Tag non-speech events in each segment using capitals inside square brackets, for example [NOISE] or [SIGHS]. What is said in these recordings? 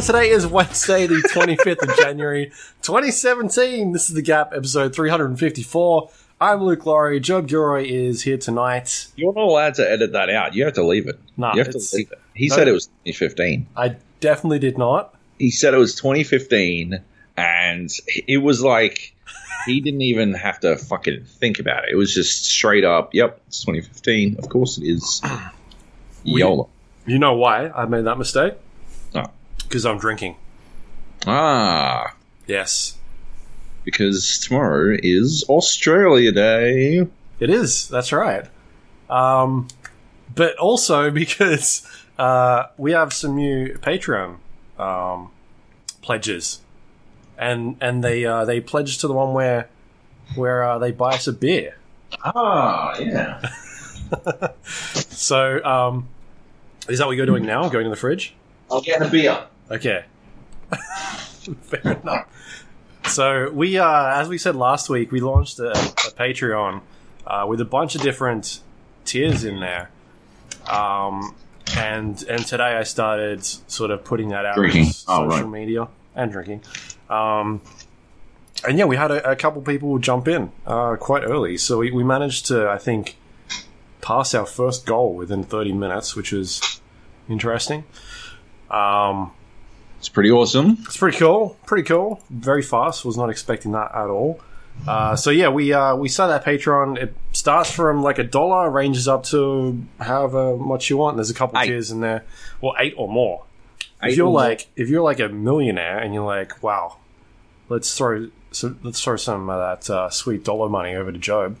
Today is Wednesday, the 25th of January, 2017. This is The Gap, episode 354. I'm Luke Lawrie. Joab Gilroy is here tonight. You're not allowed to edit that out. You have to leave it. Nah, you have to leave it. He no. said it was 2015. I definitely did not. He said it was 2015, and it was like he didn't even have to fucking think about it. It was just straight up. Yep, it's 2015. Of course it is. YOLO. You know why I made that mistake? Because I'm drinking. Ah, Yes. because tomorrow is Australia Day. It is. That's right. Um, but also [LAUGHS] because uh, we have some new Patreon um, pledges, and and they uh, they pledged to the one where where uh, they buy us a beer. Ah, yeah. [LAUGHS] So um, is that what you're doing now? Going to the fridge? I'll get a beer. Okay. [LAUGHS] Fair enough. So we, uh, as we said last week, we launched a, a Patreon uh, with a bunch of different tiers in there. Um, and and today I started sort of putting that out Drinking. on Oh, social right. media and drinking. Um, and yeah, we had a, a couple people jump in uh, quite early, so we, we managed to, I think, pass our first goal within 30 minutes, which was interesting. Um, It's pretty awesome. it's pretty cool. Pretty cool. Very fast. Was not expecting that at all. Uh, so yeah, we uh, we started that Patreon. It starts from like a dollar, ranges up to however much you want. There's a couple Eight. tiers in there, well, eight or more. if you're or more. like if you're like a millionaire and you're like, wow, let's throw so let's throw some of that uh, sweet dollar money over to Joab,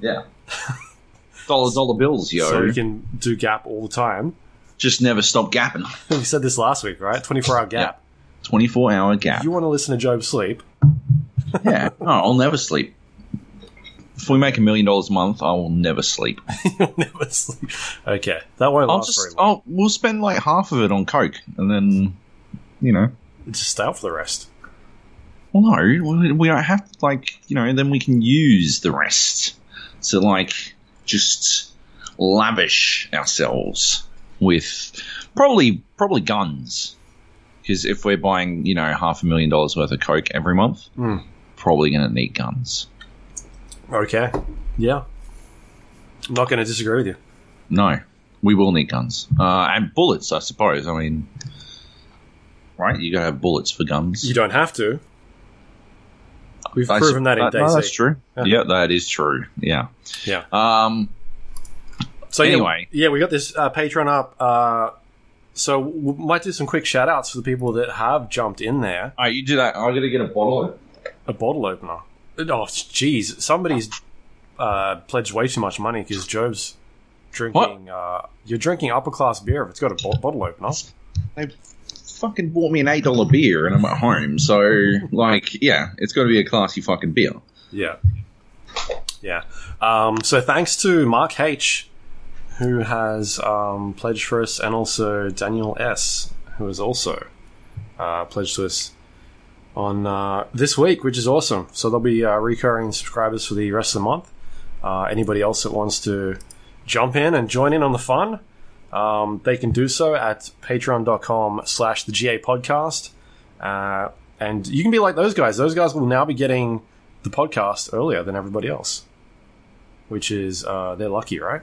Yeah. [LAUGHS] dollar dollar bills, yo. so we can do Gap all the time. Just never stop gapping. [LAUGHS] We said this last week, right? Twenty four hour Gap. 24 hour gap. You want to listen to Joab sleep, [LAUGHS] yeah. No, I'll never sleep. If we make a million dollars a month, I will never sleep. [LAUGHS] you'll never sleep. Okay, that won't I'll last very long. I'll, we'll spend like half of it on coke, and then, you know, Just stay out for the rest. well, no, we- we don't have to, like, you know, then we can use the rest to, like, just lavish ourselves with probably, probably guns. Because if we're buying, you know, half a million dollars worth of coke every month, Hmm. probably going to need guns. Okay. Yeah. I'm not going to disagree with you. No, we will need guns uh, and bullets. I suppose. I mean, right? You got to have bullets for guns. You don't have to. We've I proven that in Day no, that's true. Yeah. Yeah. that is true. Yeah. Yeah. Um. So Anyway. yeah, we got this uh, Patreon up. Uh, so we might do some quick shout outs for the people that have jumped in there. All right, you do that. I'm gonna get a bottle. A bottle opener. Oh, jeez. Somebody's uh, pledged way too much money because Joab's drinking. Uh, you're drinking upper class beer if it's got a bo- bottle opener. They fucking bought me an eight dollar beer, and I'm at home. So, like, yeah, it's got to be a classy fucking beer. Yeah. Yeah. Um, so thanks to Mark H, who has um, pledged for us, and also Daniel S, who has also uh, pledged to us on uh, this week, which is awesome. So they'll be uh, recurring subscribers for the rest of the month. Uh, anybody else that wants to jump in and join in on the fun, um, they can do so at patreon.com slash the GA podcast. Uh, and you can be like those guys. Those guys will now be getting the podcast earlier than everybody else, which is uh, they're lucky, right?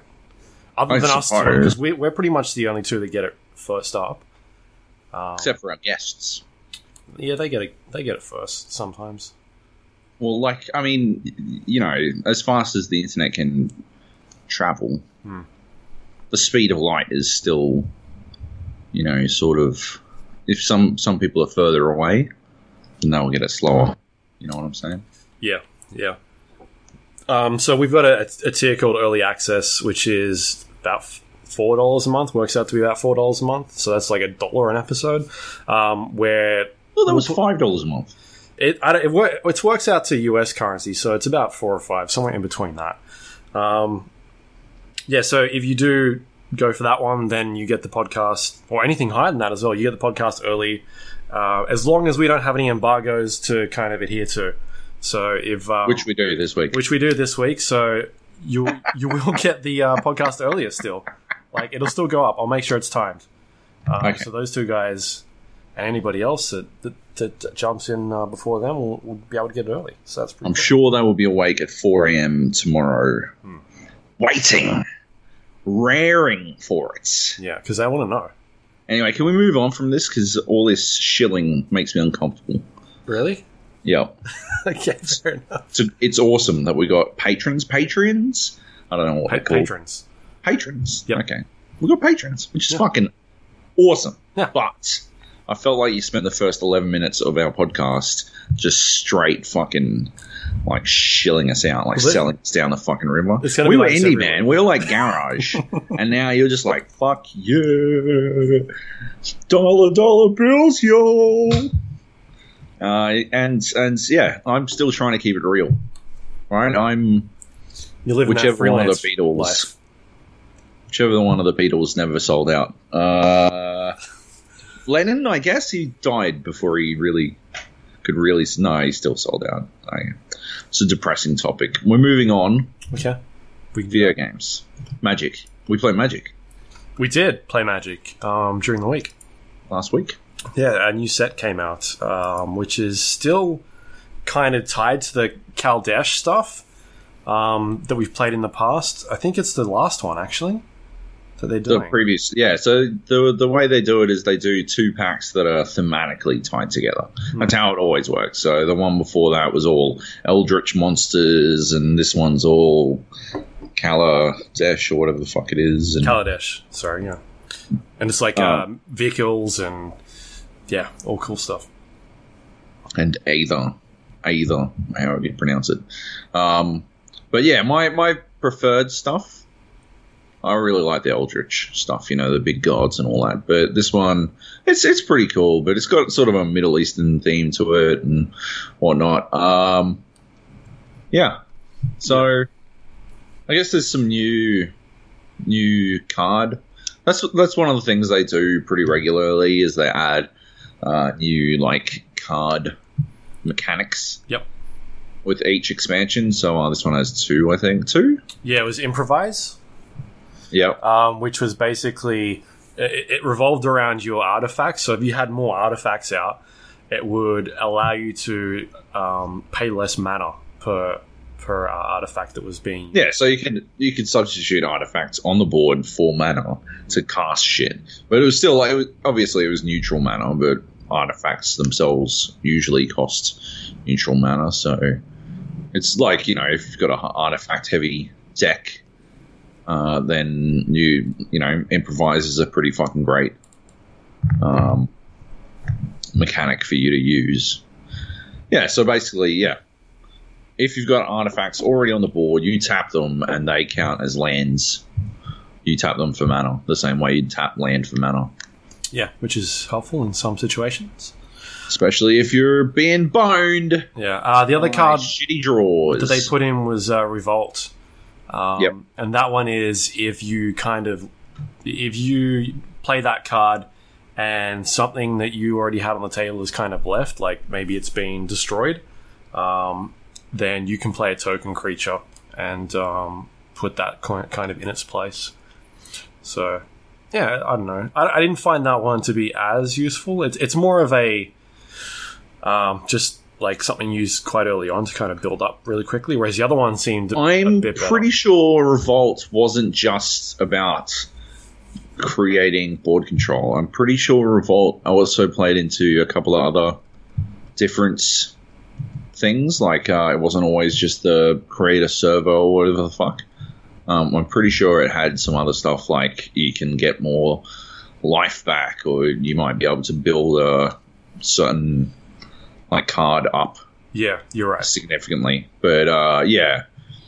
Other I than us, suppose. because we're, we're pretty much the only two that get it first up. Um, Except for our guests. yeah, they get it. They get it first sometimes. Well, like, I mean, you know, as fast as the internet can travel, Hmm. the speed of light is still, you know, sort of. If some some people are further away, then they'll get it slower. You know what I'm saying? Yeah, yeah. Um, so we've got a, a tier called Early Access, which is about four dollars a month. Works out to be about four dollars a month. So that's like a dollar an episode. Um, where Well, that was five dollars a month. It, I don't- it, wor- it works out to US currency, so it's about four or five, somewhere in between that. Um, yeah, so if you do go for that one, then you get the podcast, or anything higher than that as well. You get the podcast early, uh, as long as we don't have any embargoes to kind of adhere to. So if um, Which we do this week. which we do this week, so you you will [LAUGHS] get the uh, podcast earlier still. Like it'll still go up. I'll make sure it's timed. Um, Okay. So those two guys and anybody else that, that, that jumps in uh, before them will, will be able to get it early. So that's pretty I'm cool. sure they will be awake at 4 a.m. tomorrow, waiting, raring for it. Yeah, because they want to know. Anyway, can we move on from this? Because all this shilling makes me uncomfortable. Really? Yeah. [LAUGHS] okay, fair enough. So it's awesome that we got patrons, patrons. I don't know what Pa- they're called. patrons. Patrons. Yep. Okay. We got patrons, which is Yeah. fucking awesome. Yeah. But I felt like you spent the first 11 minutes of our podcast just straight fucking like shilling us out, like selling us down the fucking river. We were like indie, man. We were like garage. [LAUGHS] and now you're just like, fuck yeah. Dollar, dollar bills, yo. Uh, and and yeah, I'm still trying to keep it real. Right, I'm You live whichever one of the Beatles, life. whichever one of the Beatles never sold out. Uh, Lennon, I guess he died before he really could really. No, he still sold out. I, it's a depressing topic. We're moving on. Okay. We, Video games, Magic. We play Magic we did play Magic um, during the week. last week. Yeah, a new set came out, um, which is still kind of tied to the Kaladesh stuff um, that we've played in the past. I think it's the last one, actually, that they're doing. The previous, yeah. So the the way they do it is they do two packs that are thematically tied together. That's how it always works. So the one before that was all Eldritch monsters, and this one's all Kaladesh or whatever the fuck it is. And Kaladesh, sorry, yeah. And it's like Oh. um, vehicles and, yeah, all cool stuff. and Aether, Aether, however you pronounce it. Um, but yeah, my my preferred stuff. I really like the Eldritch stuff, you know, the big gods and all that. But this one, it's it's pretty cool, but it's got sort of a Middle Eastern theme to it and whatnot. Um, yeah, so I guess there's some new new card. That's that's one of the things they do pretty regularly is they add uh, new like card mechanics. Yep. With each expansion, so uh, this one has two, I think. Two. Yeah, it was Improvise, Yep. um, which was basically it, it revolved around your artifacts. So if you had more artifacts out, it would allow you to um, pay less mana per per uh, artifact that was being. Yeah, so you could you could substitute artifacts on the board for mana to cast shit, but it was still like it was, obviously it was neutral mana, but artifacts themselves usually cost neutral mana, so it's like you know if you've got a artifact heavy deck, uh, then you you know improvisers are pretty fucking great um, mechanic for you to use. Yeah, so basically, yeah, if you've got artifacts already on the board, you tap them and they count as lands. You tap them for mana, the same way you tap land for mana. Yeah, which is helpful in some situations. Especially if you're being boned. Yeah. Uh, the other by card shitty draws. that they put in was uh, Revolt. Um, Yep. And that one is if you kind of if you play that card and something that you already had on the table is kind of left, like maybe it's been destroyed, um, then you can play a token creature and um, put that kind of in its place. So, yeah, I don't know. I, I didn't find that one to be as useful. It's it's more of a um, just like something used quite early on to kind of build up really quickly, whereas the other one seemed I'm bit better. pretty sure Revolt wasn't just about creating board control. I'm pretty sure Revolt also played into a couple of other different things. Like uh, it wasn't always just the create a servo or whatever the fuck. Um, I'm pretty sure it had some other stuff like you can get more life back, or you might be able to build a certain like card up Yeah, you're right. significantly. But uh, yeah,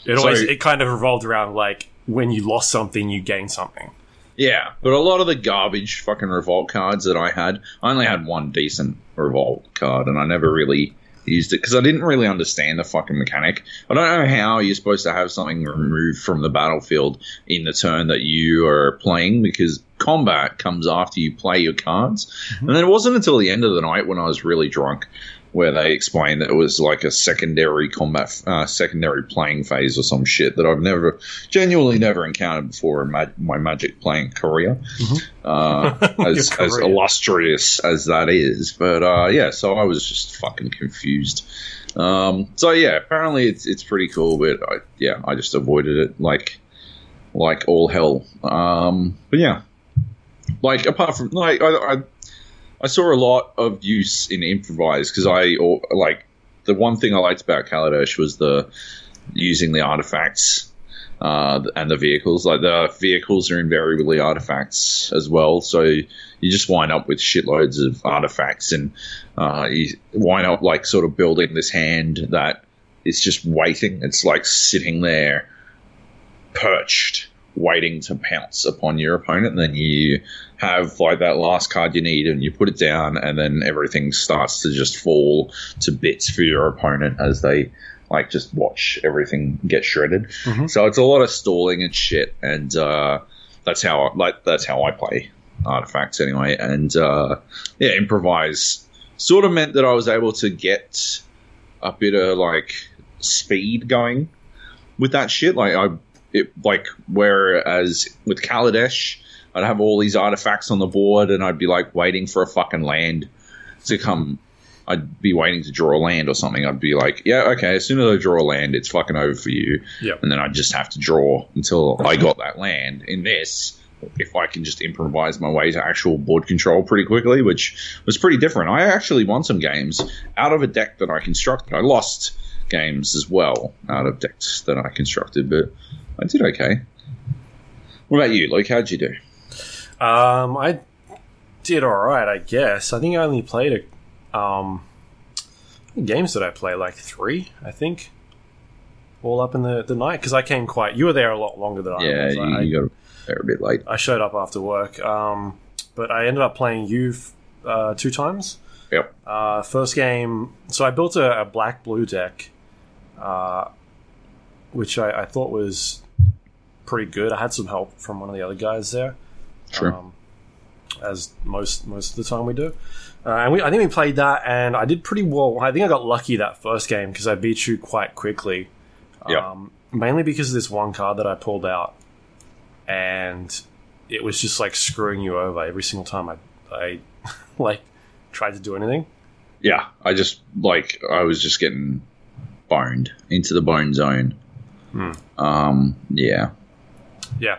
It always So- it kind of revolved around like when you lost something, you gain something. Yeah, but a lot of the garbage fucking revolt cards that I had, I only had one decent revolt card, and I never really used it because I didn't really understand the fucking mechanic. I don't know how you're supposed to have something removed from the battlefield in the turn that you are playing because combat comes after you play your cards. Mm-hmm. And then it wasn't until the end of the night when I was really drunk where they explained that it was like a secondary combat, uh, secondary playing phase or some shit that I've never, genuinely never encountered before in ma- my Magic playing career. Uh, as, [LAUGHS] Your as illustrious as that is, but uh, yeah, so I was just fucking confused. Um, so yeah, apparently it's it's pretty cool, but I, yeah, I just avoided it like like all hell. Um, but yeah, like apart from like I, I I saw a lot of use in improvise because I or, like the one thing I liked about Kaladesh was the using the artifacts uh, and the vehicles. Like the vehicles are invariably artifacts as well, so you just wind up with shitloads of artifacts, and uh, you wind up like sort of building this hand that is just waiting. It's like sitting there, perched, waiting to pounce upon your opponent. And then you have like that last card you need, and you put it down, and then everything starts to just fall to bits for your opponent as they like just watch everything get shredded. Mhm. So it's a lot of stalling and shit, and uh, that's how like that's how I play artifacts anyway. And uh, yeah, improvise sort of meant that I was able to get a bit of like speed going with that shit. Like I, it like whereas with Kaladesh, I'd have all these artifacts on the board, and I'd be like waiting for a fucking land to come. I'd be waiting to draw a land or something. I'd be like, yeah, okay. As soon as I draw a land, it's fucking over for you. Yep. And then I'd just have to draw until I got that land. In this, if I can just improvise my way to actual board control pretty quickly, which was pretty different. I actually won some games out of a deck that I constructed. I lost games as well out of decks that I constructed, but I did okay. What about you, Luke? How'd you do? Um, I did all right, I guess. I think I only played a um games that I play? Like three, I think. All up in the, the night because I came quite. You were there a lot longer than I Yeah, was. you, I, you got there a bit late. I showed up after work, um, but I ended up playing you uh, two times. Yep. Uh, first game, so I built a, a black blue deck, uh, which I, I thought was pretty good. I had some help from one of the other guys there, Sure. um, as most most of the time we do. Uh, and we, I think we played that, and I did pretty well. I think I got lucky that first game because I beat you quite quickly. Yeah. Um, mainly because of this one card that I pulled out, and it was just like screwing you over every single time I, I [LAUGHS] like tried to do anything. yeah, I just like I was just getting boned into the bone zone. Hmm. Um, yeah, Yeah.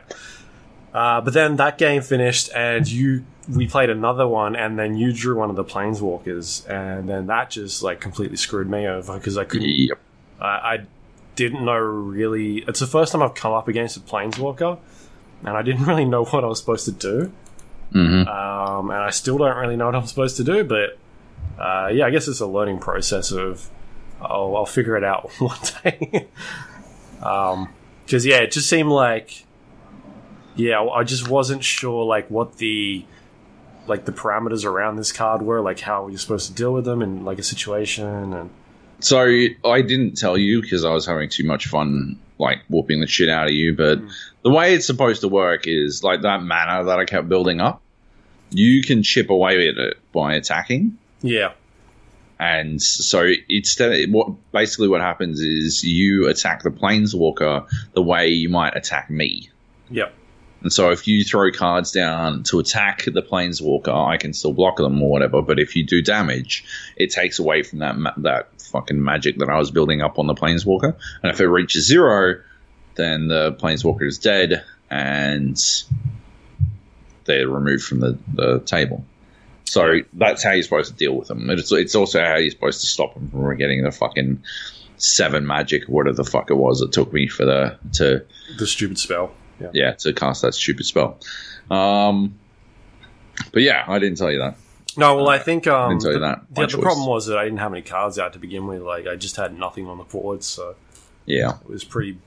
Uh, but then that game finished, and you we played another one, and then you drew one of the planeswalkers, and then that just like completely screwed me over because I couldn't. yep. I, I didn't know really. It's the first time I've come up against a planeswalker, and I didn't [LAUGHS] really know what I was supposed to do. hmm Um, and I still don't really know what I'm supposed to do, but uh, yeah, I guess it's a learning process of I'll, I'll figure it out [LAUGHS] one day. [LAUGHS] Because yeah, it just seemed like yeah, I just wasn't sure like what the like the parameters around this card were, like how you're supposed to deal with them in like a situation, and So I didn't tell you because I was having too much fun, like whooping the shit out of you. But hmm. the way it's supposed to work is like that mana that I kept building up. You can chip away at it by attacking, yeah, and so instead, what basically what happens is you attack the planeswalker the way you might attack me. yeah, And so if you throw cards down to attack the planeswalker, I can still block them or whatever. But if you do damage, it takes away from that ma- that fucking magic that I was building up on the planeswalker. And if it reaches zero, then the planeswalker is dead and they're removed from the, the table. So that's how you're supposed to deal with them. It's, it's also how you're supposed to stop them from getting the fucking seven magic, whatever the fuck it was it took me for the to the stupid spell. Yeah, yeah, to cast that stupid spell. Um, but yeah, I didn't tell you that. No, well, I think um, didn't tell you the, that. the- the problem was that I didn't have any cards out to begin with. Like, I just had nothing on the board, so Yeah, it was pretty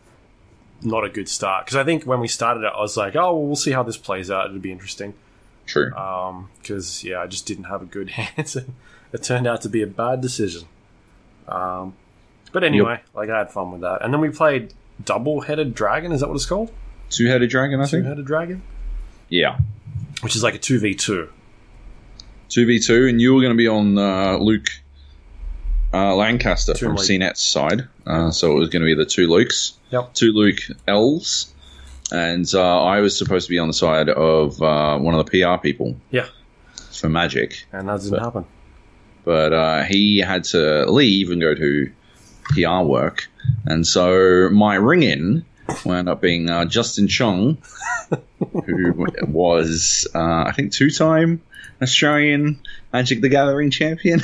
not a good start. Because I think when we started it, I was like, "Oh, well, we'll see how this plays out. It'll be interesting." true. Because yeah, I just didn't have a good [LAUGHS] hand. and it turned out to be a bad decision. Um, but anyway, like I had fun with that, and then we played double-headed dragon. Is that what it's called? Two headed dragon, I think. Two-headed dragon, Yeah, which is like a two v two. two v two, and you were going to be on uh, Luke uh, Lancaster Two from Luke. CNET's side. Uh, so it was going to be the two Lukes, Yep. two Luke L's, and uh, I was supposed to be on the side of uh, one of the PR people Yeah. for Magic, And that didn't happen. but uh, he had to leave and go to PR work, and so my ring in wound up being uh, Justin Chong, who was uh, I think two time Australian Magic the Gathering champion,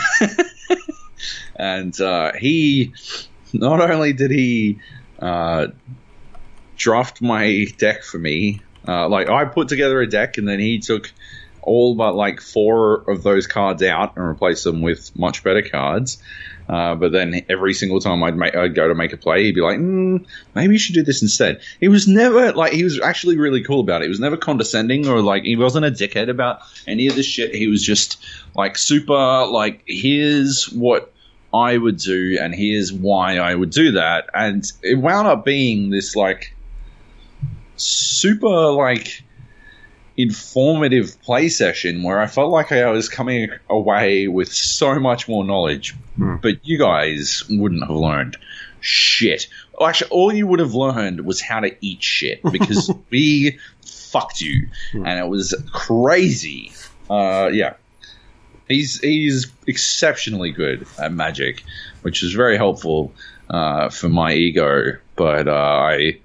[LAUGHS] and uh, he not only did he uh, draft my deck for me, uh, like I put together a deck and then he took all but like four of those cards out and replaced them with much better cards. Uh, but then every single time I'd, make, I'd go to make a play, he'd be like, mm, maybe you should do this instead. He was never like, he was actually really cool about it. He was never condescending or like, he wasn't a dickhead about any of this shit. He was just like super, like, here's what I would do and here's why I would do that. And it wound up being this like super, like, informative play session where I felt like I was coming away with so much more knowledge, Hmm. but you guys wouldn't have learned shit. Well, Actually, all you would have learned was how to eat shit because [LAUGHS] we fucked you, Hmm. and it was crazy. Uh, yeah, he's he's exceptionally good at magic, which is very helpful uh, for my ego. But uh, I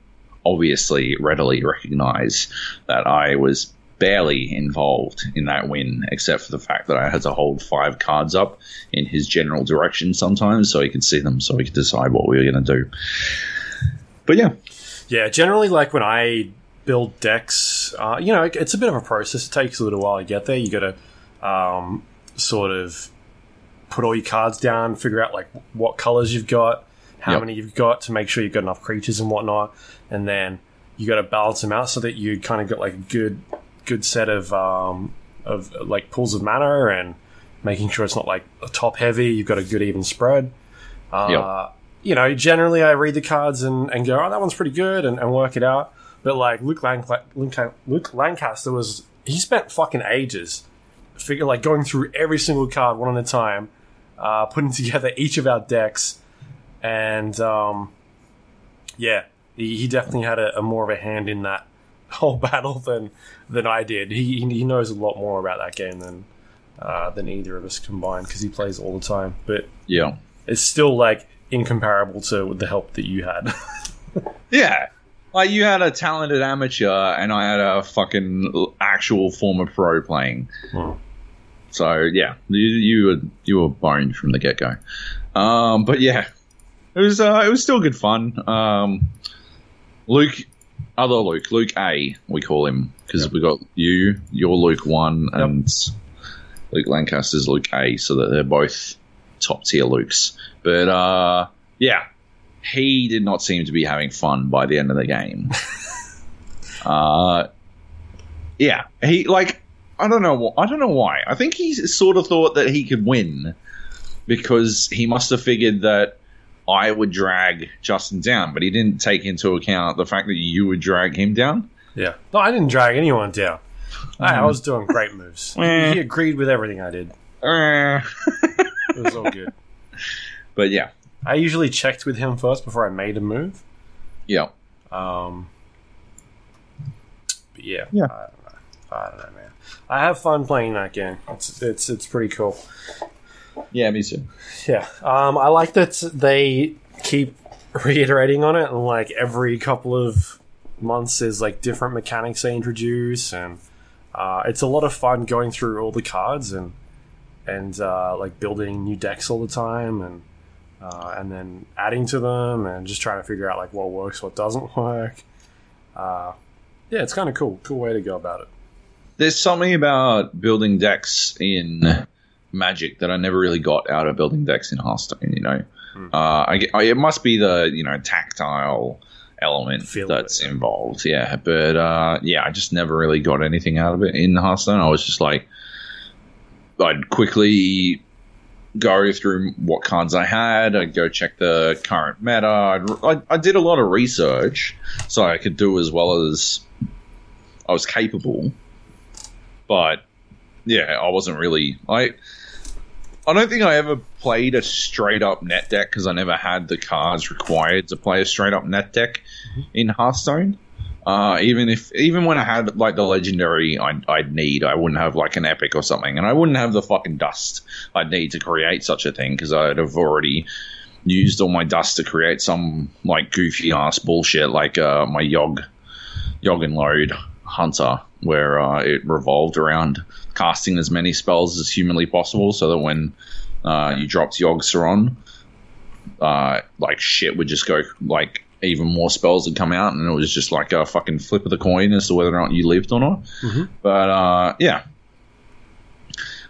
obviously readily recognize that I was barely involved in that win, except for the fact that I had to hold five cards up in his general direction sometimes so he could see them, so he could decide what we were going to do. But yeah, Yeah, generally, like when I build decks, uh, you know, it- it's a bit of a process. It takes a little while to get there. You got to um, sort of put all your cards down, figure out like what colors you've got, how Yep. many you've got to make sure you've got enough creatures and whatnot, and then you got to balance them out so that you kind of got like a good, good set of um, of like pools of mana and making sure it's not like top heavy. You've got a good even spread. Uh, Yep. You know, generally I read the cards and, and go, oh, that one's pretty good, and, and work it out. But like Luke, Lanc- Luke, Luke Lancaster was, he spent fucking ages, figure like going through every single card one at a time, uh, putting [LAUGHS] together each of our decks, and um, yeah, he, he definitely had a, a more of a hand in that whole [LAUGHS] battle than than I did. He he knows a lot more about that game than uh, than either of us combined because he plays all the time. But yeah, it's still like incomparable to the help that you had. [LAUGHS] yeah. Like you had a talented amateur, and I had a fucking actual former pro playing. Hmm. So yeah, you, you were you were boned from the get go. Um, but yeah, it was uh, it was still good fun. Um, Luke, other Luke, Luke A, we call him because we got you, your Luke one, and Luke Lancaster's Luke A, so that they're both top tier Lukes. But uh, yeah, he did not seem to be having fun by the end of the game. [LAUGHS] uh, yeah, he like I don't know I don't know why. I think he sort of thought that he could win because he must have figured that I would drag Justin down, but he didn't take into account the fact that you would drag him down. yeah, no, I didn't drag anyone down. I, I was doing great moves. [LAUGHS] He agreed with everything I did. It was all good. [LAUGHS] but yeah, I usually checked with him first before I made a move. yeah, Um, but yeah, Yeah. I don't know. I don't know, man. I have fun playing that game. It's it's it's pretty cool. Yeah, me too. Yeah, um, I like that they keep reiterating on it, and like every couple of months, there's like different mechanics they introduce, and uh, it's a lot of fun going through all the cards and and uh, like building new decks all the time, and uh, and then adding to them, and just trying to figure out like what works, what doesn't [LAUGHS] work. Uh, yeah, it's kind of cool. Cool way to go about it. There's something about building decks in Magic that I never really got out of building decks in Hearthstone. You know, Hmm. uh, I, I- it must be the you know tactile element Feel that's it, involved. Yeah, but uh, yeah, I just never really got anything out of it in Hearthstone. I was just like, I'd quickly go through what cards I had. I'd go check the current meta. I'd, I, I did a lot of research so I could do as well as I was capable. But yeah, I wasn't really I I don't think I ever played a straight up net deck because I never had the cards required to play a straight up net deck in Hearthstone. Uh, even if even when I had like the legendary I'd, I'd need, I wouldn't have like an epic or something, and I wouldn't have the fucking dust I'd need to create such a thing because I'd have already used all my dust to create some like goofy ass bullshit like uh, my Yogg Yogg and Load Hunter, where uh, it revolved around casting as many spells as humanly possible, so that when uh, you dropped Yogg Saron, uh, like shit would just go like even more spells would come out, and it was just like a fucking flip of the coin as to whether or not you lived or not. But uh, yeah,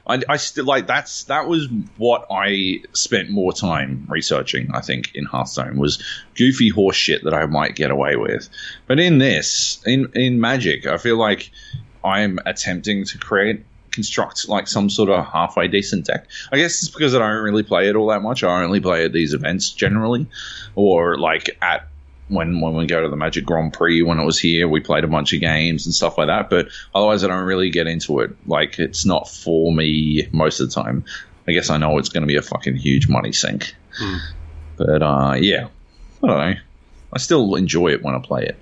I, I still like that's that was what I spent more time researching. I think in Hearthstone was goofy horse shit that I might get away with, but in this in in Magic, I feel like I'm attempting to create construct like some sort of halfway decent deck. I guess it's because I don't really play it all that much. I only play at these events generally, or like at when when we go to the Magic Grand Prix when it was here, we played a bunch of games and stuff like that. But otherwise, I don't really get into it. Like it's not for me most of the time. I guess I know it's going to be a fucking huge money sink. But uh, yeah, I don't know. I still enjoy it when I play it.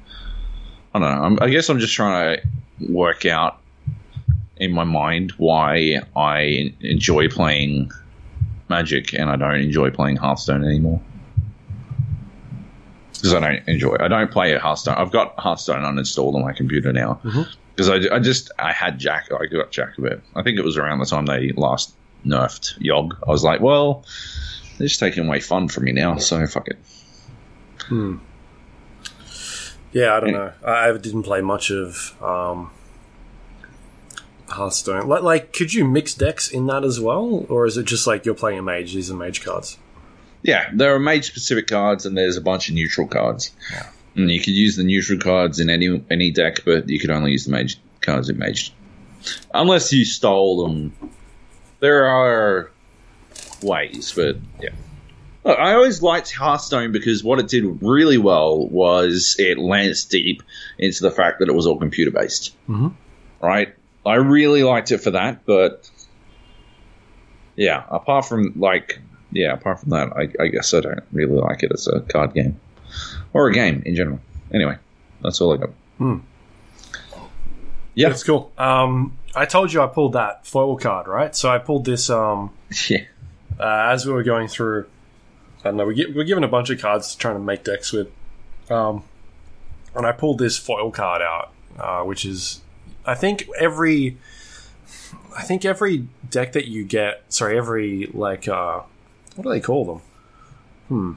I don't know. I'm, I guess I'm just trying to work out in my mind why I enjoy playing Magic and I don't enjoy playing Hearthstone anymore. Because I don't enjoy. I don't play Hearthstone. I've got Hearthstone uninstalled on my computer now because I, I just I had Jack. I got Jack a bit. I think it was around the time they last nerfed Yogg. I was like, well, they're just taking away fun from me now. So fuck it. Yeah, I don't know. I I didn't play much of um, Hearthstone. Like, like, could you mix decks in that as well, or is it just like you're playing a mage? These are mage cards. Yeah, there are mage specific cards and there's a bunch of neutral cards. And you could use the neutral cards in any any deck, but you could only use the mage cards in mage. Unless you stole them. There are ways, but yeah. Look, I always liked Hearthstone because what it did really well was it lanced deep into the fact that it was all computer based. Mhm. Right? I really liked it for that, but yeah, apart from like yeah, apart from that, I, I guess I don't really like it as a card game or a game in general. Anyway, that's all I got. Hmm. Yeah, That's cool. Um, I told you I pulled that foil card, right? So I pulled this um, [LAUGHS] yeah, uh, as we were going through. I don't know. We get, we're given a bunch of cards to try to make decks with, um, and I pulled this foil card out, uh, which is, I think every, I think every deck that you get, sorry, every like, uh, what do they call them?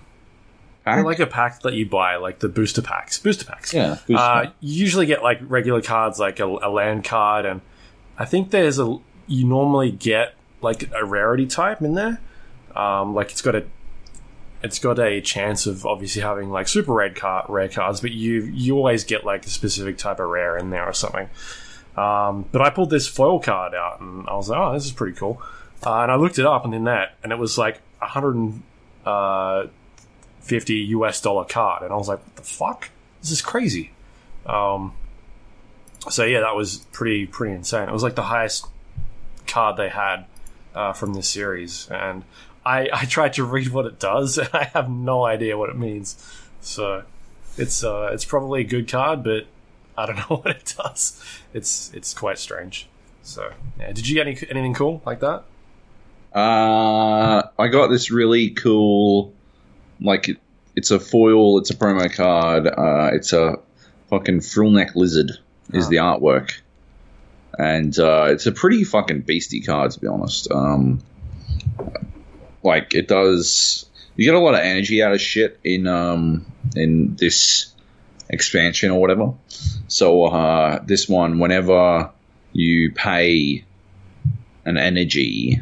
They're like a pack that you buy, like the booster packs, booster packs. yeah. booster Uh, pack. you usually get like regular cards, like a, a land card, and I think there's a you normally get like a rarity type in there. Um, like it's got a it's got a chance of obviously having like super red card rare cards, but you you always get like a specific type of rare in there or something. Um, but I pulled this foil card out and I was like, oh, this is pretty cool. Uh, and I looked it up and then that, and it was like 150 US dollar card, and I was like, what the fuck? This is crazy. Um, so yeah, that was pretty pretty insane. It was like the highest card they had uh, from this series, and I, I tried to read what it does, [LAUGHS] and I have no idea what it means. So it's uh, it's probably a good card, but I don't [LAUGHS] know what it does. It's it's quite strange. So yeah, did you get any, anything cool like that? Uh, I got this really cool, like it, it's a foil, it's a promo card, uh, it's a fucking frill neck lizard is Ah. the artwork, and uh, it's a pretty fucking beastie card to be honest. Um, like it does, you get a lot of energy out of shit in um in this expansion or whatever. So uh, this one, whenever you pay an energy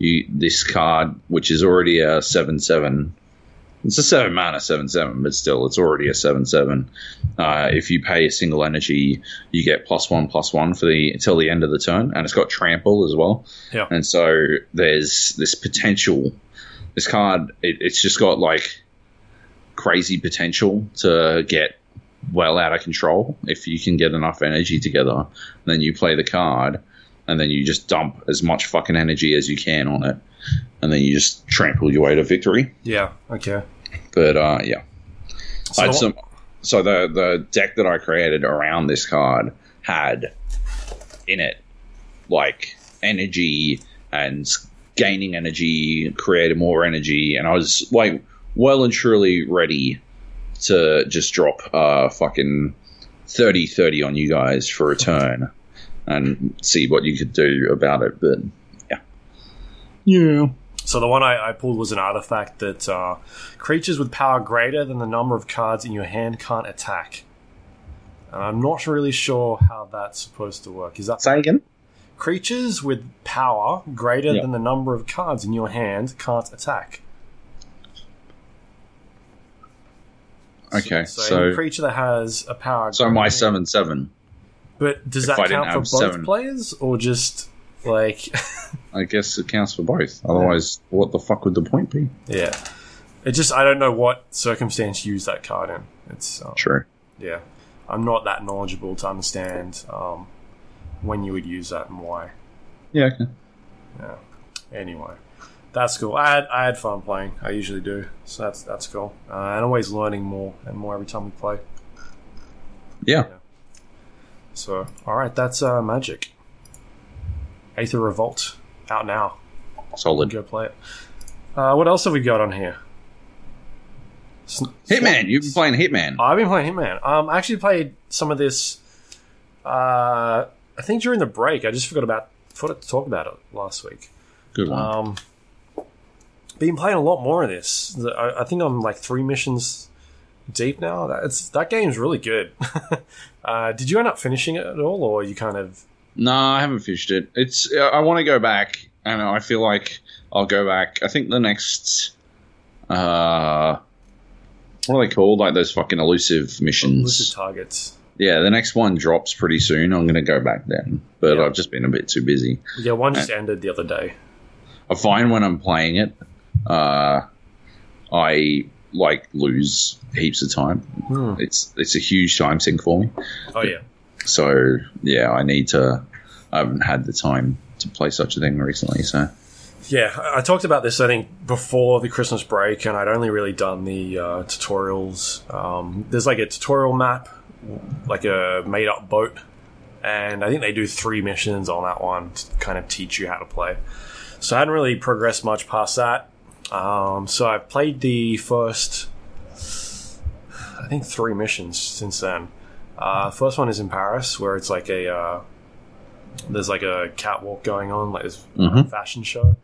you this card, which is already a seven seven. It's a seven mana seven seven, but still, it's already a seven seven. Uh, if you pay a single energy, you get plus one plus one for the until the end of the turn, and it's got trample as well. Yeah. And so there's this potential. This card, it, it's just got like crazy potential to get well out of control if you can get enough energy together. Then you play the card, and then you just dump as much fucking energy as you can on it, and then you just trample your way to victory. Yeah. Okay. But uh, yeah, So I had the- some. So the the deck that I created around this card had in it like energy and gaining energy, creating more energy, and I was like well and truly ready to just drop uh fucking 30-30 on you guys for a turn and see what you could do about it. But yeah, yeah, So the one I, I pulled was an artifact that uh, creatures with power greater than the number of cards in your hand can't attack. And I'm not really sure how that's supposed to work. Is that say again. creatures with power greater Yeah. than the number of cards in your hand can't attack? Okay, So, so creature that has a power. so my seven seven. But does that I count for both seven. players or just like? [LAUGHS] I guess it counts for both. Otherwise, what the fuck would the point be? yeah, it just I don't know what circumstance you use that card in. It's um, True. yeah, I'm not that knowledgeable to understand um, when you would use that and why. Yeah. Okay. Yeah. Anyway, that's cool. I had I had fun playing. I usually do, so that's that's cool. Uh, and always learning more and more every time we play. Yeah. So all right, that's uh, Magic. Aether Revolt out now. Solid. Go play it. Uh, what else have we got on here? Hitman. You've been playing Hitman. I've been playing Hitman. Um, I actually played some of this. Uh, I think during the break, I just forgot about forgot to talk about it last week. Good one. Um, been playing a lot more of this. I, I think I'm like three missions deep now. That's that game's really good. [LAUGHS] uh, did you end up finishing it at all, or you kind of? no, I haven't finished it. It's. uh, I want to go back, and I feel like I'll go back. I think the next. Uh, what are they called? Like those fucking elusive missions. Lucid targets. Yeah, the next one drops pretty soon. I'm going to go back then, but Yeah. I've just been a bit too busy. Yeah, one just ended the other day. I find when I'm playing it, uh, I like lose heaps of time. Hmm. It's it's a huge time sink for me. Oh yeah. So yeah, I need to. I haven't had the time to play such a thing recently. So Yeah, I I talked about this I think before the Christmas break, and I'd only really done the uh, tutorials. Um, there's like a tutorial map, like a made-up boat, and I think they do three missions on that one to kind of teach you how to play. So I hadn't really progressed much past that. Um, so I've played the first, I think, three missions since then. Uh, first one is in Paris, where it's like a uh, there's like a catwalk going on, like this Mhm. fashion show.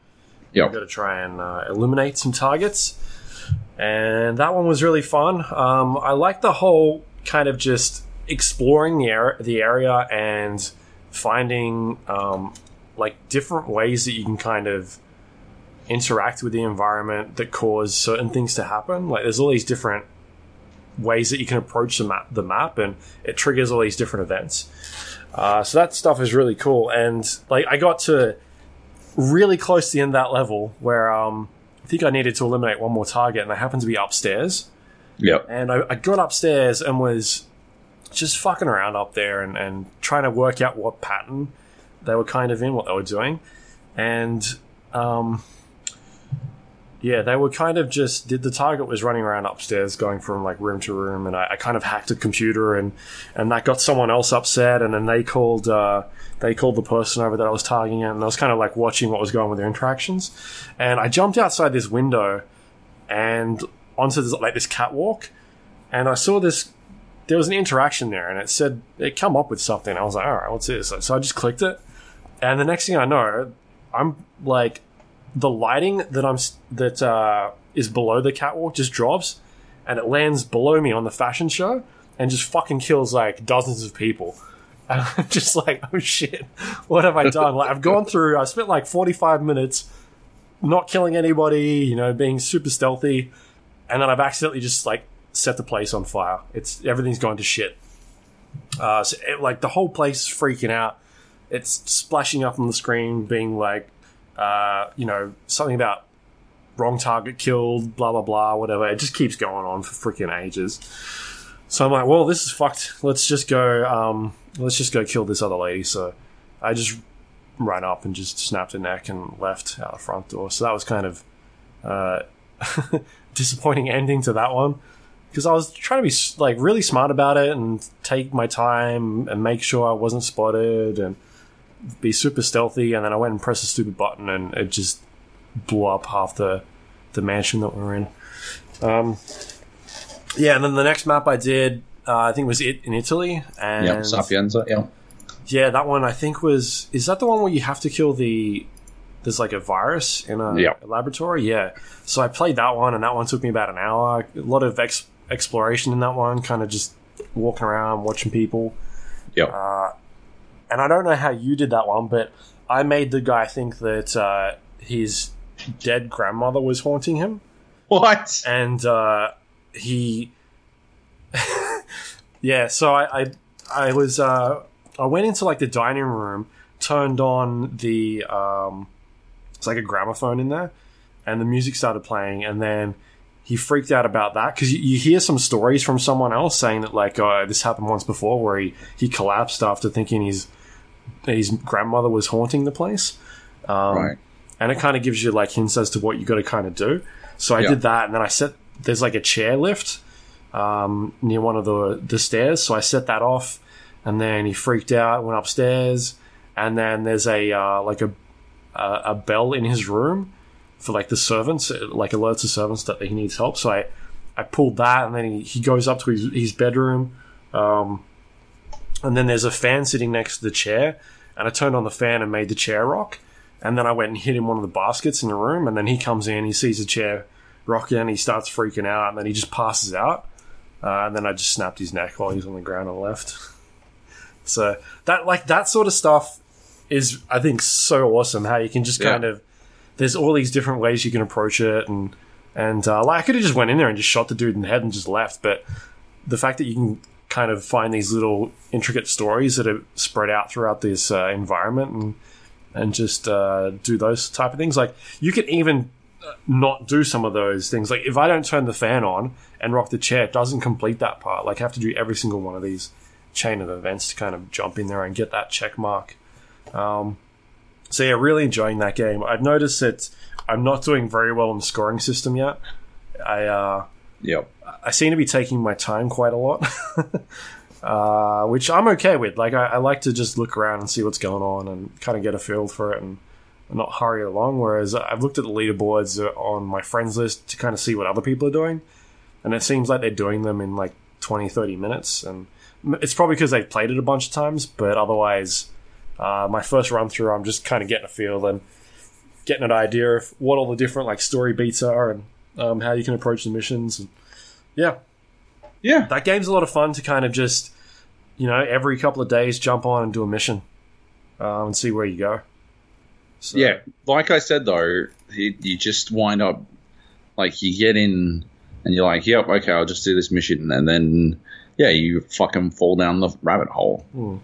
yeah, I've got to try and uh, eliminate some targets. And that one was really fun. Um, I like the whole kind of just exploring the, the area and finding um, like different ways that you can kind of interact with the environment that cause certain things to happen. Like there's all these different ways that you can approach the map, the map, and it triggers all these different events. Uh, so that stuff is really cool. And like I got to really close to the end of that level where um, I think I needed to eliminate one more target, and I happened to be upstairs. yeah, And I, I got upstairs and was just fucking around up there and, and trying to work out what pattern they were kind of in, what they were doing. And um, yeah, they were kind of just did the target was running around upstairs, going from like room to room, and I, I kind of hacked a computer, and and that got someone else upset, and then they called uh, they called the person over that I was targeting, and I was kind of like watching what was going on with their interactions, and I jumped outside this window and onto this like this catwalk, and I saw this. There was an interaction there, and it said it come up with something. I was like, all right, what's this? So I just clicked it, and the next thing I know, I'm like the lighting that I'm that uh, is below the catwalk just drops, and it lands below me on the fashion show, and just fucking kills like dozens of people. [LAUGHS] And I'm just like, oh shit, what have I done? like I've gone through, I spent like 45 minutes not killing anybody, you know, being super stealthy, and then I've accidentally just like set the place on fire. It's everything's gone to shit. Uh, so it, like the whole place is freaking out. It's splashing up on the screen, being like, uh, you know, something about wrong target killed, blah blah blah, whatever. It just keeps going on for freaking ages. So I'm like, well, this is fucked. Let's just go. Um, let's just go kill this other lady. So I just ran up and just snapped a neck and left out the front door. So that was kind of uh, [LAUGHS] disappointing ending to that one because I was trying to be like really smart about it and take my time and make sure I wasn't spotted and be super stealthy. And then I went and pressed a stupid button and it just blew up half the the mansion that we are in. Um, yeah, and then the next map I did, uh, I think was it in Italy. And yeah, Sapienza. Yeah. Yeah, that one I think was. Is that the one where you have to kill the? There's like a virus in a, a laboratory. Yeah. So I played that one, and that one took me about an hour. A lot of ex- exploration in that one, kind of just walking around, watching people. Yep. Uh, and I don't know how you did that one, but I made the guy think that uh, his dead grandmother was haunting him, what? and uh, he, [LAUGHS] yeah. So I, I, I was, uh, I went into like the dining room, turned on the, um, it's like a gramophone in there, and the music started playing, and then he freaked out about that because you, you hear some stories from someone else saying that like oh, this happened once before where he, he collapsed after thinking his his grandmother was haunting the place um, right. and it kind of gives you like hints as to what you got to kind of do so i Yeah. did that and then i set there's like a chair lift um, near one of the the stairs so i set that off and then he freaked out went upstairs and then there's a uh, like a a a bell in his room for like the servants, it, like alerts the servants that he needs help. So I, I pulled that, and then he, he goes up to his, his bedroom, um, and then there's a fan sitting next to the chair, and I turned on the fan and made the chair rock, and then I went and hit him one of the baskets in the room, and then he comes in, he sees the chair rocking, and he starts freaking out, and then he just passes out, uh, and then I just snapped his neck while he was on the ground and left. [LAUGHS] So that like that sort of stuff is I think so awesome how you can just Yeah. kind of there's all these different ways you can approach it and and uh, like I could have just went in there and just shot the dude in the head and just left but the fact that you can kind of find these little intricate stories that are spread out throughout this uh, environment and and just uh, do those type of things like you could even uh, not do some of those things. Like if I don't turn the fan on and rock the chair it doesn't complete that part. Like I have to do every single one of these chain of events to kind of jump in there and get that check mark. Um, so yeah, really enjoying that game. I've noticed that I'm not doing very well in the scoring system yet. I uh, Yep. I seem to be taking my time quite a lot, [LAUGHS] uh, which I'm okay with. Like I, I like to just look around and see what's going on and kind of get a feel for it and not hurry along. Whereas I've looked at the leaderboards uh, on my friends list to kind of see what other people are doing, and it seems like they're doing them in like 20, 30 minutes, and it's probably because they've played it a bunch of times. But otherwise, uh, my first run through, I'm just kind of getting a feel and getting an idea of what all the different like story beats are and um, how you can approach the missions. And yeah, Yeah. that game's a lot of fun to kind of just you know every couple of days jump on and do a mission um, and see where you go. So, Yeah, like I said though, you, you just wind up like you get in and you're like, "Yep, okay, I'll just do this mission," and then yeah, you fucking fall down the rabbit hole, Hmm.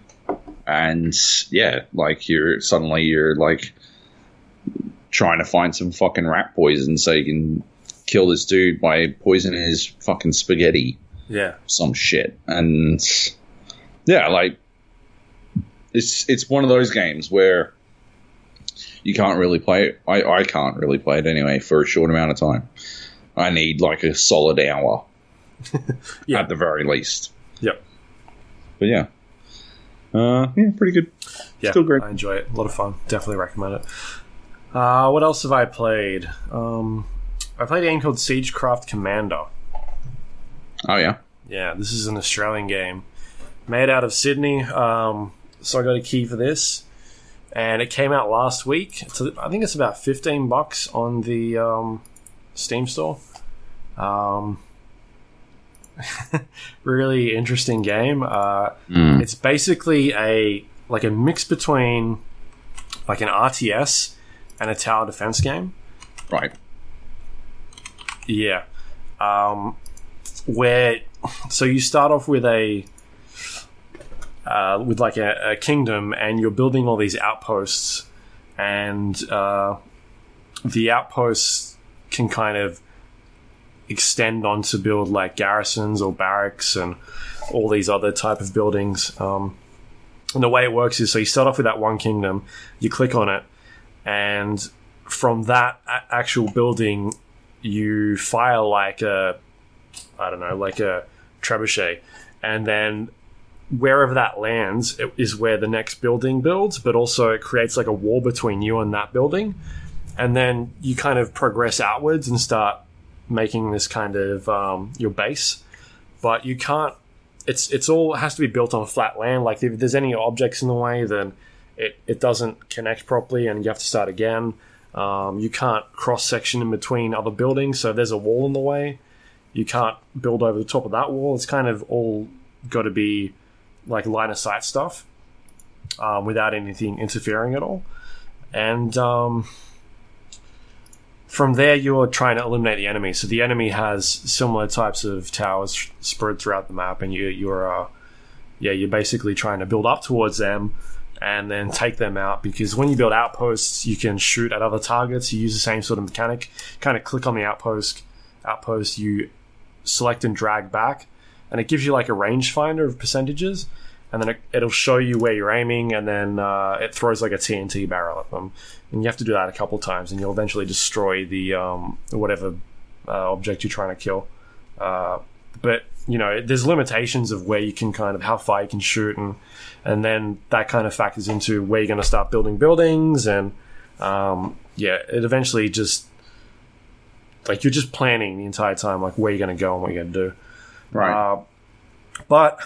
And yeah, like you're suddenly you're like trying to find some fucking rat poison so you can kill this dude by poisoning his fucking spaghetti yeah, some shit. And yeah, like it's it's one of those games where you can't really play it. I, I can't really play it anyway for a short amount of time. I need like a solid hour [LAUGHS] Yeah. at the very least. Yep. But yeah. Uh, yeah, pretty good. yeah. Still great. I enjoy it. A lot of fun. Definitely recommend it. Uh, what else have I played? Um, I played a game called Siegecraft Commander. Oh yeah. Yeah, this is an Australian game made out of Sydney. Um, so I got a key for this, and it came out last week. It's I think it's about fifteen bucks on the um, Steam store. Um, [LAUGHS] really interesting game. Uh, Mm. it's basically a like a mix between like an RTS and a tower defense game. Right. Yeah. Um, where so you start off with a uh, with like a, a kingdom, and you're building all these outposts, and uh, the outposts can kind of extend on to build like garrisons or barracks and all these other type of buildings. Um, And the way it works is so you start off with that one kingdom, you click on it, and from that a- actual building, you fire like a, I don't know, like a trebuchet, and then wherever that lands is where the next building builds, but also it creates like a wall between you and that building, and then you kind of progress outwards and start making this kind of um, your base, but you can't. It's it's all has to be built on flat land. Like if there's any objects in the way, then it, it doesn't connect properly, and you have to start again. Um, you can't cross section in between other buildings, so there's a wall in the way, you can't build over the top of that wall. It's kind of all got to be like line of sight stuff um, without anything interfering at all. And um, from there, you're trying to eliminate the enemy. So the enemy has similar types of towers spread throughout the map, and you, you're uh, yeah, you're basically trying to build up towards them and then take them out because when you build outposts, you can shoot at other targets. You use the same sort of mechanic. Kind of click on the outpost, outpost, you select and drag back, and it gives you like a rangefinder of percentages, and then it, will show you where you're aiming, and then uh, it throws like a TNT barrel at them, and you have to do that a couple times, and you'll eventually destroy the um, whatever uh, object you're trying to kill. Uh, but you know, there's limitations of where you can kind of how far you can shoot, and and then that kind of factors into where you're going to start building buildings, and um, yeah, it eventually just like you're just planning the entire time, like where you're going to go and what you're going to do. Right. Uh, but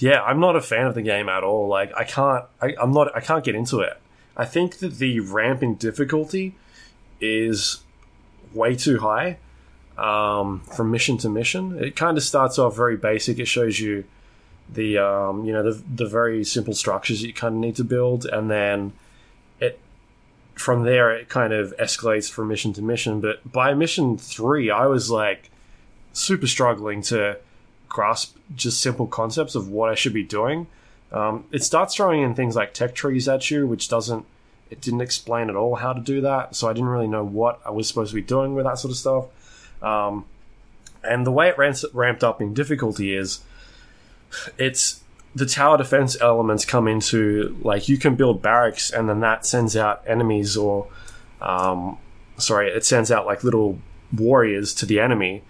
yeah, I'm not a fan of the game at all. Like I can't, I, I'm not, I can't get into it. I think that the ramp in difficulty is way too high um, from mission to mission. It kind of starts off very basic. It shows you the um, you know the the very simple structures that you kind of need to build, and then it from there it kind of escalates from mission to mission. But by mission three, I was like super struggling to grasp just simple concepts of what I should be doing. Um, it starts throwing in things like tech trees at you, which doesn't it didn't explain at all how to do that, so I didn't really know what I was supposed to be doing with that sort of stuff. Um, and the way it ramps, ramped up in difficulty is it's the tower defense elements come into like you can build barracks and then that sends out enemies or um, sorry it sends out like little warriors to the enemy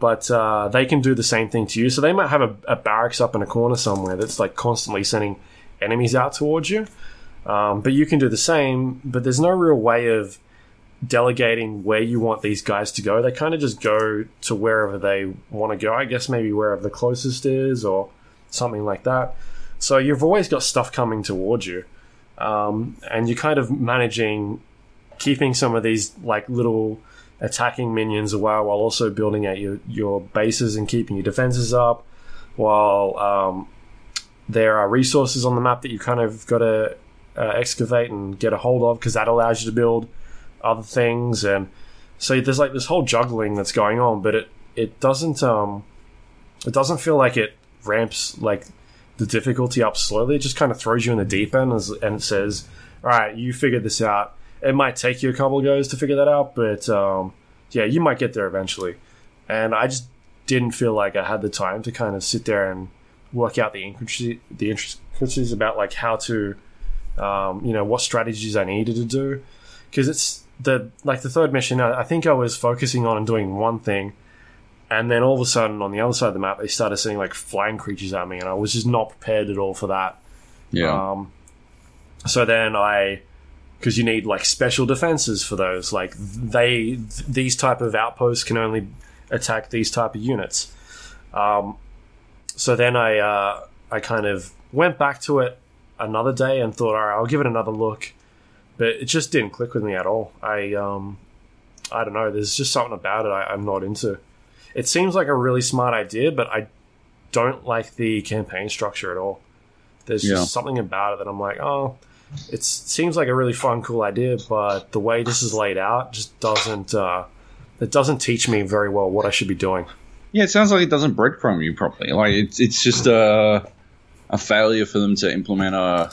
but uh, they can do the same thing to you so they might have a, a, barracks up in a corner somewhere that's like constantly sending enemies out towards you um, but you can do the same but there's no real way of delegating where you want these guys to go. They kind of just go to wherever they want to go. I guess maybe wherever the closest is or something like that. So you've always got stuff coming towards you. Um, and you're kind of managing keeping some of these like little attacking minions a while while also building out your, your bases and keeping your defenses up while um, there are resources on the map that you kind of got to uh, excavate and get a hold of because that allows you to build other things, and so there's like this whole juggling that's going on, but it it doesn't um it doesn't feel like it ramps like the difficulty up slowly. It just kind of throws you in the deep end and it says, "All right, you figured this out." It might take you a couple of goes to figure that out, but um, yeah, you might get there eventually. And I just didn't feel like I had the time to kind of sit there and work out the intricacies, the intricacies about like how to, um, you know, what strategies I needed to do, because it's the like the third mission, I, think I was focusing on and doing one thing, and then all of a sudden on the other side of the map, they started sending like flying creatures at me, and I was just not prepared at all for that. Yeah. Um, so then I, because you need like special defenses for those. Like they, th- these type of outposts can only attack these type of units. Um, so then I, uh, I kind of went back to it another day and thought, all right, I'll give it another look but it just didn't click with me at all. I um, I don't know. There's just something about it I, am not into. It seems like a really smart idea, but I don't like the campaign structure at all. There's yeah. just something about it that I'm like, oh, it seems like a really fun, cool idea, but the way this is laid out just doesn't. Uh, it doesn't teach me very well what I should be doing. Yeah, it sounds like it doesn't breadcrumb you properly. Like it's it's just a a failure for them to implement a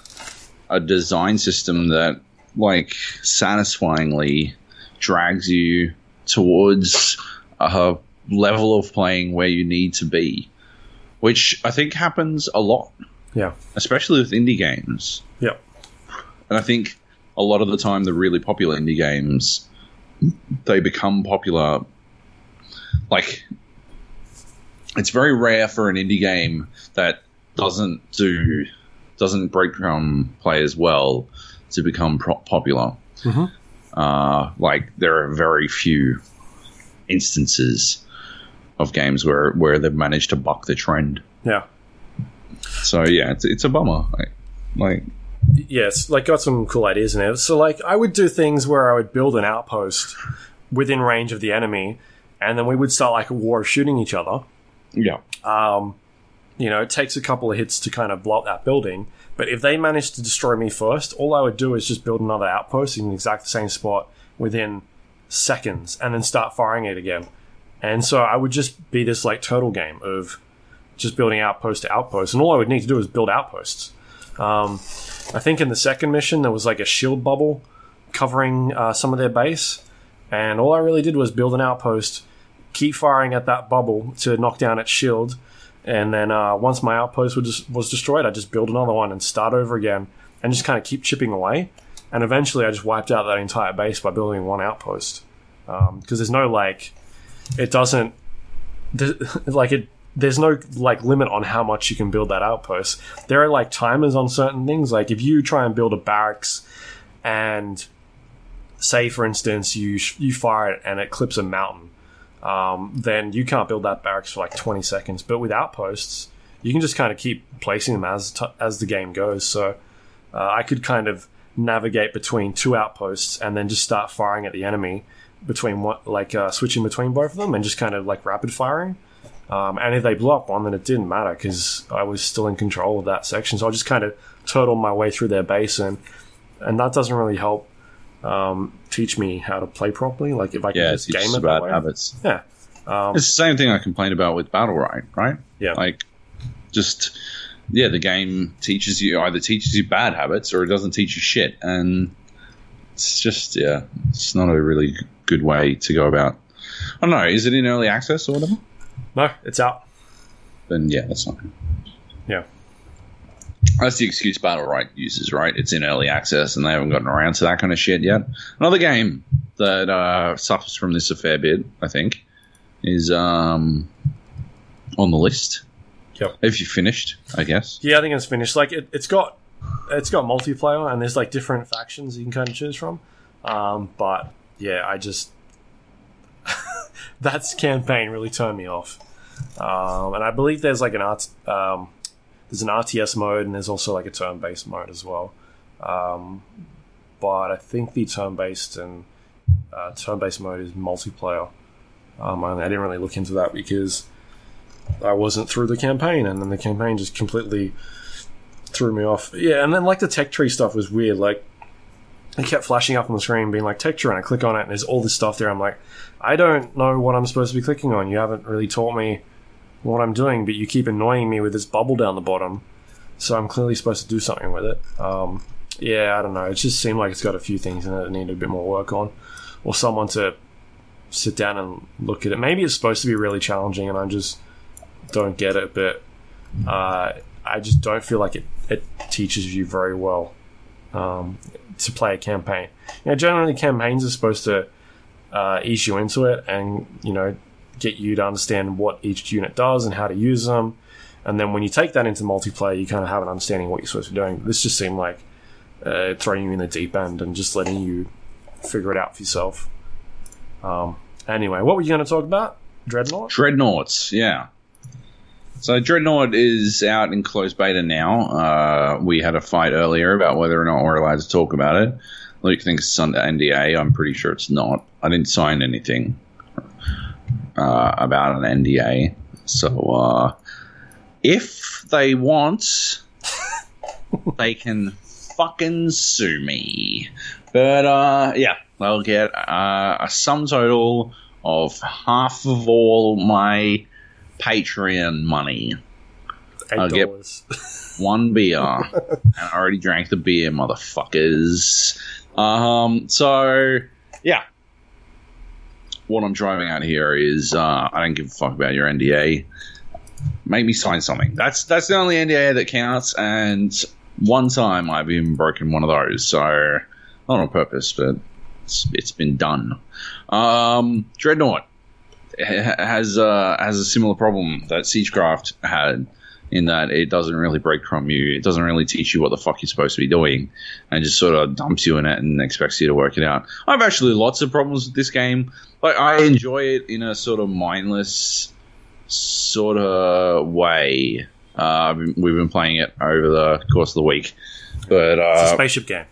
a design system that like satisfyingly drags you towards a level of playing where you need to be, which I think happens a lot Yeah. especially with indie games. And I think a lot of the time, the really popular indie games, they become popular. Like, it's very rare for an indie game that doesn't do doesn't breadcrumb players well to become pro- popular. Mhm. Uh, like, there are very few instances of games where where they've managed to buck the trend. Yeah. So yeah, it's it's a bummer. Like, like Yes, like got some cool ideas in it. So like I would do things where I would build an outpost within range of the enemy, and then we would start like a war of shooting each other. yeah, Um, you know, it takes a couple of hits to kind of blow up that building. But if they manage to destroy me first, all I would do is just build another outpost in the exact same spot within seconds, and then start firing it again. And so I would just be this like turtle game of just building outpost to outpost, and all I would need to do is build outposts. Um, I think in the second mission there was like a shield bubble covering uh, some of their base, and all I really did was build an outpost, keep firing at that bubble to knock down its shield, and then uh, once my outpost was was destroyed, I just build another one and start over again, and just kind of keep chipping away. And eventually, I just wiped out that entire base by building one outpost because there's no like, it doesn't [LAUGHS] like it. There's no like limit on how much you can build that outpost. There are like timers on certain things. Like if you try and build a barracks, and say for instance you sh- you fire it and it clips a mountain, um, then you can't build that barracks for like 20 seconds. But with outposts, you can just kind of keep placing them as t- as the game goes. So uh, I could kind of navigate between two outposts and then just start firing at the enemy between what like uh, switching between both of them and just kind of like rapid firing. Um, and if they blew up one, then it didn't matter because I was still in control of that section. So I just kind of turtled my way through their base, and and that doesn't really help um, teach me how to play properly. Like if I can yeah, just game it that way. habits. Yeah, um, It's the same thing I complained about with Battlerite, right? Yeah. Like, just yeah, the game teaches you either teaches you bad habits or it doesn't teach you shit, and it's just yeah, it's not a really good way to go about. I don't know. Is it in early access or whatever? No, it's out. Then yeah, that's not. good. Yeah. That's the excuse Battlerite uses, right? It's in early access and they haven't gotten around to that kind of shit yet. Another game that uh, suffers from this a fair bit, I think, is um, on the list. Yep. If you finished, I guess. Yeah, I think it's finished. Like it, it's got it's got multiplayer and there's like different factions you can kind of choose from. Um, but yeah, I just [LAUGHS] that's campaign really turned me off. Um, and I believe there's like an art um, there's an RTS mode and there's also like a turn based mode as well. Um, but I think the turn based and uh, turn based mode is multiplayer. Um, I didn't really look into that because I wasn't through the campaign, and then the campaign just completely threw me off. Yeah, and then like the tech tree stuff was weird. Like it kept flashing up on the screen, being like tech tree, and I click on it, and there's all this stuff there. I'm like, I don't know what I'm supposed to be clicking on. You haven't really taught me what I'm doing, but you keep annoying me with this bubble down the bottom. So I'm clearly supposed to do something with it. Um, yeah, I don't know. It just seemed like it's got a few things in it that need a bit more work on, or someone to sit down and look at it. Maybe it's supposed to be really challenging, and I just don't get it. But uh, I just don't feel like it, it teaches you very well um, to play a campaign. You know, generally campaigns are supposed to uh, ease you into it, and you know, get you to understand what each unit does and how to use them. And then when you take that into multiplayer, you kind of have an understanding what you're supposed to be doing. This just seemed like uh, throwing you in the deep end and just letting you figure it out for yourself. Um, anyway, what were you going to talk about? Dreadnought? Dreadnoughts, yeah. So Dreadnought is out in closed beta now. Uh, we had a fight earlier about whether or not we're allowed to talk about it. Luke thinks it's under NDA. I'm pretty sure it's not. I didn't sign anything uh, about an NDA. So uh, if they want, [LAUGHS] they can fucking sue me. But uh, yeah, they'll get uh, a sum total of half of all my Patreon money. I'll get- One beer. [LAUGHS] and I already drank the beer, motherfuckers. Um, so yeah. What I'm driving at here is uh, I don't give a fuck about your NDA. make me sign something. That's that's the only NDA that counts. And one time I've even broken one of those, so not on purpose, but it's, it's been done. Um, Dreadnought has uh, has a similar problem that Siegecraft had in that it doesn't really breadcrumb you. It doesn't really teach you what the fuck you're supposed to be doing, and just sort of dumps you in it and expects you to work it out. I've actually lots of problems with this game. Like I enjoy it in a sort of mindless sort of way. Uh, we've been playing it over the course of the week, but uh, It's a spaceship game.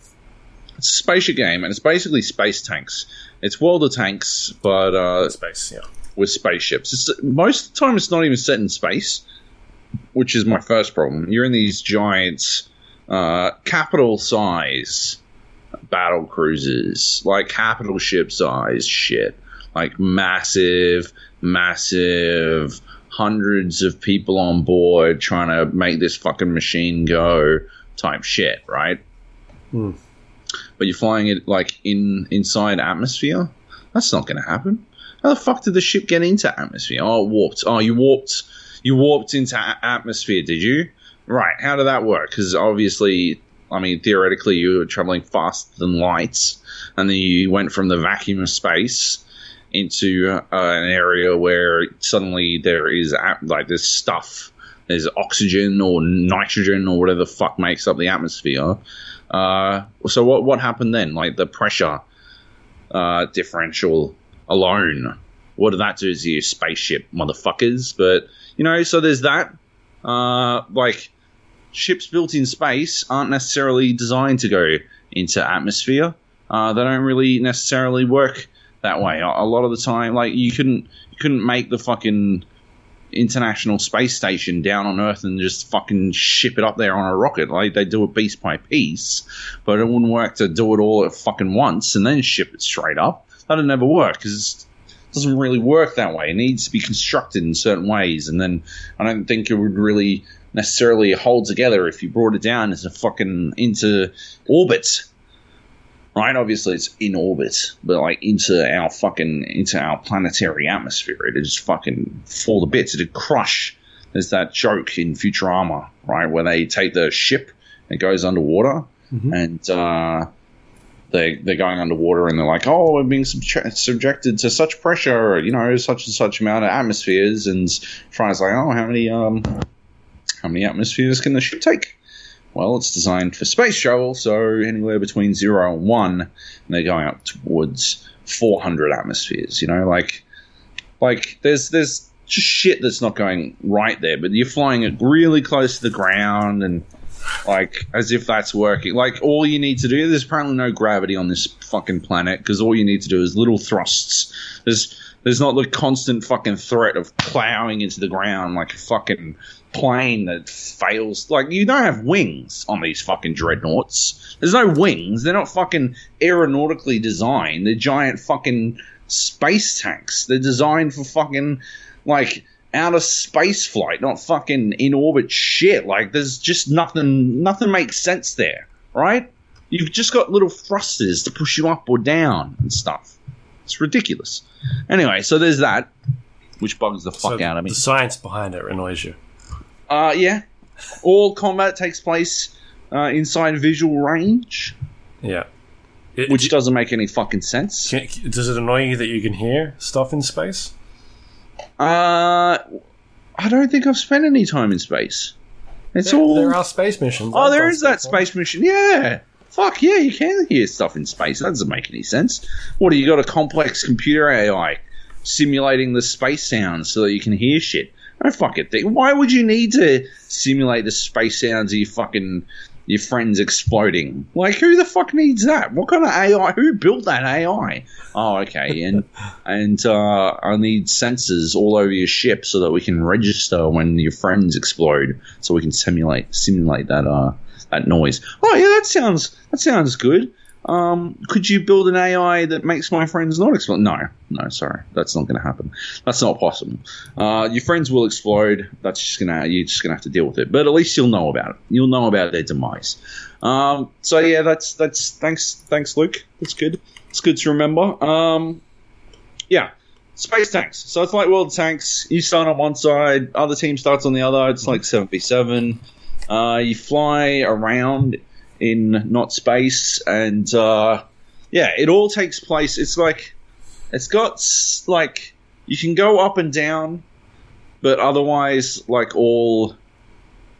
it's a spaceship game, and it's basically space tanks. It's World of Tanks, but uh, Space, yeah. With spaceships. It's, most of the time, it's not even set in space, which is my first problem. You're in these giant, uh, capital size battle cruisers, like capital ship size shit, like massive, massive, hundreds of people on board trying to make this fucking machine go type shit, right? Hmm. But you're flying it like in inside atmosphere. That's not going to happen. How the fuck did the ship get into atmosphere? Oh, warped. Oh, you warped. You warped into a- atmosphere, did you? Right. How did that work? Because obviously, I mean, theoretically, you were traveling faster than light, and then you went from the vacuum of space into uh, an area where suddenly there is like this stuff. There's oxygen or nitrogen or whatever the fuck makes up the atmosphere. Uh, so what what happened then? Like the pressure uh, differential alone. What did that do to your spaceship, motherfuckers? But you know, so there's that. Uh, like ships built in space aren't necessarily designed to go into atmosphere. Uh, they don't really necessarily work that way. A, a lot of the time, like you couldn't you couldn't make the fucking international space station down on Earth and just fucking ship it up there on a rocket. Like they do it piece by piece, but it wouldn't work to do it all at fucking once and then ship it straight up. That'd never work because it doesn't really work that way. It needs to be constructed in certain ways, and then I don't think it would really necessarily hold together if you brought it down as a fucking into orbit. Right, obviously it's in orbit, but like into our fucking into our planetary atmosphere, it'd just fucking fall to bits. It'd crush. There's that joke in Futurama, right, where they take the ship and it goes underwater, and uh, they they're going underwater and they're like, oh, we're being subje- subjected to such pressure, you know, such and such amount of atmospheres, and tries like, oh, how many um, how many atmospheres can the ship take? Well, it's designed for space travel, so anywhere between zero and one, and they're going up towards 400 atmospheres. You know, like like there's there's just shit that's not going right there, but you're flying it really close to the ground and like as if that's working. Like all you need to do, there's apparently no gravity on this fucking planet because all you need to do is little thrusts. There's there's not the constant fucking threat of plowing into the ground like a fucking plane that fails. Like you don't have wings on these fucking dreadnoughts. There's no wings. They're not fucking aeronautically designed. They're giant fucking space tanks. They're designed for fucking like outer space flight, not fucking in orbit shit. Like there's just nothing nothing makes sense there, right? You've just got little thrusters to push you up or down and stuff. It's ridiculous. Anyway, so there's that, which bugs the fuck So out of me. The science behind it annoys you. Uh, yeah. All combat takes place uh, inside visual range, Yeah. It- which it- doesn't make any fucking sense. can- does it annoy you that you can hear stuff in space? Uh, I don't think I've spent any time in space. It's There, all. there are space missions. oh, I've there is that space mission. Yeah. Fuck yeah, you can hear stuff in space. That doesn't make any sense. What do you got a complex computer AI simulating the space sounds so that you can hear shit? I fucking think. Why would you need to simulate the space sounds of your fucking your friends exploding? Like, who the fuck needs that? What kind of AI? Who built that AI? Oh, okay, and [LAUGHS] and uh, I need sensors all over your ship so that we can register when your friends explode, so we can simulate simulate that uh that noise. Oh yeah, that sounds that sounds good. Um, could you build an AI that makes my friends not explode? No, no, sorry, that's not going to happen. That's not possible. Uh, your friends will explode. That's just gonna you're just gonna have to deal with it. But at least you'll know about it. You'll know about their demise. Um, so yeah, that's that's thanks thanks Luke. That's good. It's good to remember. Um, yeah. space tanks. So it's like World Tanks. You start on one side, other team starts on the other. It's like 7v7. Uh, you fly around in not space, and uh, yeah, it all takes place. It's like it's got like you can go up and down, but otherwise, like all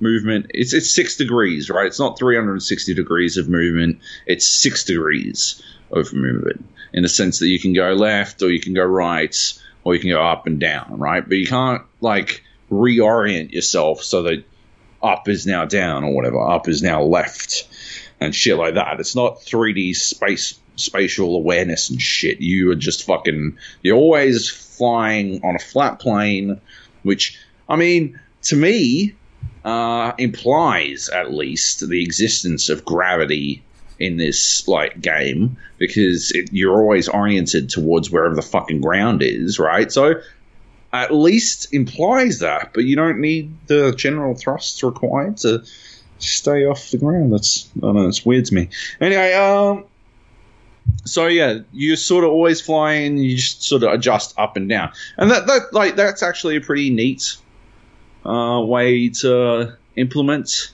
movement, it's it's six degrees, right? It's not 360 degrees of movement. It's six degrees of movement in the sense that you can go left or you can go right or you can go up and down, right? But you can't like reorient yourself so that up is now down or whatever, up is now left and shit like that. It's not 3D space spatial awareness and shit. You are just fucking you're always flying on a flat plane, which I mean, to me, uh, implies at least the existence of gravity in this like game because it, you're always oriented towards wherever the fucking ground is, right? So at least implies that, but you don't need the general thrusts required to stay off the ground. That's I don't know, it's weird to me. Anyway, um, so yeah, you're sort of always flying. You just sort of adjust up and down, and that that like that's actually a pretty neat uh, way to implement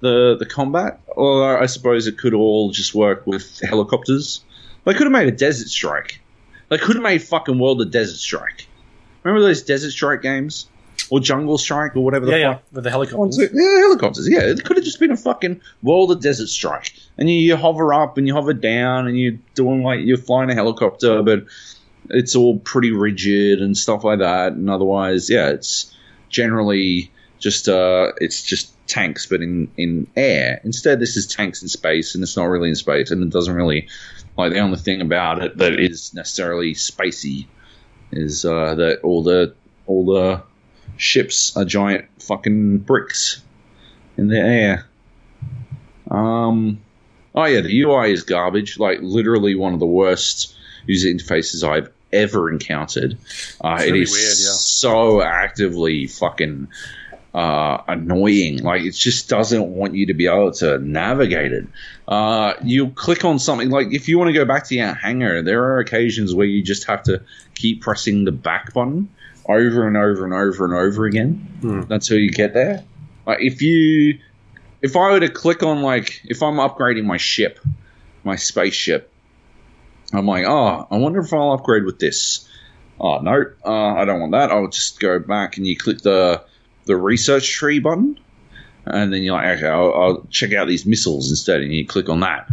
the the combat. Or I suppose it could all just work with helicopters. They could have made a Desert Strike. They could have made fucking World of Desert Strike. Remember those Desert Strike games? Or Jungle Strike or whatever the Yeah, fuck? yeah, with the helicopters. Yeah, helicopters. Yeah, it could have just been a fucking World of Desert Strike, and you, you hover up and you hover down, and you're doing like you're flying a helicopter, but it's all pretty rigid and stuff like that. And otherwise, yeah, it's generally just uh, it's just tanks, but in in air. Instead, this is tanks in space, and it's not really in space, and it doesn't really like the only thing about it that is necessarily spacey is uh, that all the all the ships are giant fucking bricks in the air. Um, oh yeah, the UI is garbage. Like literally one of the worst user interfaces I've ever encountered. Uh, it really is weird, yeah. so actively fucking uh, annoying. Like it just doesn't want you to be able to navigate it. Uh, you click on something like if you want to go back to your hangar, there are occasions where you just have to keep pressing the back button over and over and over and over again Hmm. until you get there. Like if you, if I were to click on like if I'm upgrading my ship, my spaceship, I'm like, oh, I wonder if I'll upgrade with this. Oh no, uh, I don't want that. I'll just go back and you click the the research tree button, and then you're like, okay, I'll, I'll check out these missiles instead, and you click on that,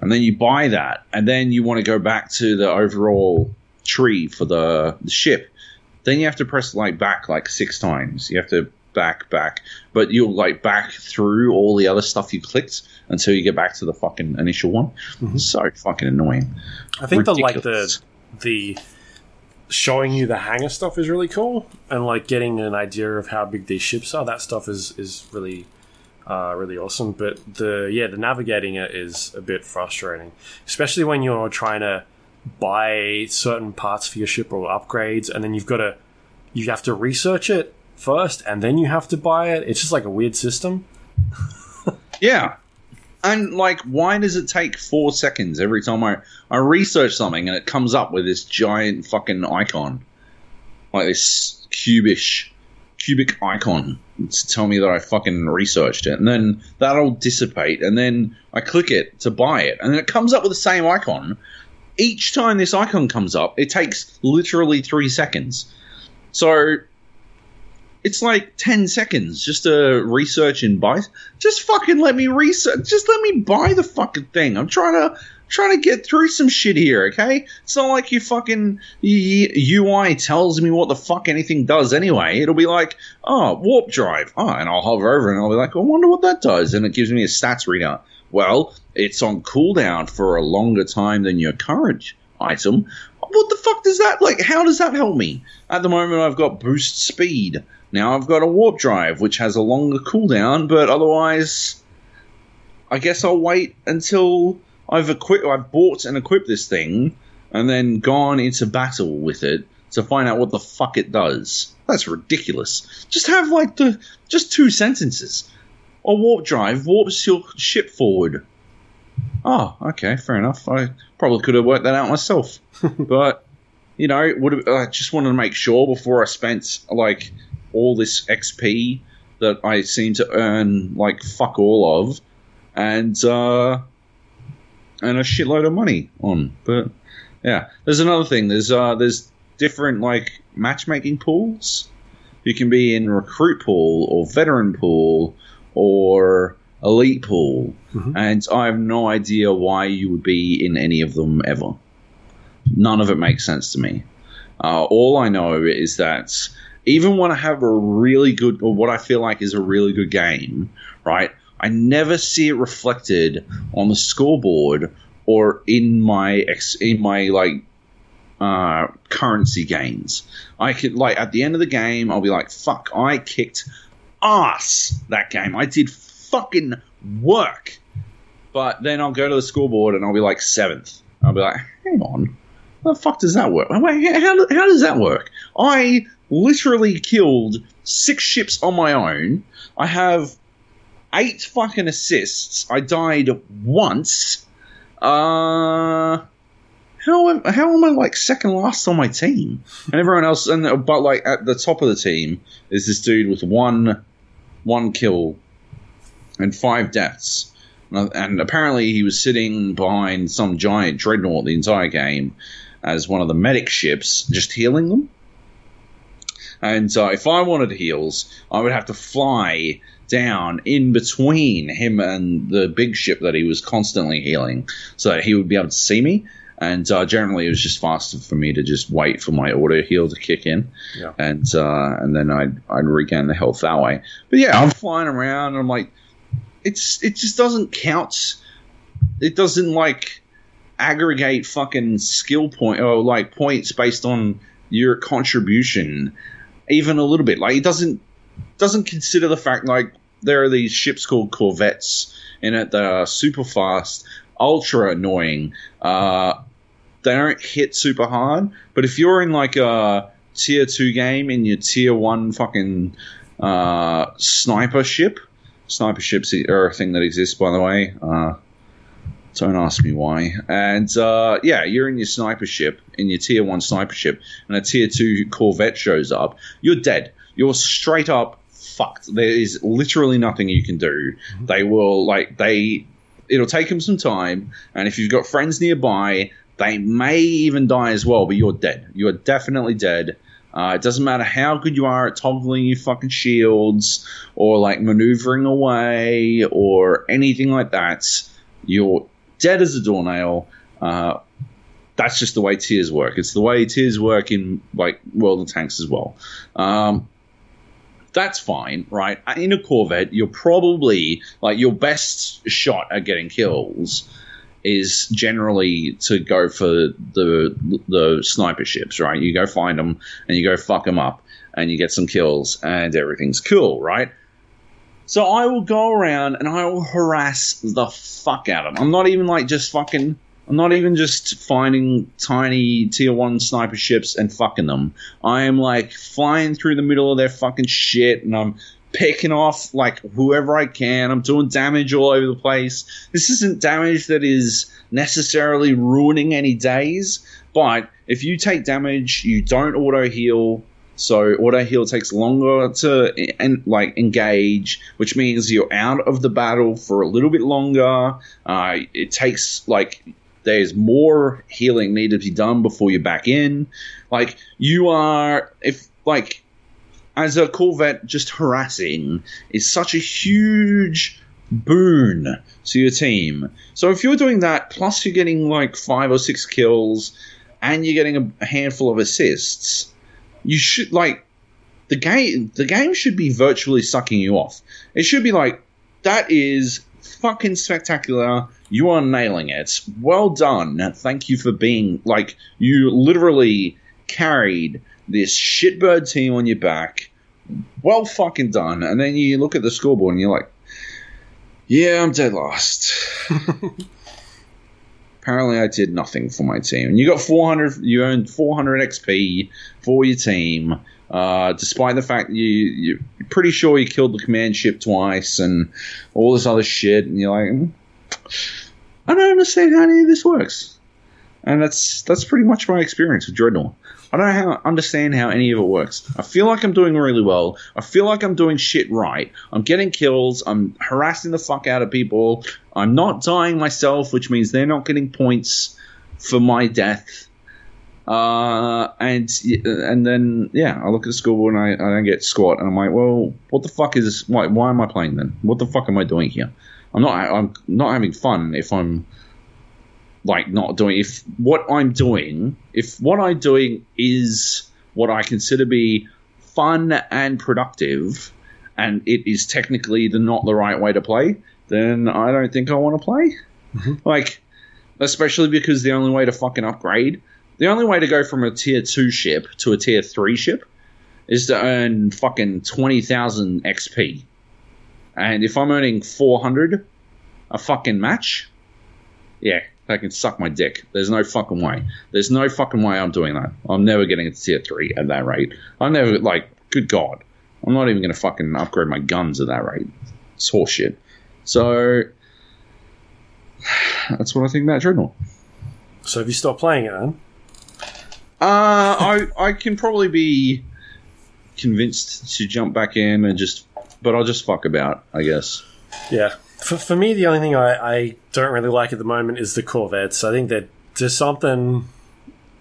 and then you buy that, and then you want to go back to the overall tree for the, the ship. Then you have to press like back like six times. You have to back back, but you'll like back through all the other stuff you clicked until you get back to the fucking initial one. Mhm. So fucking annoying. I think the like the the showing you the hangar stuff is really cool, and like getting an idea of how big these ships are. That stuff is is really uh, really awesome. But the yeah, the navigating it is a bit frustrating, especially when you're trying to buy certain parts for your ship or upgrades, and then you've got to you have to research it first, and then you have to buy it. It's just like a weird system. [LAUGHS] Yeah. And like, why does it take four seconds every time I, I research something and it comes up with this giant fucking icon? Like this cubish, cubic icon to tell me that I fucking researched it. And then that'll dissipate. And then I click it to buy it. And then it comes up with the same icon. Each time this icon comes up, it takes literally three seconds. So it's like 10 seconds just to research and buy. Just fucking let me research. Just let me buy the fucking thing. I'm trying to trying to get through some shit here, okay? It's not like you fucking UI tells me what the fuck anything does anyway. It'll be like, oh, warp drive. Oh, and I'll hover over and I'll be like, I wonder what that does. And it gives me a stats readout. Well, it's on cooldown for a longer time than your current item. What the fuck does that like? How does that help me? At the moment, I've got boost speed. Now I've got a warp drive, which has a longer cooldown, but otherwise, I guess I'll wait until I've equipped, I've bought and equipped this thing, and then gone into battle with it to find out what the fuck it does. That's ridiculous. Just have like the just two sentences. A warp drive warps your ship forward. Oh, okay, fair enough. I probably could have worked that out myself, [LAUGHS] but you know, would I just wanted to make sure before I spent like all this XP that I seem to earn like fuck all of, and uh, and a shitload of money on. But yeah, there's another thing. There's uh, there's different like matchmaking pools. You can be in recruit pool or veteran pool or elite pool, Mhm. and I have no idea why you would be in any of them ever. None of it makes sense to me. Uh, all I know is that even when I have a really good, or what I feel like is a really good game, right, I never see it reflected on the scoreboard or in my ex, in my like uh, currency gains. I could like at the end of the game, I'll be like, "Fuck, I kicked ass that game. I did fucking work." But then I'll go to the scoreboard and I'll be like seventh. I'll be like, "Hang on, how the fuck does that work? How, how does that work? I literally killed six ships on my own. I have eight fucking assists. I died once. Uh, how how am I like second last on my team? And everyone else, and but like at the top of the team is this dude with one one kill and five deaths. Uh, And apparently he was sitting behind some giant dreadnought the entire game as one of the medic ships, just healing them. And if I wanted heals, I would have to fly down in between him and the big ship that he was constantly healing, so that he would be able to see me. And uh, generally, it was just faster for me to just wait for my auto heal to kick in, Yeah. and uh, and then I'd I'd regain the health that way. But yeah, I'm flying around. And I'm like, it's it just doesn't count. It doesn't like aggregate fucking skill point or like points based on your contribution even a little bit. Like it doesn't doesn't consider the fact like there are these ships called corvettes in it that are super fast, ultra annoying. Uh, they don't hit super hard, but if you're in like a tier two game in your tier one fucking uh, sniper ship, sniper ships are a thing that exists by the way. Uh, don't ask me why. And uh, yeah, you're in your sniper ship, in your tier one sniper ship, and a tier two Corvette shows up. You're dead. You're straight up fucked. There is literally nothing you can do. They will like they. It'll take them some time, and if you've got friends nearby, they may even die as well. But you're dead. You are definitely dead. Uh, it doesn't matter how good you are at toggling your fucking shields or like maneuvering away or anything like that. You're dead as a doornail. Uh, that's just the way tiers work. It's the way tiers work in like World of Tanks as well. Um, that's fine, right? In a Corvette, you're probably like your best shot at getting kills is generally to go for the the sniper ships, right? You go find them and you go fuck them up and you get some kills and everything's cool, right? So I will go around and I will harass the fuck out of them. I'm not even like just fucking. I'm not even just finding tiny tier one sniper ships and fucking them. I am like flying through the middle of their fucking shit and I'm picking off like whoever I can. I'm doing damage all over the place. This isn't damage that is necessarily ruining any days, but if you take damage, you don't auto heal. So auto heal takes longer to and like engage, which means you're out of the battle for a little bit longer. Uh, it takes like there's more healing needed to be done before you're back in. Like you are, if like as a Corvette, just harassing is such a huge boon to your team. So if you're doing that, plus you're getting like five or six kills, and you're getting a handful of assists, you should like the game. The game should be virtually sucking you off. It should be like that is fucking spectacular. You are nailing it. Well done. Thank you for being like you literally carried this shitbird team on your back. Well fucking done. And then you look at the scoreboard and you're like, yeah, I'm dead last. [LAUGHS] Apparently, I did nothing for my team. And you got 400. You earned 400 XP for your team, uh, despite the fact that you you're pretty sure you killed the command ship twice and all this other shit. And you're like, "Mm, I don't understand how any of this works. and that's that's pretty much my experience with Dreadnought. I don't how, understand how any of it works. I feel like I'm doing really well. I feel like I'm doing shit right. I'm getting kills. I'm harassing the fuck out of people. I'm not dying myself, which means they're not getting points for my death. Uh, and and then yeah, I look at the scoreboard and I, I don't get squat, and I'm like, well, what the fuck is why? Why am I playing then? What the fuck am I doing here? I'm not I'm not having fun if I'm like not doing if what I'm doing if what I'm doing is what I consider be fun and productive and it is technically the not the right way to play, then I don't think I want to play. Mhm. Like especially because the only way to fucking upgrade, the only way to go from a tier 2 ship to a tier 3 ship is to earn fucking 20,000 XP. And if I'm earning 400 a fucking match, yeah, they can suck my dick. There's no fucking way. There's no fucking way I'm doing that. I'm never getting to tier 3 at that rate. I'm never, like, good God. I'm not even going to fucking upgrade my guns at that rate. It's horseshit. So, [SIGHS] that's what I think about Dreadnought. So have you stopped playing it then? Uh, I I can probably be convinced to jump back in and just, but I'll just fuck about, I guess. Yeah. For, for me, the only thing I, I don't really like at the moment is the Corvettes. I think that there's something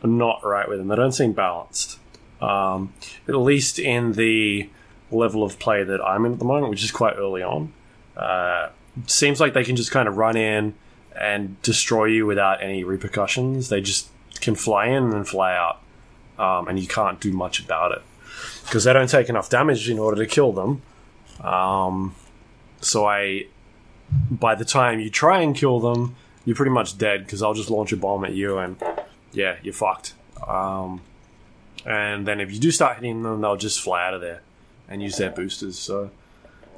not right with them. They don't seem balanced. Um, at least in the level of play that I'm in at the moment, which is quite early on. Uh, seems like they can just kind of run in and destroy you without any repercussions. They just can fly in and fly out, um, and you can't do much about it because they don't take enough damage in order to kill them. Um, so I, by the time you try and kill them, you're pretty much dead because I'll just launch a bomb at you and yeah, you're fucked. Um, and then if you do start hitting them, they'll just fly out of there and use their boosters. So,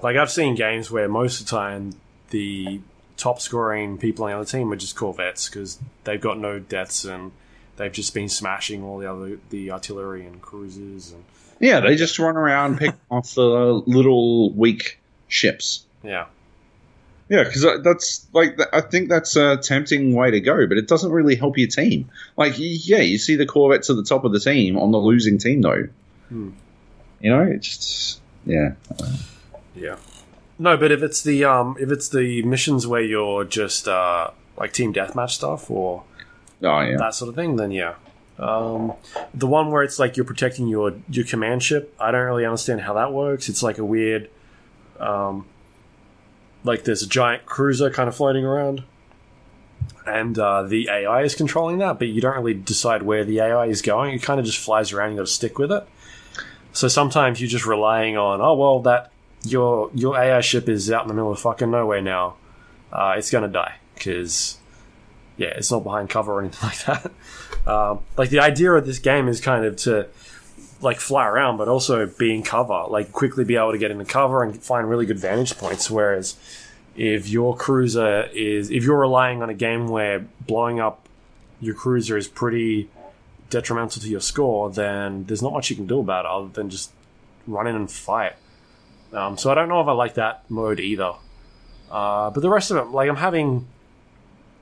like I've seen games where most of the time the top scoring people on the other team are just Corvettes because they've got no deaths and they've just been smashing all the other the artillery and cruisers and Yeah, they just run around pick [LAUGHS] off the little weak ships. yeah. Yeah, because that's like I think that's a tempting way to go, but it doesn't really help your team. Like, yeah, you see the Corvettes at the top of the team on the losing team, though. Hmm. You know, it's just yeah. Yeah. No, but if it's the um if it's the missions where you're just uh like team deathmatch stuff or Oh yeah. that sort of thing, then yeah. Um, the one where it's like you're protecting your your command ship, I don't really understand how that works. It's like a weird, um, like there's a giant cruiser kind of floating around, and uh, the AI is controlling that, but you don't really decide where the AI is going. It kind of just flies around. You got to stick with it. So sometimes you're just relying on, oh well, that your your AI ship is out in the middle of fucking nowhere now. Uh, it's gonna die because yeah, it's not behind cover or anything [LAUGHS] like that. Um, like the idea of this game is kind of to like fly around, but also be in cover, like quickly be able to get into cover and find really good vantage points. Whereas if your cruiser is, if you're relying on a game where blowing up your cruiser is pretty detrimental to your score, then there's not much you can do about it other than just run in and fight. Um, so I don't know if I like that mode either. Uh, but the rest of it, like I'm having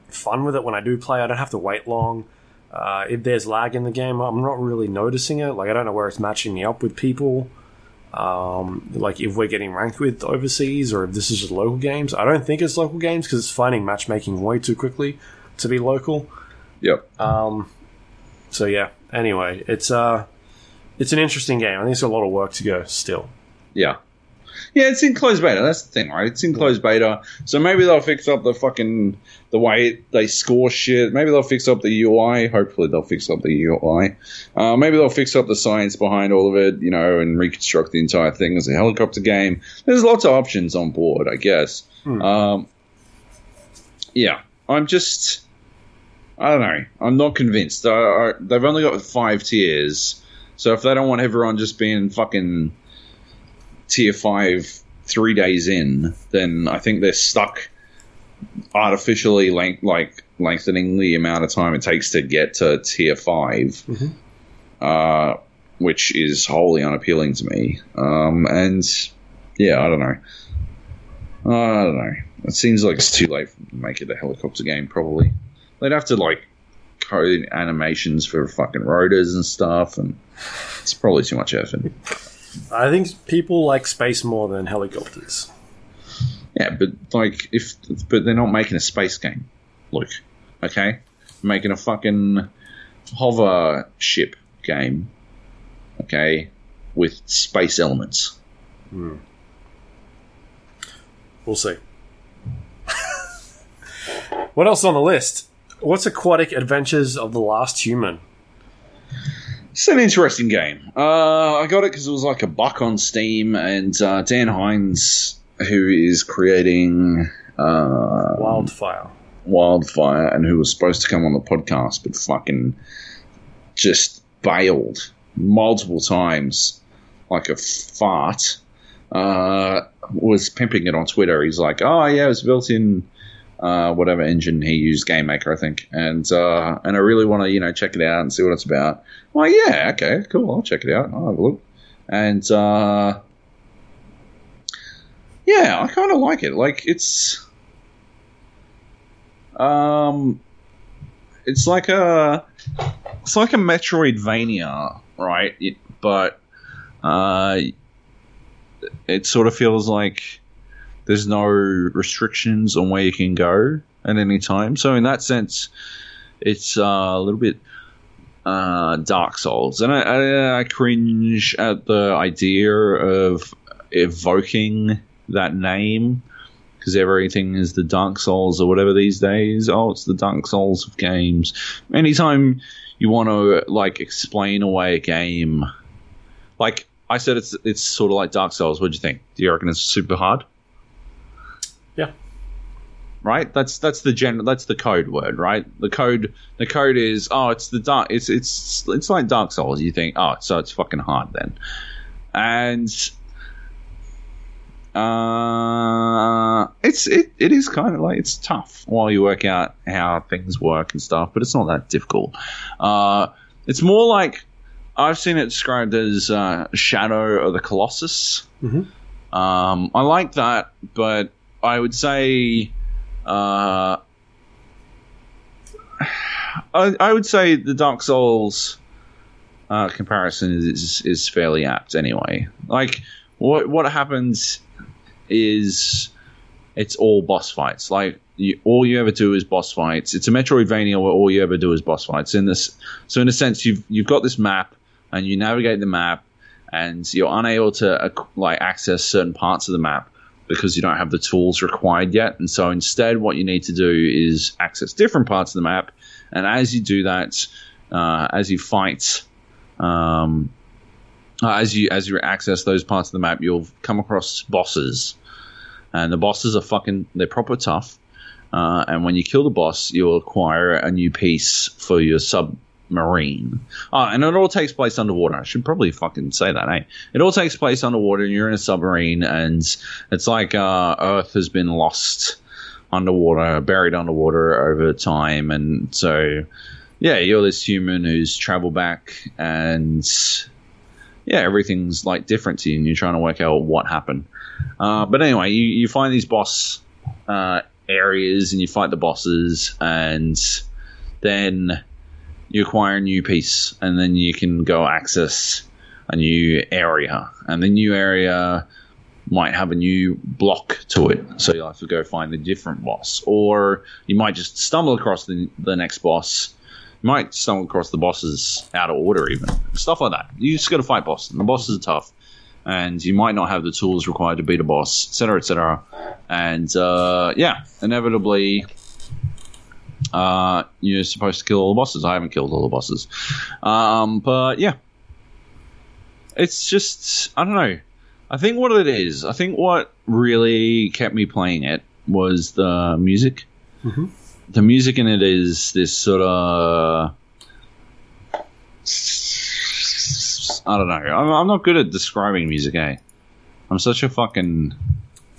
fun with it when I do play. I don't have to wait long. Uh, if there's lag in the game, I'm not really noticing it. Like I don't know where it's matching me up with people. Um, like if we're getting ranked with overseas or if this is just local games. I don't think it's local games because it's finding matchmaking way too quickly to be local. Yep. Um, so yeah. Anyway, it's uh, it's an interesting game. I think it's got a lot of work to go still. Yeah. Yeah, it's in closed beta. That's the thing, right? It's in closed beta, so maybe they'll fix up the fucking the way they score shit. Maybe they'll fix up the UI. Hopefully, they'll fix up the UI. Uh, maybe they'll fix up the science behind all of it, you know, and reconstruct the entire thing as a helicopter game. There's lots of options on board, I guess. Hmm. Um, yeah, I'm just, I don't know. I'm not convinced. Uh, I, they've only got five tiers, so if they don't want everyone just being fucking tier five three days in, then I think they're stuck artificially length, like lengthening the amount of time it takes to get to tier 5 Mhm. uh, which is wholly unappealing to me. Um, and yeah, I don't know. I don't know. It seems like it's too late to make it a helicopter game. Probably they'd have to like code animations for fucking rotors and stuff, and it's probably too much effort. I think people like space more than helicopters. Yeah, but like if but they're not making a space game, Luke. Okay, making a fucking hover ship game. Okay, with space elements. Hmm. We'll see. [LAUGHS] what else on the list? What's Aquatic Adventures of the Last Human? It's an interesting game. Uh, I got it because it was like a buck on Steam, and uh, Dan Hindes, who is creating uh, Wildfire. Wildfire, and who was supposed to come on the podcast, but fucking just bailed multiple times like a fart. Uh, was pimping it on Twitter. He's like, "Oh yeah, it was built in uh, whatever engine he used, Game Maker, I think." And uh, and I really want to you know check it out and see what it's about. Like, yeah, okay, cool, I'll check it out. I'll have a look. And uh, yeah, I kind of like it. Like it's um, it's like a it's like a Metroidvania, right? It, but uh, it sort of feels like there's no restrictions on where you can go at any time. So in that sense, it's uh, a little bit uh, Dark Souls, and I, I, I cringe at the idea of evoking that name because everything is the Dark Souls or whatever these days. Oh, it's the Dark Souls of games. Anytime you want to like explain away a game, like I said, it's it's sort of like Dark Souls. What do you think? Do you reckon it's super hard? Yeah. Right. That's that's the gen. That's the code word, right? The code. The code is oh, it's the dark. It's it's it's like Dark Souls. You think oh, so it's fucking hard then, and uh, it's it, it is kind of like it's tough while you work out how things work and stuff, but it's not that difficult. Uh, it's more like I've seen it described as uh, Shadow of the Colossus. Mhm. Um, I like that, but I would say uh, I, I would say the Dark Souls uh, comparison is is fairly apt anyway. Like what what happens is it's all boss fights. Like you, all you ever do is boss fights. It's a Metroidvania where all you ever do is boss fights. In this, so in a sense, you've you've got this map and you navigate the map, and you're unable to uh, like access certain parts of the map because you don't have the tools required yet. And so instead, what you need to do is access different parts of the map. And as you do that, uh, as you fight, um, uh, as you as you access those parts of the map, you'll come across bosses, and the bosses are fucking they're proper tough. Uh, and when you kill the boss, you'll acquire a new piece for your submarine. Oh, and it all takes place underwater. I should probably fucking say that, eh? It all takes place underwater, and you're in a submarine, and it's like uh, Earth has been lost underwater, buried underwater over time, and so yeah, you're this human who's traveled back, and yeah, everything's like different to you, and you're trying to work out what happened. Uh, but anyway, you, you find these boss uh, areas and you fight the bosses, and then you acquire a new piece, and then you can go access a new area, and the new area might have a new block to it, so you'll have to go find a different boss, or you might just stumble across the, the next boss. You might stumble across the bosses out of order, even stuff like that. You just got to fight bosses, and the bosses are tough and you might not have the tools required to beat a boss, etc., etc. And uh, yeah, inevitably, uh, you're supposed to kill all the bosses. I haven't killed all the bosses, um, but yeah, it's just I don't know. I think what it is, I think what really kept me playing it was the music. Mhm. The music in it is this sort of I don't know. I'm, I'm not good at describing music, eh? I'm such a fucking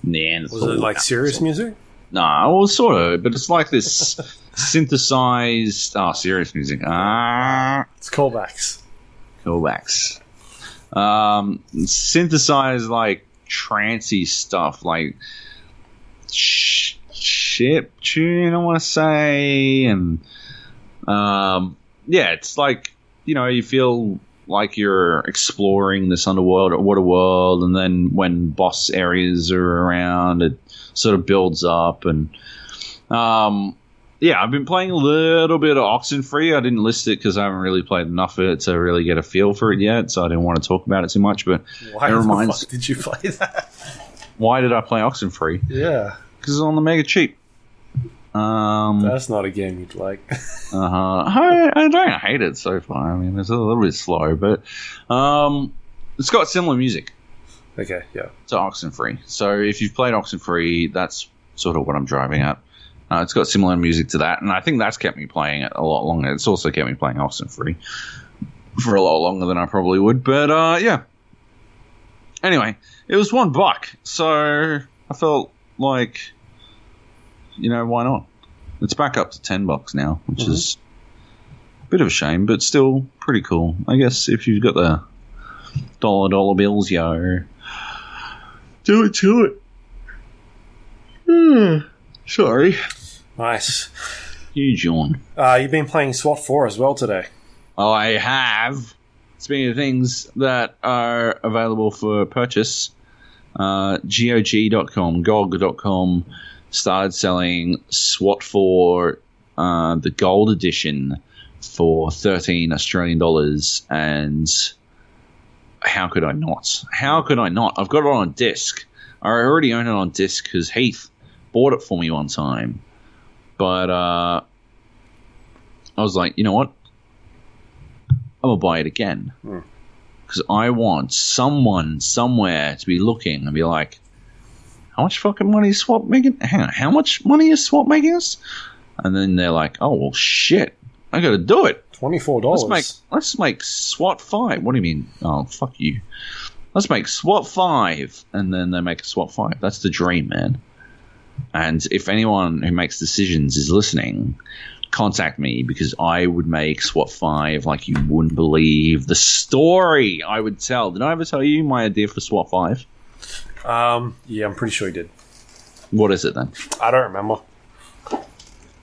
Neanderthal. Was it like serious music? No, Nah, well, sort of, but it's like this [LAUGHS] synthesized. Oh, serious music. Ah, It's callbacks. callbacks. Um, synthesized like trancy stuff, like sh- chip tune. I want to say, and Um, yeah, it's like you know you feel like you're exploring this underworld or water world, and then when boss areas are around, it sort of builds up and um, yeah, I've been playing a little bit of Oxenfree. I didn't list it because I haven't really played enough of it to really get a feel for it yet, so I didn't want to talk about it too much. But Why it the reminds. fuck did you play that? Why did I play Oxenfree? Yeah, Because it's on the Mega Cheap. Um, that's not a game you'd like. [LAUGHS] Uh huh. I, I don't hate it so far. I mean, it's a little bit slow, but um, it's got similar music okay, yeah. to Oxenfree. So if you've played Oxenfree, that's sort of what I'm driving at. Uh, it's got similar music to that, and I think that's kept me playing it a lot longer. It's also kept me playing Oxenfree for a lot longer than I probably would. But uh, yeah. Anyway, it was one buck, so I felt like, you know, why not? It's back up to ten bucks now, which Mhm. is a bit of a shame, but still pretty cool. I guess if you've got the dollar dollar bills, yo, do it to it. Hmm. Sorry, Nice. huge yawn. Uh, you've been playing SWAT 4 as well today. Oh, I have. Speaking of things that are available for purchase, uh, GOG.com, GOG.com started selling SWAT 4, uh, the gold edition, for 13 Australian dollars. And how could I not? How could I not? I've got it on disc. I already own it on disc because Heath bought it for me one time. But uh, I was like, you know what? I'm gonna buy it again Hmm. because I want someone somewhere to be looking and be like, "How much fucking money is SWAT making? Hang on, how much money is SWAT making us?" And then they're like, "Oh well, shit, I got to do it. $24. Let's make let's make SWAT five. What do you mean? Oh fuck you. Let's make SWAT five, and then they make a SWAT five. That's the dream, man. And if anyone who makes decisions is listening, contact me because I would make SWAT five like you wouldn't believe the story I would tell. Did I ever tell you my idea for SWAT five? Um, yeah, I'm pretty sure you did. What is it then? I don't remember.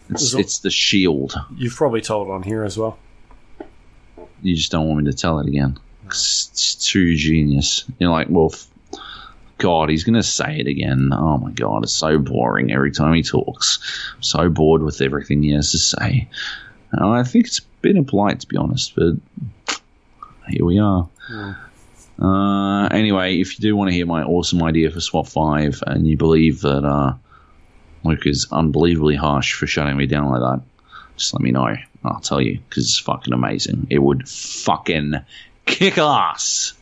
It's, it- it's the shield. You've probably told it on here as well. You just don't want me to tell it again. It's too genius. You're like, well, f- God, he's going to say it again. Oh my God, it's so boring every time he talks. I'm so bored with everything he has to say. I think it's a bit impolite, to be honest, but here we are. Uh, anyway, if you do want to hear my awesome idea for SWAT 5 and you believe that uh, Luke is unbelievably harsh for shutting me down like that, just let me know. I'll tell you because it's fucking amazing. It would fucking kick ass.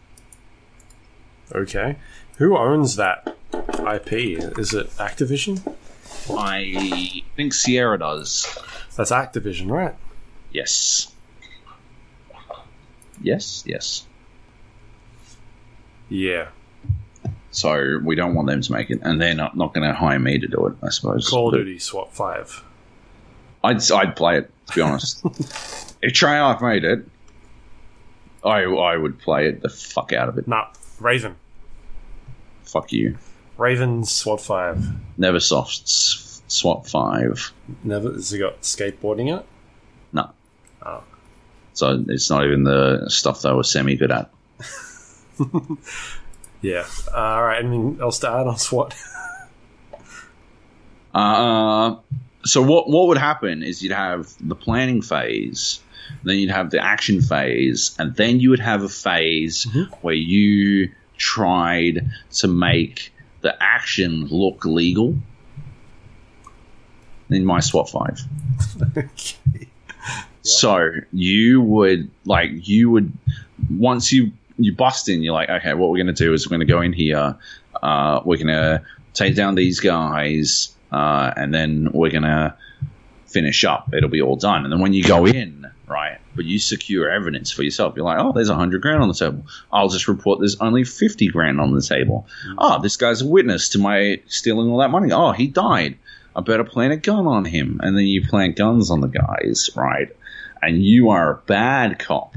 Okay. Who owns that IP? Is it Activision? I think Sierra does. That's Activision, right? Yes. Yes, yes. Yeah. So we don't want them to make it, and they're not, not going to hire me to do it, I suppose. Call of Duty SWAT 5. I'd, I'd play it, to be honest. [LAUGHS] if Treyarch made it, I, I would play it the fuck out of it. Nah, Raven. Fuck you. Raven's SWAT 5. Neversoft S- SWAT 5. Never has it got skateboarding in it? No. Oh. So it's not even the stuff they were semi good at. [LAUGHS] Yeah. Uh, Alright, anything else to add on [LAUGHS] SWAT? Uh, so what what would happen is you'd have the planning phase, then you'd have the action phase, and then you would have a phase where you tried to make the action look legal. In my SWAT five. okay. So you would like you would once you you bust in, you're like, okay, what we're gonna do is we're gonna go in here, uh, we're gonna take down these guys, uh, and then we're gonna finish up. It'll be all done. And then when you go in, right, but you secure evidence for yourself, you're like, oh, there's a hundred grand on the table. I'll just report there's only fifty grand on the table. Oh, this guy's a witness to my stealing all that money. Oh, he died. I better plant a gun on him. And then you plant guns on the guys, right? And you are a bad cop.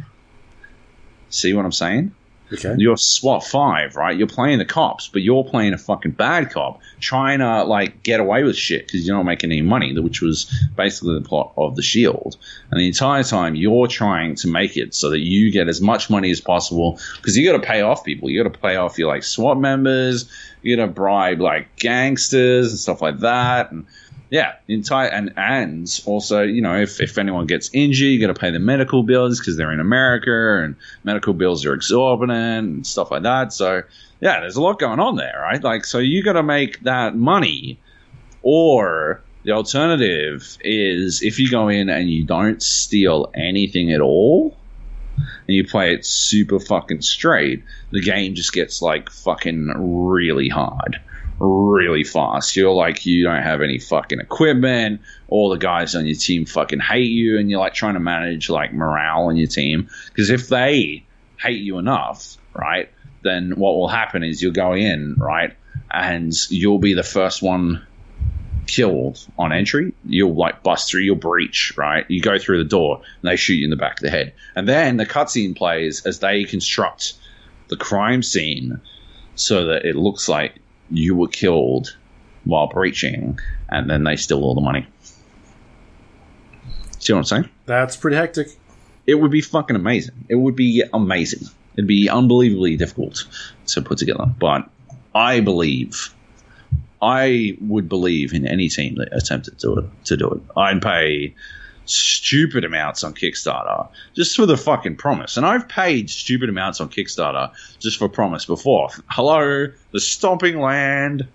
See what I'm saying? Okay. You're SWAT five, right? You're playing the cops, but you're playing a fucking bad cop, trying to like get away with shit because you're not making any money, which was basically the plot of the Shield. And the entire time, you're trying to make it so that you get as much money as possible because you got to pay off people. You got to pay off your like SWAT members. You got to bribe like gangsters and stuff like that, and yeah, entire and and also, you know, if, if anyone gets injured, you got to pay the medical bills because they're in America and medical bills are exorbitant and stuff like that. So yeah, there's a lot going on there, right? Like, so you got to make that money, or the alternative is if you go in and you don't steal anything at all. And you play it super fucking straight, the game just gets like fucking really hard really fast. You're like, you don't have any fucking equipment. All the guys on your team fucking hate you, and you're like trying to manage like morale on your team. Because if they hate you enough, right, then what will happen is you'll go in, right, and you'll be the first one killed on entry. You'll like bust through, you'll breach, right? You go through the door, and they shoot you in the back of the head. And then the cutscene plays as they construct the crime scene so that it looks like you were killed while breaching, and then they steal all the money. See what I'm saying? That's pretty hectic. It would be fucking amazing. It would be amazing. It'd be unbelievably difficult to put together. But I believe, I would believe in any team that attempted to do it. To do it, I'd pay stupid amounts on Kickstarter just for the fucking promise. And I've paid stupid amounts on Kickstarter just for promise before. Hello, the stomping land.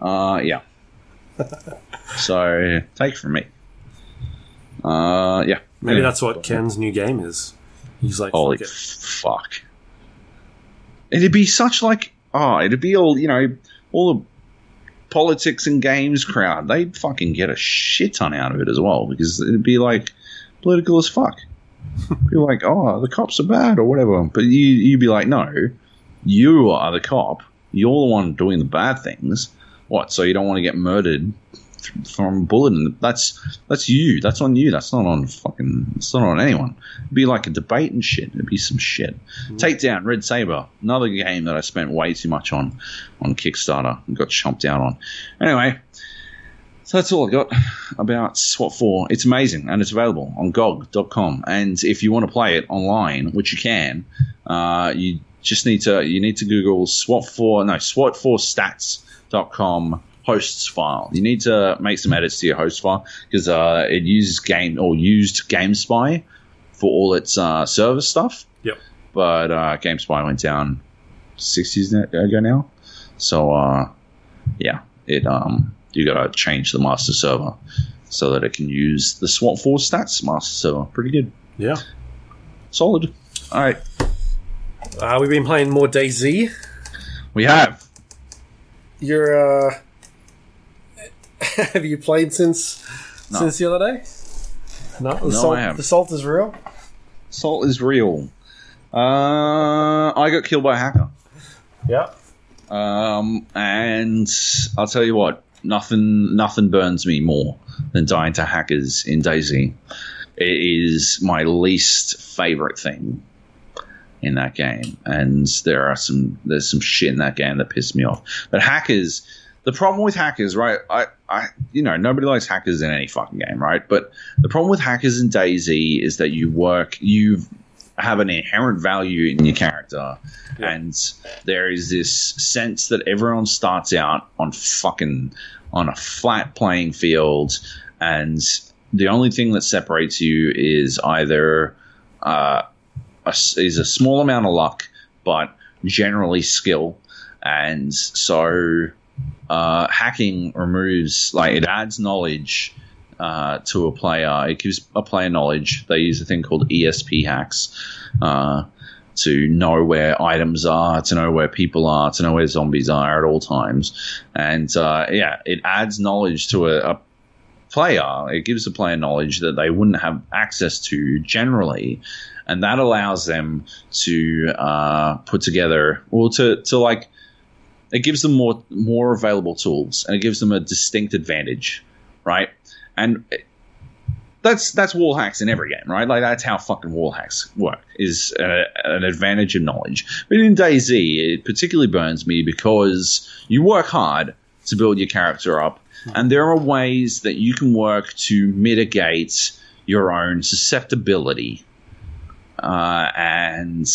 Uh, yeah. [LAUGHS] so take from me. Uh, yeah. Maybe that's what Ken's new game is. He's like, Holy fuck it. fuck. It'd be such like oh, it'd be all you know, all the politics and games crowd. They'd fucking get a shit ton out of it as well because it'd be like political as fuck. [LAUGHS] be like, oh, the cops are bad or whatever. But you you'd be like, no, you are the cop. You're the one doing the bad things. What? So you don't want to get murdered from a bullet? And that's that's you. That's on you. That's not on fucking. It's not on anyone. It'd be like a debate and shit. It'd be some shit. Take down Red Saber, another game that I spent way too much on on Kickstarter and got chomped out on. Anyway, so that's all I got about SWAT 4. It's amazing and it's available on GOG.com. And if you want to play it online, which you can, uh, you just need to you need to Google SWAT 4 no SWAT 4 stats.com hosts file. You need to make some edits to your host file because uh, it uses game or used GameSpy for all its uh, server stuff. Yep. But uh, GameSpy went down six years ago now, so uh, yeah, it um you gotta change the master server so that it can use the SWAT 4 stats master server. Pretty good, Yeah. solid. All right, Uh, we've been playing more DayZ. we have. You're, uh. [LAUGHS] have you played since No. since the other day? No, the, No, salt, the salt is real. Salt is real. Uh, I got killed by a hacker. Yeah. Um, and I'll tell you what, nothing nothing burns me more than dying to hackers in DayZ. It is my least favorite thing in that game, and there are some there's some shit in that game that pissed me off. But hackers, the problem with hackers, right? I, I, you know, nobody likes hackers in any fucking game, right? But the problem with hackers in DayZ is that you work, you have an inherent value in your character, Yeah. and there is this sense that everyone starts out on fucking on a flat playing field, and the only thing that separates you is either uh, a, is a small amount of luck, but generally skill, and so uh, hacking removes like it adds knowledge uh, to a player. It gives a player knowledge. They use a thing called ESP hacks uh, to know where items are, to know where people are, to know where zombies are at all times. And uh, yeah, it adds knowledge to a, a player. It gives the player knowledge that they wouldn't have access to generally. And that allows them to uh, put together, or to, to like, it gives them more more available tools, and it gives them a distinct advantage, right? And that's that's wall hacks in every game, right? Like that's how fucking wall hacks work. Is a, an advantage of knowledge. But in DayZ, it particularly burns me because you work hard to build your character up, and there are ways that you can work to mitigate your own susceptibility. Uh, and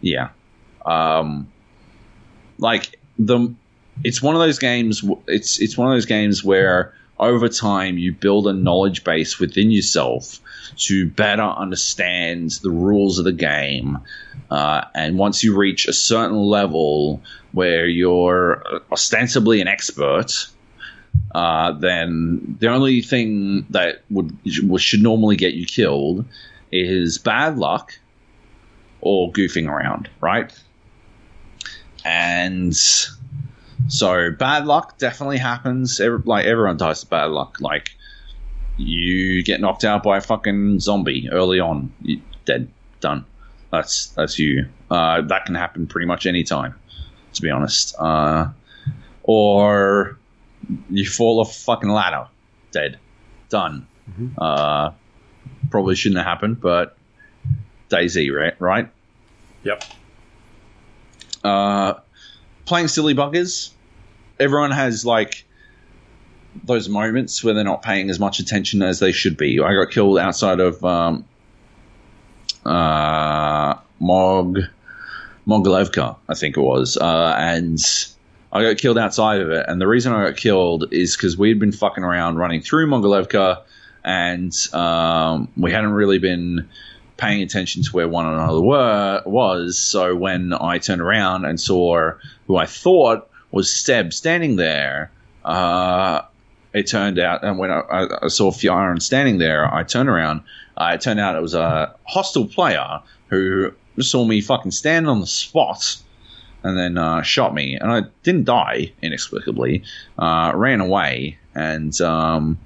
yeah, um, like the it's one of those games. It's it's one of those games where over time you build a knowledge base within yourself to better understand the rules of the game. Uh, and once you reach a certain level where you're ostensibly an expert, uh, then the only thing that would should normally get you killed is bad luck or goofing around, right? And so bad luck definitely happens. Every, like everyone dies to bad luck. Like you get knocked out by a fucking zombie early on, you dead, done. That's that's you. Uh, that can happen pretty much any time, to be honest. Uh, or you fall off a fucking ladder, dead, done. Mm-hmm. Uh, probably shouldn't have happened, but DayZ, right? Right. Yep. Uh, playing silly buggers everyone has like those moments where they're not paying as much attention as they should be. I got killed outside of um, uh, Mog Mogilevka, I think it was, uh, and I got killed outside of it. And the reason I got killed is because we had been fucking around running through Mogilevka, and um, we hadn't really been paying attention to where one another were was. So when I turned around and saw who I thought was Seb standing there. Uh, it turned out, and when I, I saw Fioran standing there, I turned around. Uh, it turned out it was a hostile player who saw me fucking stand on the spot and then uh, shot me. And I didn't die inexplicably. Uh, ran away and um,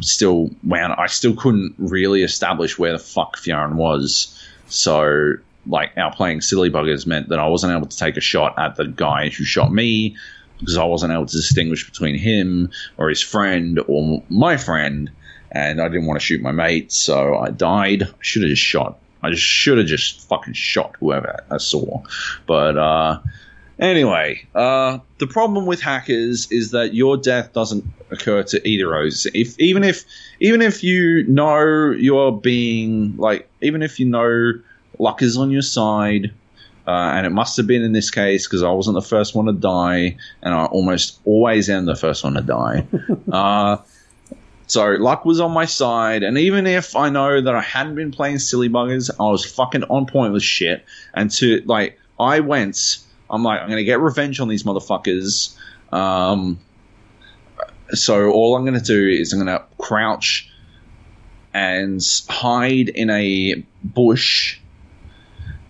still wound. I still couldn't really establish where the fuck Fioran was. So like outplaying silly buggers meant that I wasn't able to take a shot at the guy who shot me because I wasn't able to distinguish between him or his friend or my friend, and I didn't want to shoot my mate, so I died. I should have just shot. I just should have just fucking shot whoever I saw. But uh, anyway, uh, the problem with hackers is that your death doesn't occur to either of those. If even if even if you know you're being like even if you know luck is on your side. Uh, and it must have been in this case because I wasn't the first one to die, and I almost always am the first one to die. [LAUGHS] uh, so luck was on my side, and even if I know that I hadn't been playing silly buggers, I was fucking on point with shit. And to like, I went. I'm like, I'm gonna get revenge on these motherfuckers. Um, so all I'm gonna do is I'm gonna crouch and hide in a bush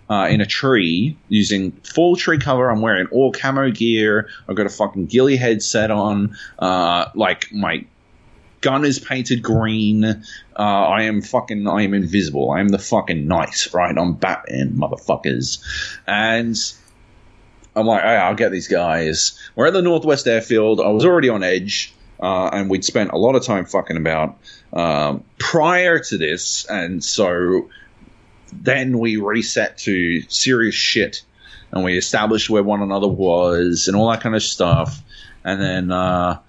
uh, in a tree using full tree cover. I'm wearing all camo gear. I've got a fucking ghillie headset on. Uh, like my gun is painted green. Uh, I am fucking. I am invisible. I am the fucking knight, right? I'm Batman, motherfuckers. And I'm like, hey, I'll get these guys. We're at the Northwest Airfield. I was already on edge. Uh, and we'd spent a lot of time fucking about um, prior to this, and so then we reset to serious shit and we established where one another was and all that kind of stuff. And then, uh,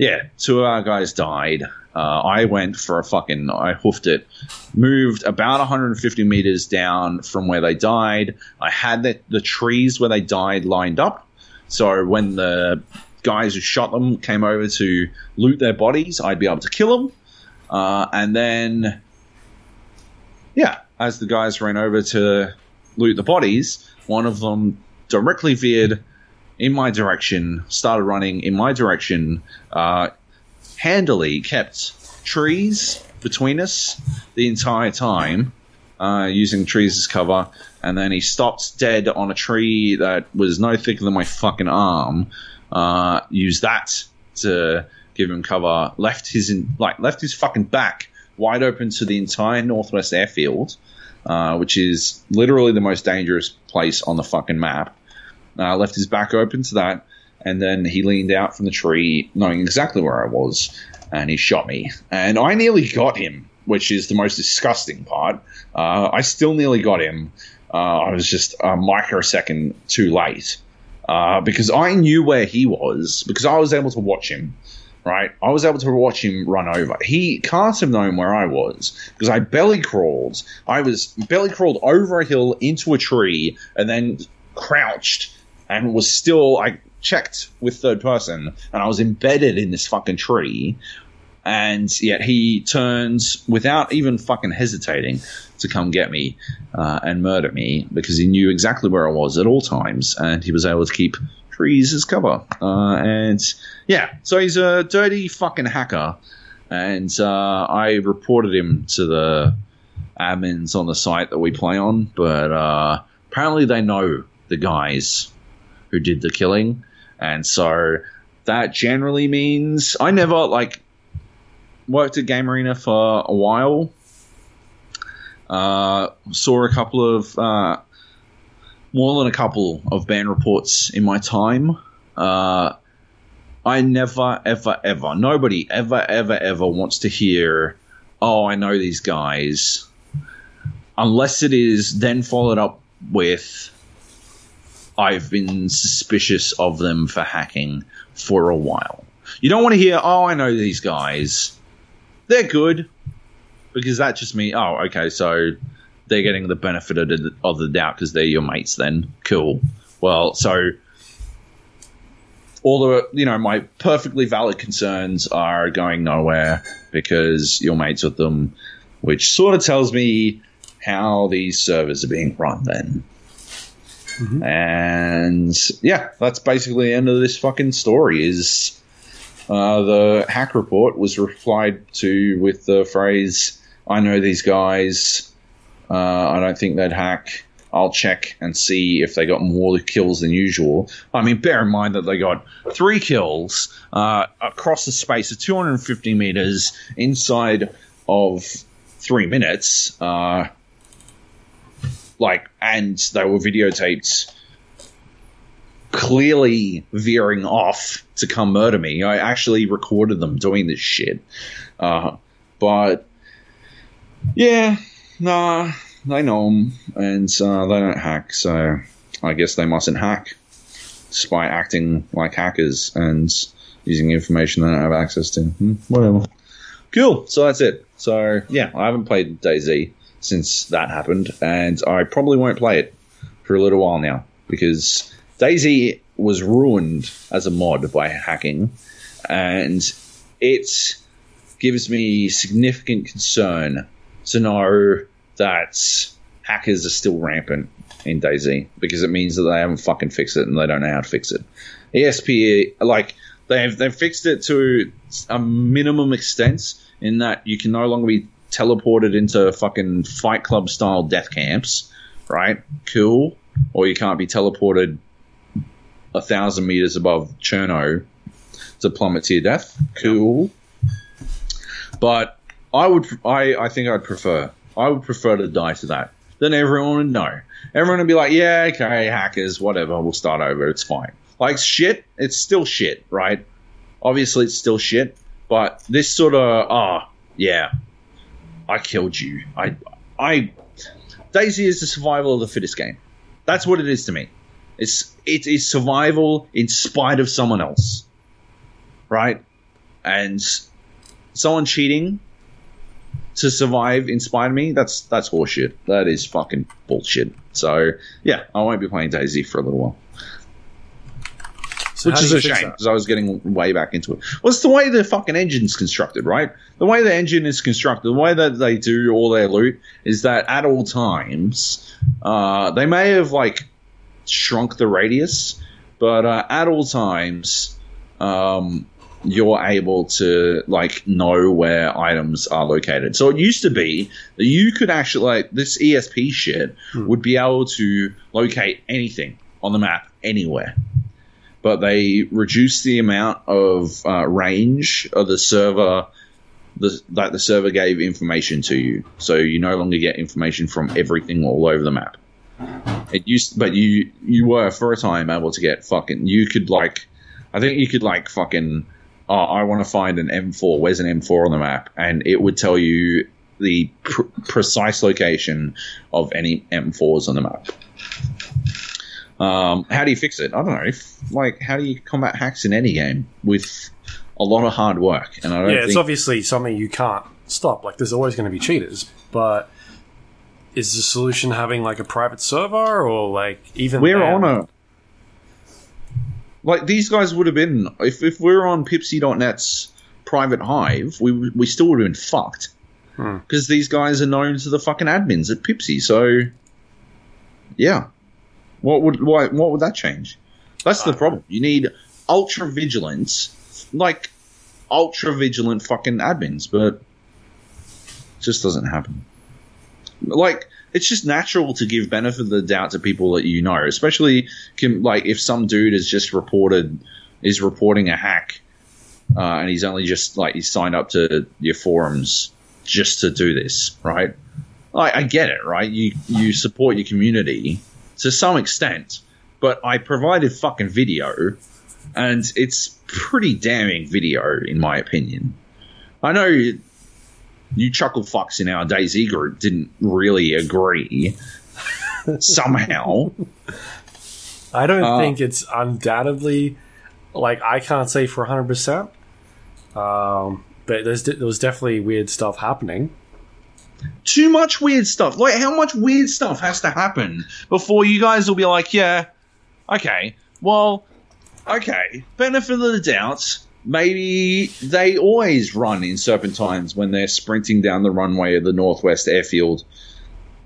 yeah, two of our guys died. Uh, I went for a fucking, I hoofed it, moved about 150 meters down from where they died. I had the, the trees where they died lined up. So when the guys who shot them came over to loot their bodies, I'd be able to kill them. Uh, and then, yeah, as the guys ran over to loot the bodies, one of them directly veered in my direction, started running in my direction, uh, handily kept trees between us the entire time, uh, using trees as cover, and then he stopped dead on a tree that was no thicker than my fucking arm. Uh, used that to give him cover. Left his in, like left his fucking back wide open to the entire northwest airfield, uh, which is literally the most dangerous place on the fucking map. Uh, left his back open to that, and then he leaned out from the tree, knowing exactly where I was, and he shot me. And I nearly got him, which is the most disgusting part. Uh, I still nearly got him. Uh, I was just a microsecond too late uh, because I knew where he was because I was able to watch him. Right, I was able to watch him run over. He can't have known where I was because I belly crawled. I was belly crawled over a hill into a tree and then crouched and was still. I checked with third person and I was embedded in this fucking tree. And yet he turns without even fucking hesitating to come get me uh, and murder me because he knew exactly where I was at all times and he was able to keep trees as cover. Uh, and yeah, so he's a dirty fucking hacker. And uh, I reported him to the admins on the site that we play on, but uh, apparently they know the guys who did the killing. And so that generally means I never like worked at Game Arena for a while. Uh, saw a couple of uh, more than a couple of ban reports in my time. Uh, I never, ever, ever, nobody ever, ever, ever wants to hear, oh, I know these guys, unless it is then followed up with, I've been suspicious of them for hacking for a while. You don't want to hear, oh, I know these guys. They're good. Because that just means, oh, okay, so they're getting the benefit of the, of the doubt because they're your mates then. Cool. Well, so all the, you know, my perfectly valid concerns are going nowhere because you're mates with them, which sort of tells me how these servers are being run then. Mm-hmm. And yeah, that's basically the end of this fucking story. Is uh, the hack report was replied to with the phrase, "I know these guys. Uh, I don't think they'd hack. I'll check and see if they got more kills than usual." I mean, bear in mind that they got three kills uh, across the space of 250 meters inside of three minutes. Uh, like, and they were videotaped clearly veering off to come murder me. I actually recorded them doing this shit. Uh, but yeah, nah, they know them, and uh, they don't hack, so I guess they mustn't hack, despite acting like hackers and using information they don't have access to. Hmm, whatever. Cool. So that's it. So yeah, I haven't played DayZ since that happened, and I probably won't play it for a little while now because DayZ was ruined as a mod by hacking, and it gives me significant concern to know that hackers are still rampant in DayZ because it means that they haven't fucking fixed it and they don't know how to fix it. ESP, like they've they've fixed it to a minimum extent in that you can no longer be teleported into fucking Fight Club style death camps, right? Cool. Or you can't be teleported a thousand meters above Cherno to plummet to your death. Cool. But I would, I, I think I'd prefer, I would prefer to die to that. Then everyone would know. Everyone would be like, yeah, okay, hackers, whatever, we'll start over, it's fine. Like shit, it's still shit, right? Obviously, it's still shit, but this sort of, ah, oh, yeah, I killed you. I, I, DayZ is the survival of the fittest game. That's what it is to me. It's it is survival in spite of someone else, right? And someone cheating to survive in spite of me. That's that's horseshit. That is fucking bullshit. So yeah, I won't be playing DayZ for a little while. So Which is a shame because I was getting way back into it. Well, it's the way the fucking engine's constructed, right? The way the engine is constructed, the way that they do all their loot is that at all times, uh, they may have like shrunk the radius, but uh, at all times, um, you're able to like know where items are located. So it used to be that you could actually like this ESP shit hmm. would be able to locate anything on the map anywhere but they reduced the amount of uh, range of the server the, that the server gave information to you. So you no longer get information from everything all over the map. It used, but you you were for a time able to get fucking. You could like I think you could like fucking. Oh, I want to find an M4. Where's an M4 on the map? And it would tell you the pr- precise location of any M4s on the map. Um, how do you fix it? I don't know. If, like, how do you combat hacks in any game with a lot of hard work? And I don't Yeah, think it's obviously something you can't stop. Like, there's always going to be cheaters, but is the solution having like a private server or like even we're on a like these guys would have been if if we are on Pipsy.net's private hive, we we still would have been fucked Hmm. because these guys are known to the fucking admins at Pipsy. So yeah, what would why what would that change? That's the problem. You need ultra vigilance, like ultra vigilant fucking admins, but it just doesn't happen. Like it's just natural to give benefit of the doubt to people that you know, especially can, like if some dude has just reported is reporting a hack, uh, and he's only just like he's signed up to your forums just to do this, right? I, I get it, right? You you support your community to some extent, but I provided fucking video, and it's pretty damning video in my opinion. I know you chuckle fucks in our DayZ group didn't really agree [LAUGHS] somehow. I don't Uh, think it's undoubtedly like I can't say for hundred percent. Um, but there's there was definitely weird stuff happening. Too much weird stuff. Like, how much weird stuff has to happen before you guys will be like, yeah, okay, well, okay, benefit of the doubt. Maybe they always run in serpentines when they're sprinting down the runway of the Northwest Airfield,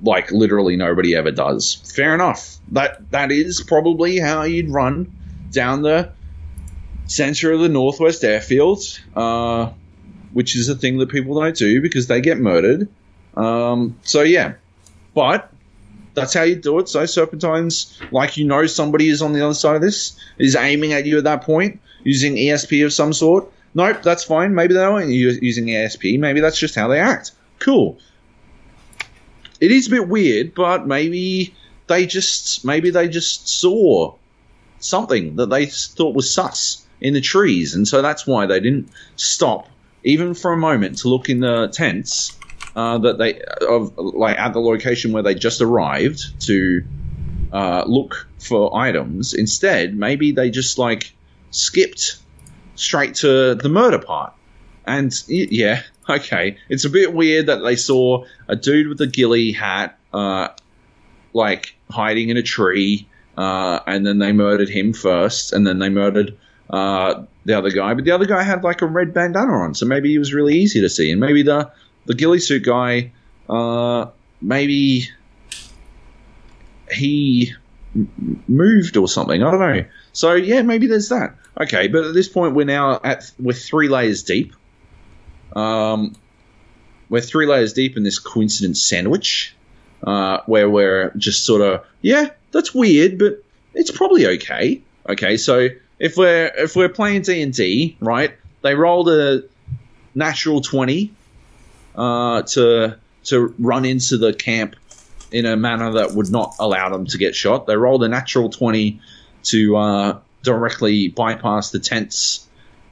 like literally nobody ever does. Fair enough. That that is probably how you'd run down the center of the Northwest Airfield, uh, which is a thing that people don't do because they get murdered. Um, so yeah, but that's how you do it. So serpentines, like you know, somebody is on the other side of this, is aiming at you at that point using ESP of some sort. Nope, that's fine. Maybe they aren't using ESP. Maybe that's just how they act. Cool. It is a bit weird, but maybe they just maybe they just saw something that they thought was sus in the trees, and so that's why they didn't stop even for a moment to look in the tents uh, that they of like at the location where they just arrived to uh, look for items. Instead, maybe they just like skipped straight to the murder part. And yeah, [LAUGHS] okay, it's a bit weird that they saw a dude with a ghillie hat, uh, like hiding in a tree, uh, and then they murdered him first, and then they murdered uh, the other guy. But the other guy had like a red bandana on, so maybe he was really easy to see. And maybe the the ghillie suit guy, uh, maybe he moved or something. I don't know. So yeah, maybe there's that. Okay, but at this point we're now at we're three layers deep. Um, we're three layers deep in this coincidence sandwich, uh, where we're just sort of yeah, that's weird, but it's probably okay. Okay, so if we're if we're playing D and D, right? They rolled a natural twenty uh, to to run into the camp in a manner that would not allow them to get shot. They rolled a natural twenty to uh, directly bypass the tents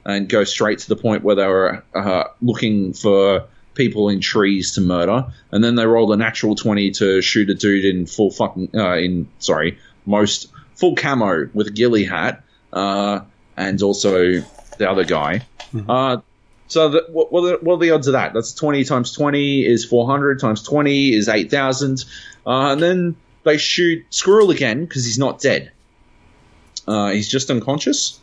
and go straight to the point where they were uh, looking for people in trees to murder, and then they rolled a natural twenty to shoot a dude in full fucking uh, in sorry most full camo with a ghillie hat, uh, and also the other guy. Uh, so the, what, what, are, what are the odds of that? That's twenty times twenty is four hundred times twenty is eight thousand, uh, and then they shoot Squirrel again because he's not dead. Uh, he's just unconscious.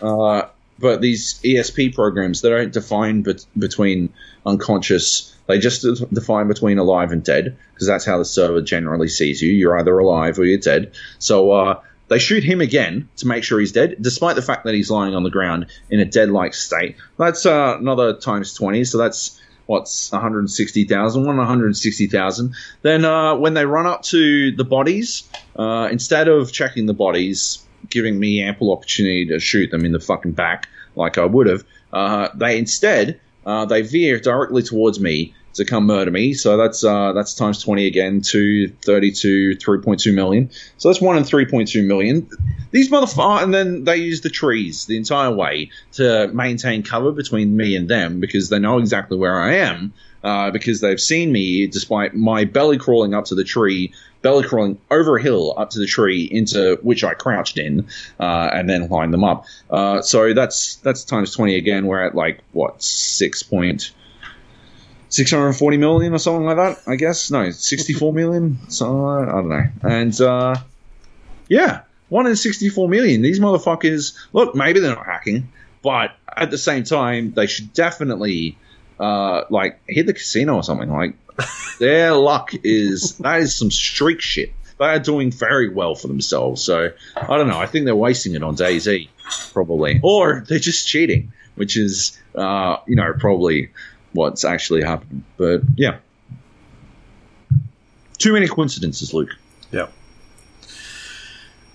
Uh, but these ESP programs, they don't define bet- between unconscious. They just define between alive and dead because that's how the server generally sees you. You're either alive or you're dead. So uh, they shoot him again to make sure he's dead, despite the fact that he's lying on the ground in a dead-like state. That's uh, another times twenty. So that's what's 160,000, 160,000. Then uh, when they run up to the bodies, uh, instead of checking the bodies, giving me ample opportunity to shoot them in the fucking back like I would have, uh, they instead uh, they veer directly towards me, to come murder me. So that's uh, that's times twenty again to thirty-two, three point two million. So that's one and three point two million. These motherfuckers, and then they use the trees the entire way to maintain cover between me and them because they know exactly where I am. Uh, because they've seen me, despite my belly crawling up to the tree, belly crawling over a hill up to the tree into which I crouched in, uh, and then lined them up. Uh, so that's that's times twenty again. We're at like what six point 640 million or something like that, I guess. No, 64 [LAUGHS] million. So I don't know. And uh, yeah, one in 64 million. These motherfuckers, look, maybe they're not hacking, but at the same time, they should definitely uh, like hit the casino or something. Like [LAUGHS] their luck is that is some streak shit. They are doing very well for themselves. So I don't know. I think they're wasting it on DayZ, probably, or they're just cheating, which is uh, you know probably what's actually happened. But yeah, too many coincidences, Luke. Yeah.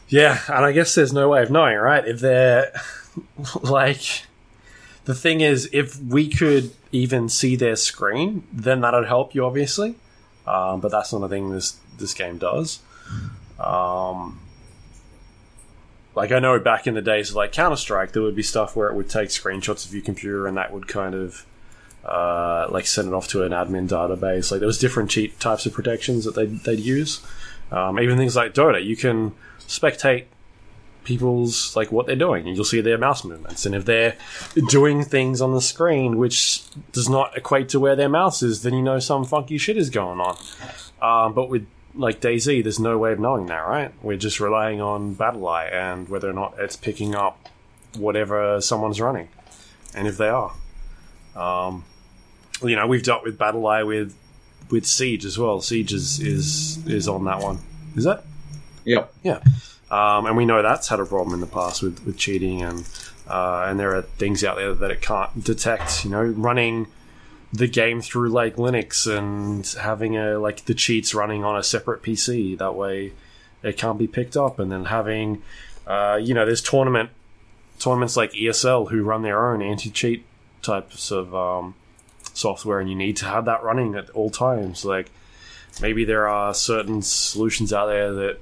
Yeah, and I guess there's no way of knowing, right? If they're [LAUGHS] like the thing is, if we could even see their screen, then that'd help you, obviously. Um, but that's not a thing this this game does. Um, like I know back in the days of like Counter Strike, there would be stuff where it would take screenshots of your computer, and that would kind of uh, like send it off to an admin database. Like there was different cheat types of protections that they'd, they'd use. Um, even things like Dota, you can spectate people's like what they're doing, and you'll see their mouse movements. And if they're doing things on the screen which does not equate to where their mouse is, then you know some funky shit is going on. Um, but with like DayZ, there's no way of knowing that, right? We're just relying on BattlEye and whether or not it's picking up whatever someone's running, and if they are. Um, you know, we've dealt with BattlEye with with Siege as well. Siege is is, is on that one. Is that? Yep. Yeah. Um, and we know that's had a problem in the past with, with cheating, and uh, and there are things out there that it can't detect. You know, running the game through like Linux and having a like the cheats running on a separate PC. That way, it can't be picked up. And then having, uh, you know, there's tournament tournaments like ESL who run their own anti cheat types of um, software, and you need to have that running at all times. Like maybe there are certain solutions out there that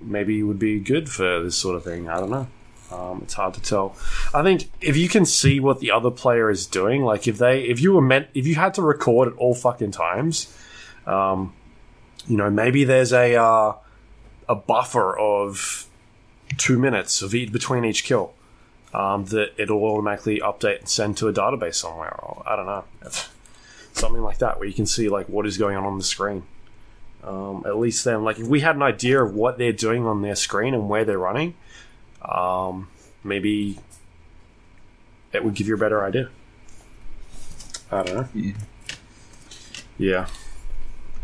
maybe would be good for this sort of thing. I don't know. Um, it's hard to tell. I think if you can see what the other player is doing, like if they, if you were meant, if you had to record at all fucking times, um, you know, maybe there's a uh, a buffer of two minutes of each between each kill um, that it'll automatically update and send to a database somewhere. Or, I don't know, something like that, where you can see like what is going on on the screen. Um, at least then, like if we had an idea of what they're doing on their screen and where they're running, um, maybe it would give you a better idea. I don't know. Yeah.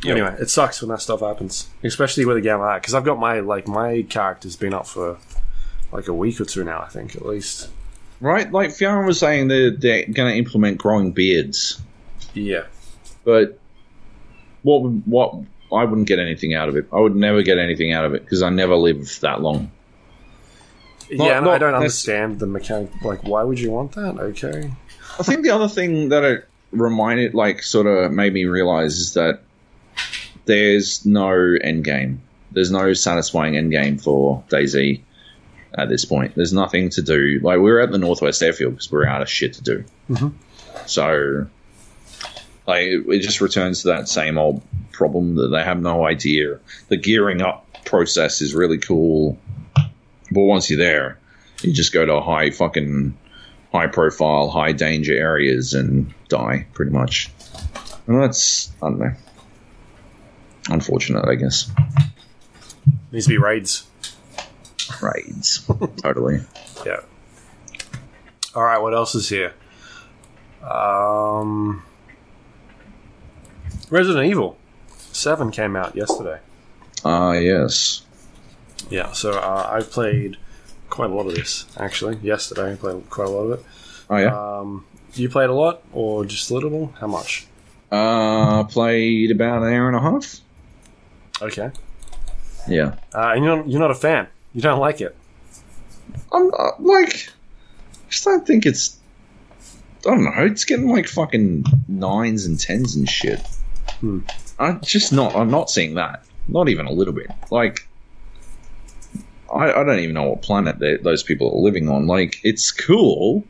Yeah. Anyway, it sucks when that stuff happens, especially with a game like that. Because I've got my like my character's been up for like a week or two now, I think at least. Right, like Fiona was saying, they're, they're going to implement growing beards, Yeah. but what what I wouldn't get anything out of it. I would never get anything out of it because I never live that long. Not- yeah, and I don't understand the mechanic. Like, why would you want that? Okay. I think the other thing that it reminded, like, sort of made me realize is that there's no end game. There's no satisfying end game for DayZ at this point. There's nothing to do. Like, we were at the Northwest Airfield because we are out of shit to do. Mm-hmm. So, like, it, it just returns to that same old problem that they have no idea. The gearing up process is really cool, but once you're there, you just go to high fucking high profile, high danger areas and die pretty much. And that's I don't know. Unfortunate, I guess. Needs to be raids. Raids, [LAUGHS] totally. Yeah. All right. What else is here? Um, Resident Evil Seven came out yesterday. Ah, yes. Yeah. So uh, I played quite a lot of this actually. Yesterday, I played quite a lot of it. Oh yeah. Um, you played a lot or just a little? How much? Uh, played about an hour and a half. Okay. Yeah. Uh, and you're not, you're not a fan. You don't like it. I'm uh, like, I just don't think it's. I don't know. It's getting like fucking nines and tens and shit. Hmm. I'm just not. I'm not seeing that. Not even a little bit. Like, I, I don't even know what planet they, those people are living on. Like, it's cool,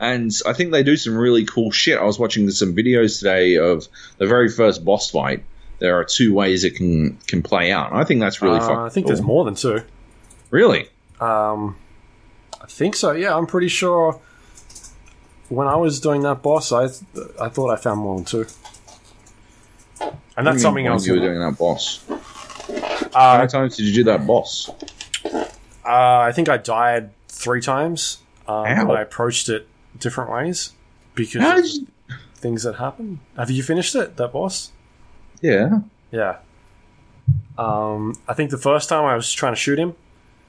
and I think they do some really cool shit. I was watching some videos today of the very first boss fight. There are two ways it can can play out. I think that's really Uh, fucking. I think cool. there's more than two. Really? Um, I think so. Yeah, I'm pretty sure. When I was doing that boss, I I thought I found more than two, and that's something else. You were doing that boss. How Uh, many times did you do that boss? uh, I think I died three times. Um, Ow. I approached it different ways because How did you? things that happen. Have you finished it? That boss? Yeah. Yeah. Um, I think the first time I was trying to shoot him.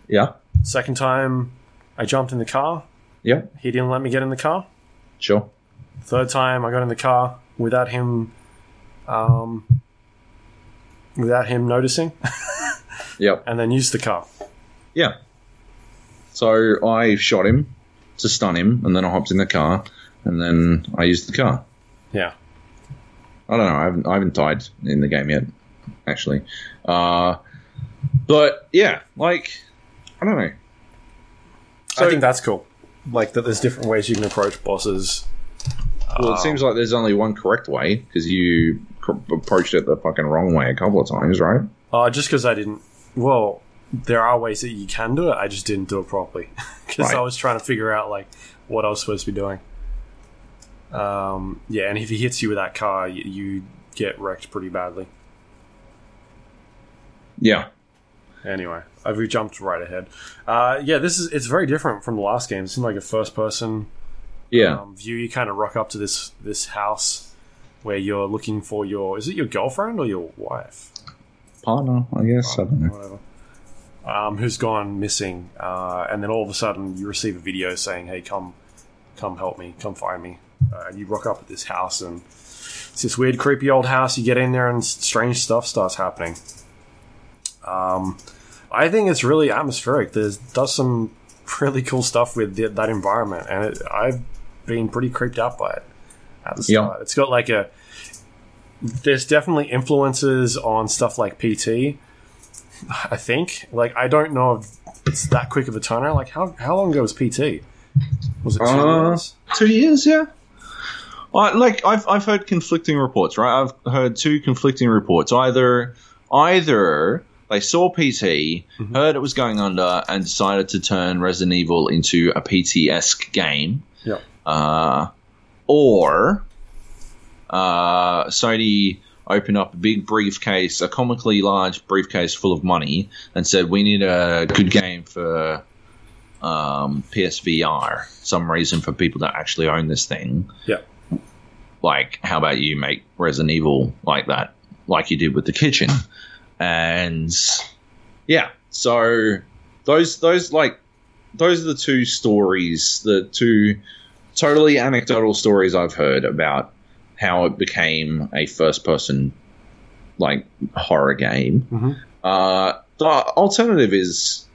Yeah. Second time, I jumped in the car. Yeah. He didn't let me get in the car. Sure. Third time, I got in the car without him, um, without him noticing, [LAUGHS] Yep. and then used the car. Yeah. So I shot him to stun him, and then I hopped in the car, and then I used the car. Yeah. I don't know. I haven't, I haven't died in the game yet, actually. Uh, but yeah, like I don't know. I think that's cool. Like that, there's different ways you can approach bosses. Well, it seems like there's only one correct way because you cr- approached it the fucking wrong way a couple of times, right? Uh, just because I didn't. Well, there are ways that you can do it. I just didn't do it properly [LAUGHS] because I was trying to figure out like what I was supposed to be doing. Um, yeah, and if he hits you with that car, you, you get wrecked pretty badly. Yeah. Anyway, I've jumped right ahead. Uh, yeah, this is it's very different from the last game. It seemed like a first person Yeah. um, view. You kind of rock up to this this house where you're looking for your is it your girlfriend or your wife? Partner, I guess. I don't know. whatever. Um, who's gone missing, uh, and then all of a sudden you receive a video saying, "Hey, come, come help me, come find me." Uh, and you rock up at this house, and it's this weird, creepy old house. You get in there, and strange stuff starts happening. Um, I think it's really atmospheric. There's does some really cool stuff with the, that environment, and it, I've been pretty creeped out by it at the Yeah. start. It's got like a there's definitely influences on stuff like PT. I think. Like, I don't know if it's that quick of a turnaround. Like, how how long ago was PT? Was it two Uh, years? Two years, yeah. I, like I've I've heard conflicting reports, right? I've heard two conflicting reports. Either either they saw PT, heard it was going under, and decided to turn Resident Evil into a PT esque game, Yep. uh, or uh, Sony opened up a big briefcase, a comically large briefcase full of money, and said, "We need a good game for um, PSVR. Some reason for people to actually own this thing. Yeah. Like, how about you make Resident Evil like that, like you did with the kitchen? And yeah, so those those like those are the two stories, the two totally anecdotal stories I've heard about how it became a first person like horror game. Mhm. Uh, the alternative is,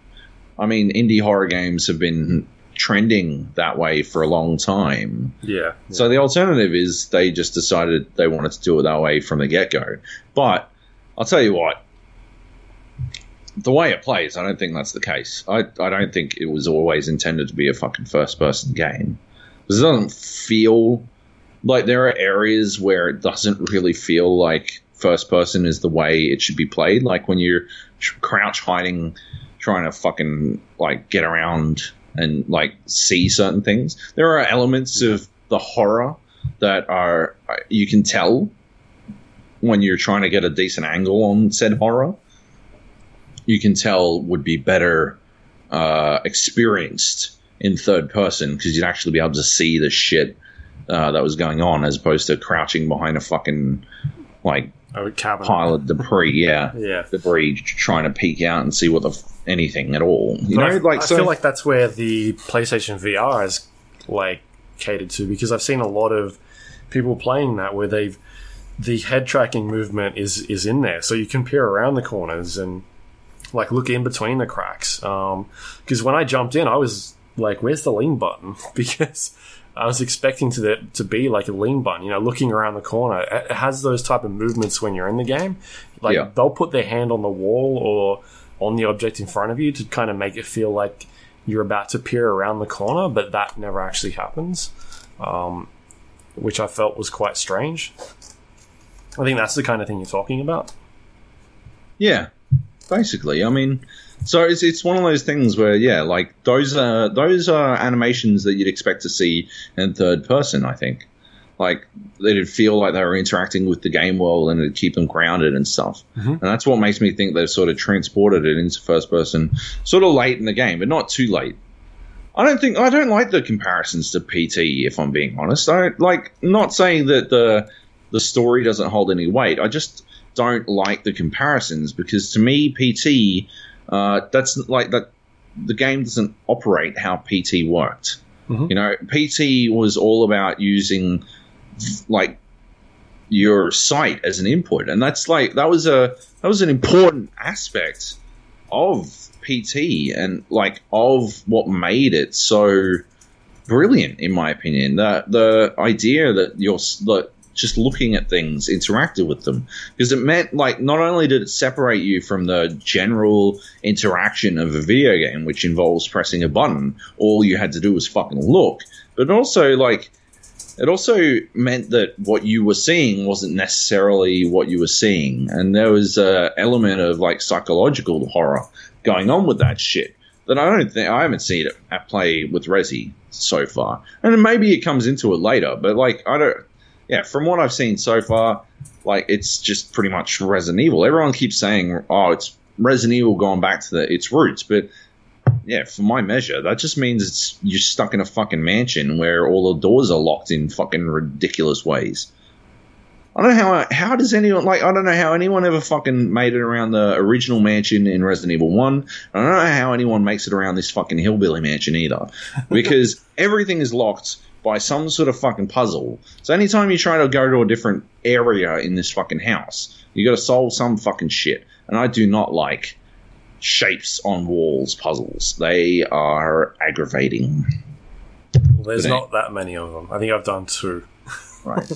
I mean, indie horror games have been trending that way for a long time. Yeah. So the alternative is they just decided they wanted to do it that way from the get go. But I'll tell you what, the way it plays, I don't think that's the case. I, I don't think it was always intended to be a fucking first person game. It doesn't feel like there are areas where it doesn't really feel like first person is the way it should be played. Like when you're crouch hiding, trying to fucking like get around and like see certain things. There are elements of the horror that are uh, you can tell when you're trying to get a decent angle on said horror. You can tell would be better uh, experienced in third person because you'd actually be able to see the shit uh, that was going on as opposed to crouching behind a fucking like Oh, cabin. pile of debris. Yeah, Yeah. debris trying to peek out and see what the f- anything at all. You But know, I, like I so. feel like that's where the PlayStation VR is like catered to because I've seen a lot of people playing that where they've the head tracking movement is is in there, so you can peer around the corners and like look in between the cracks. Because when I jumped in, I was like, "Where's the lean button?" [LAUGHS] because I was expecting to the, to be like a lean button, you know, looking around the corner. It has those type of movements when you're in the game. Like Yeah. they'll put their hand on the wall or on the object in front of you to kind of make it feel like you're about to peer around the corner, but that never actually happens, um, which I felt was quite strange. I think that's the kind of thing you're talking about. Yeah, basically. I mean, so it's it's one of those things where yeah, like those are those are animations that you'd expect to see in third person. I think, like they'd feel like they were interacting with the game world and it'd keep them grounded and stuff. Mm-hmm. And that's what makes me think they've sort of transported it into first person, sort of late in the game, but not too late. I don't think I don't like the comparisons to PT. If I'm being honest, I like not saying that the the story doesn't hold any weight. I just don't like the comparisons because to me, PT, uh, that's like that. The game doesn't operate how PT worked. Mhm. You know, PT was all about using like your sight as an input, and that's like that was a that was an important aspect of PT and like of what made it so brilliant, in my opinion. The the idea that you're that just looking at things, interacted with them, because it meant like not only did it separate you from the general interaction of a video game, which involves pressing a button, all you had to do was fucking look, but also like it also meant that what you were seeing wasn't necessarily what you were seeing, and there was a element of like psychological horror going on with that shit that I don't think I haven't seen it at play with Resi so far, and maybe it comes into it later. But like I don't, yeah, from what I've seen so far, like it's just pretty much Resident Evil. Everyone keeps saying, "Oh, it's Resident Evil going back to the, its roots," but yeah, for my measure, that just means it's you're stuck in a fucking mansion where all the doors are locked in fucking ridiculous ways. I don't know how how does anyone like I don't know how anyone ever fucking made it around the original mansion in Resident Evil One. I don't know how anyone makes it around this fucking hillbilly mansion either, [LAUGHS] because everything is locked by some sort of fucking puzzle. So anytime you try to go to a different area in this fucking house, you got to solve some fucking shit, and I do not like shapes on walls puzzles. They are aggravating. Well, there's not that many of them. I think I've done two. [LAUGHS] Right.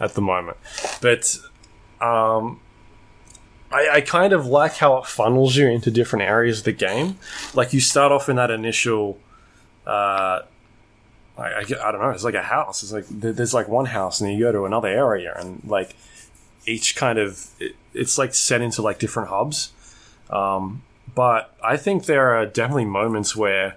at the moment. But um, I, I kind of like how it funnels you into different areas of the game. Like you start off in that initial, uh, I, I, don't know, it's like a house. It's like there's like one house, and then you go to another area, and like each kind of it, it's like set into like different hubs. Um, but I think there are definitely moments where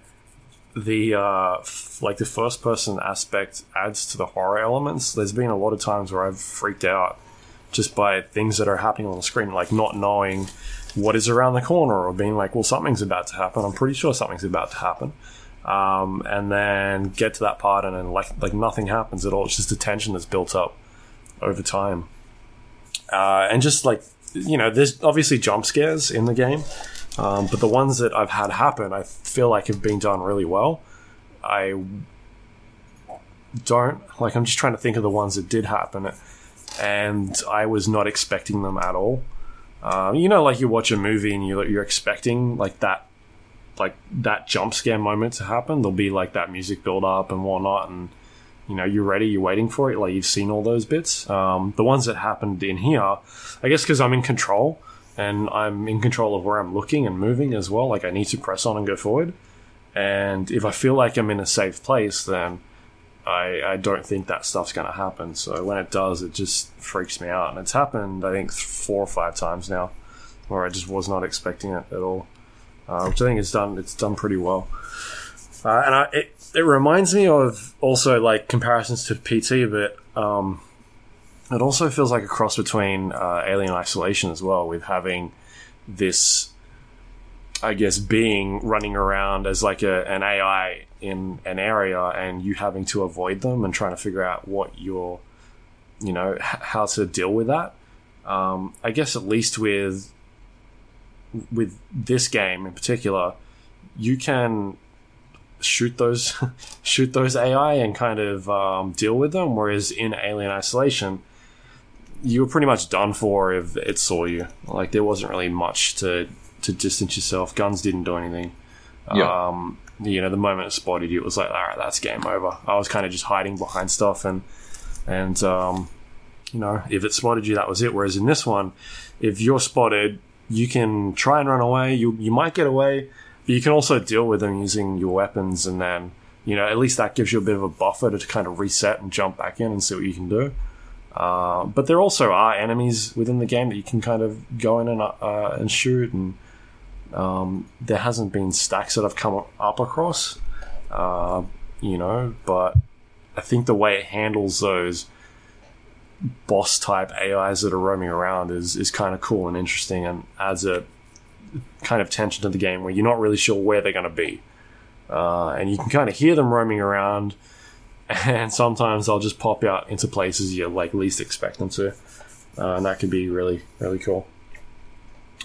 the uh, f- like the first person aspect adds to the horror elements. There's been a lot of times where I've freaked out just by things that are happening on the screen, like not knowing what is around the corner or being like, well, something's about to happen. I'm pretty sure something's about to happen. Um, and then get to that part and then like like nothing happens at all. It's just the tension that's built up over time. Uh, and just like you know, there's obviously jump scares in the game. Um, but the ones that I've had happen, I feel like have been done really well. I don't like. I'm just trying to think of the ones that did happen, and I was not expecting them at all. Um, you know, like you watch a movie and you're, you're expecting like that, like that jump scare moment to happen. There'll be like that music build up and whatnot, and you know you're ready, you're waiting for it. Like you've seen all those bits. Um, the ones that happened in here, I guess, because I'm in control and I'm in control of where I'm looking and moving as well. Like I need to press on and go forward. And if I feel like I'm in a safe place, then I, I don't think that stuff's going to happen. So when it does, it just freaks me out. And it's happened, I think, four or five times now, where I just was not expecting it at all. Uh, which I think it's done. It's done pretty well. Uh, and I, it it reminds me of also like comparisons to PT, but um, it also feels like a cross between uh, Alien Isolation as well, with having this, I guess, being running around as like a, an AI in an area and you having to avoid them and trying to figure out what you're, you know, h- how to deal with that. Um, I guess at least with with this game in particular, you can shoot those [LAUGHS] shoot those AI and kind of um, deal with them. Whereas in Alien Isolation, you were pretty much done for if it saw you. Like there wasn't really much to to distance yourself. Guns didn't do anything. Yeah. Um, you know, the moment it spotted you, it was like, all right, that's game over. I was kind of just hiding behind stuff, and and um, you know, if it spotted you, that was it. Whereas in this one, if you're spotted, you can try and run away. You you might get away, but you can also deal with them using your weapons, and then you know, at least that gives you a bit of a buffer to kind of reset and jump back in and see what you can do. Uh, but there also are enemies within the game that you can kind of go in and uh, and shoot, and um, there hasn't been stacks that I've come up across, uh, you know. But I think the way it handles those boss type AIs that are roaming around is is kind of cool and interesting, and adds a kind of tension to the game where you're not really sure where they're going to be, uh, and you can kind of hear them roaming around [LAUGHS] and sometimes they'll just pop out into places you like least expect them to, uh, and that could be really really cool.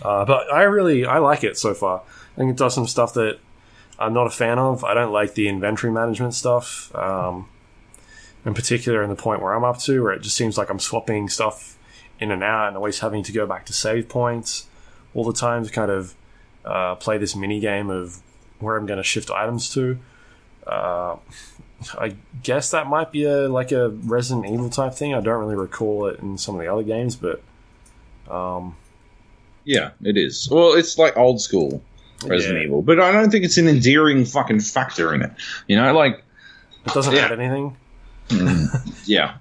Uh, but I really I like it so far. I think it does some stuff that I'm not a fan of. I don't like the inventory management stuff, um, in particular in the point where I'm up to, where it just seems like I'm swapping stuff in and out and always having to go back to save points all the time to kind of uh, play this mini game of where I'm going to shift items to. Uh, I guess that might be a like a Resident Evil type thing. I don't really recall it in some of the other games, but um, Yeah, it is. Well, it's like old school Resident Yeah. Evil, but I don't think it's an endearing fucking factor in it. You know, like it doesn't Yeah. add anything [LAUGHS] yeah,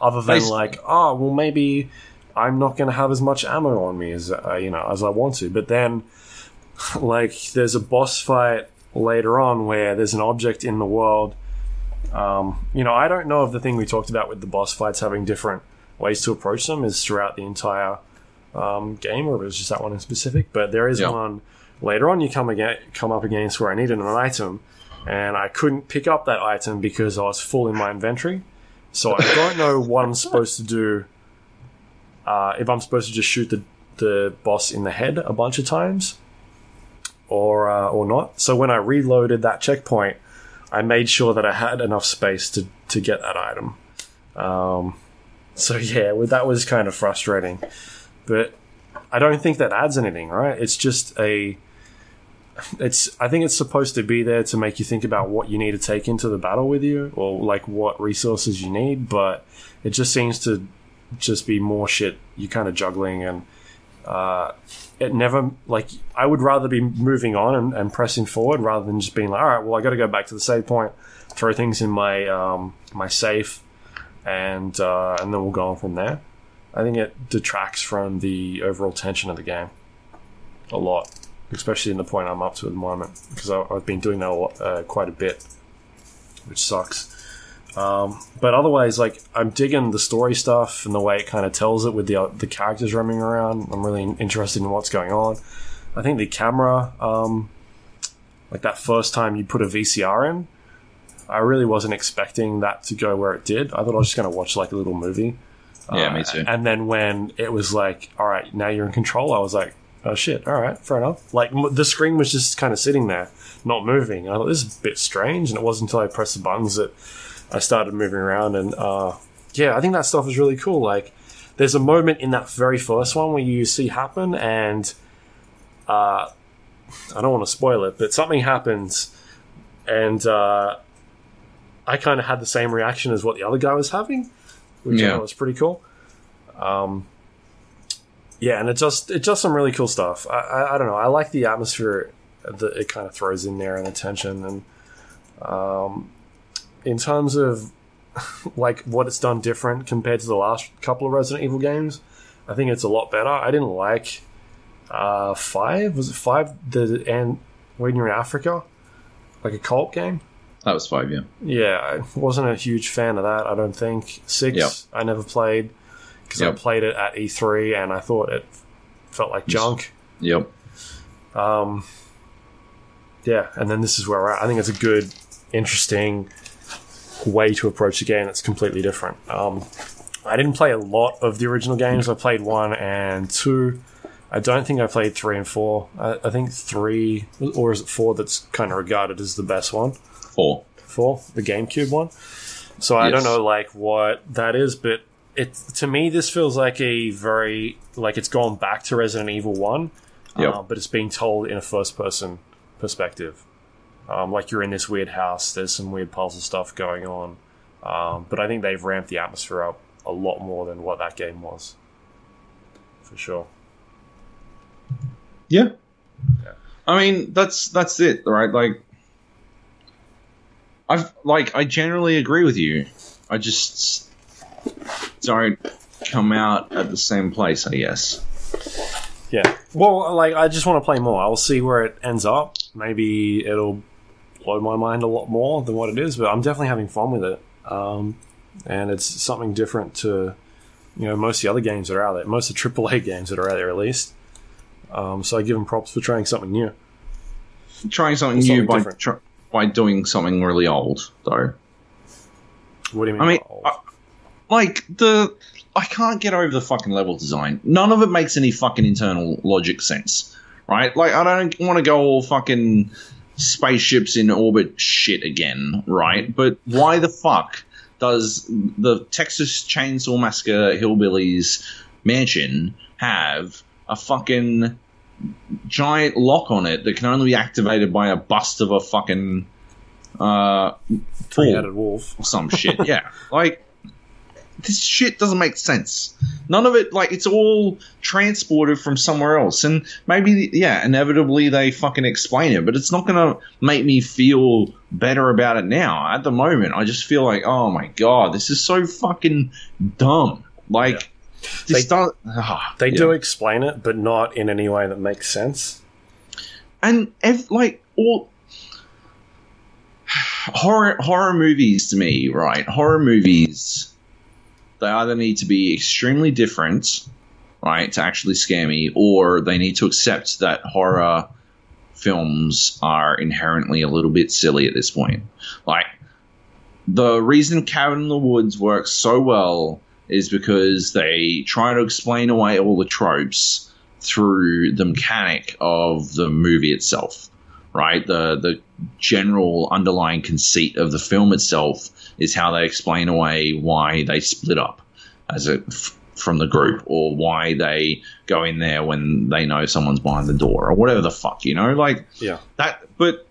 other than like, oh, well, maybe I'm not going to have as much ammo on me as uh, you know as I want to. But then, [LAUGHS] like, there's a boss fight later on where there's an object in the world. Um, you know, I don't know if the thing we talked about with the boss fights having different ways to approach them is throughout the entire um, game, or if it's just that one in specific. But there is Yeah. one later on you come again, come up against where I needed an item, and I couldn't pick up that item because I was full in my inventory. So I don't know what I'm supposed to do. Uh, if I'm supposed to just shoot the the boss in the head a bunch of times, or uh, or not. So when I reloaded that checkpoint, I made sure that I had enough space to to get that item. Um, so [LAUGHS] yeah, well, that was kind of frustrating, but I don't think that adds anything, right? It's just a it's I think it's supposed to be there to make you think about what you need to take into the battle with you or like what resources you need, but it just seems to just be more shit you kind of juggling and uh, it never like I would rather be moving on and, and pressing forward rather than just being like, all right, well I got to go back to the save point, throw things in my um, my safe, and uh, and then we'll go on from there. I think it detracts from the overall tension of the game a lot, especially in the point I'm up to at the moment because I- I've been doing that a lot, uh, quite a bit, which sucks. Um, but otherwise, like I'm digging the story stuff and the way it kind of tells it with the the characters roaming around. I'm really interested in what's going on. I think the camera, um, like that first time you put a VCR in, I really wasn't expecting that to go where it did. I thought I was just going to watch like a little movie. yeah, Uh, me too. And then when it was like, all right, now you're in control, I was like, oh shit, all right, fair enough. Like m- the screen was just kind of sitting there, not moving. I thought this is a bit strange, and it wasn't until I pressed the buttons that I started moving around. And uh, yeah, I think that stuff is really cool. Like, there's a moment in that very first one where you see happen, and uh, I don't want to spoil it, but something happens, and uh, I kind of had the same reaction as what the other guy was having, which I Yeah. thought was pretty cool. Um, yeah, and it just it just some really cool stuff. I, I, I don't know. I like the atmosphere that it kind of throws in there and the tension. And um, in terms of [LAUGHS] like what it's done different compared to the last couple of Resident Evil games, I think it's a lot better. I didn't like uh, five. Was it five? The and when you're in Africa, like a cult game. That was five, yeah. Yeah, I wasn't a huge fan of that. I don't think six. Yep. I never played because I played it at E3 and I thought it felt like junk. Yep. Um, yeah, and then this is where we're at. I think it's a good, interesting way to approach the game that's completely different. Um, I didn't play a lot of the original games. I played one and two. I don't think I played three and four. I, I think three, or is it four, that's kind of regarded as the best one Four. for the GameCube one. So I Yes. don't know like what that is, but it to me this feels like a very like it's gone back to Resident Evil One, Yep. uh, but it's being told in a first person perspective. Um, like you're in this weird house. There's some weird puzzle stuff going on, um, but I think they've ramped the atmosphere up a lot more than what that game was, for sure. Yeah. I mean, that's that's it, right? Like, I've like I generally agree with you. I just don't come out at the same place, I guess. Yeah. Well, like I just want to play more. I'll see where it ends up. Maybe it'll blow my mind a lot more than what it is, but I'm definitely having fun with it. Um, and it's something different to you know most of the other games that are out there, most of the AAA games that are out there at least. Um, so I give them props for trying something new. Trying something Something new by tr- by doing something really old, though. What do you mean? I mean? I- like the I can't get over the fucking level design. None of it makes any fucking internal logic sense, right? Like I don't want to go all fucking spaceships in orbit shit again, right? But why the fuck does the Texas Chainsaw Massacre hillbillies mansion have a fucking giant lock on it that can only be activated by a bust of a fucking uh Three-headed wolf. or some shit. Yeah, [LAUGHS] like this shit doesn't make sense. None of it, like it's all transported from somewhere else, and maybe yeah, inevitably they fucking explain it, but it's not gonna make me feel better about it now. At the moment, I just feel like, oh my god, this is so fucking dumb. Like this They- does. ah, They yeah. do explain it, but not in any way that makes sense. and ev- like all [SIGHS] horror horror movies to me, right? Horror movies, they either need to be extremely different, right, to actually scare me, or they need to accept that horror films are inherently a little bit silly at this point. Like the reason Cabin in the Woods works so well is because they try to explain away all the tropes through the mechanic of the movie itself, right? The the general underlying conceit of the film itself is how they explain away why they split up as a f- from the group or why they go in there when they know someone's behind the door or whatever the fuck, you know? Like Yeah. that but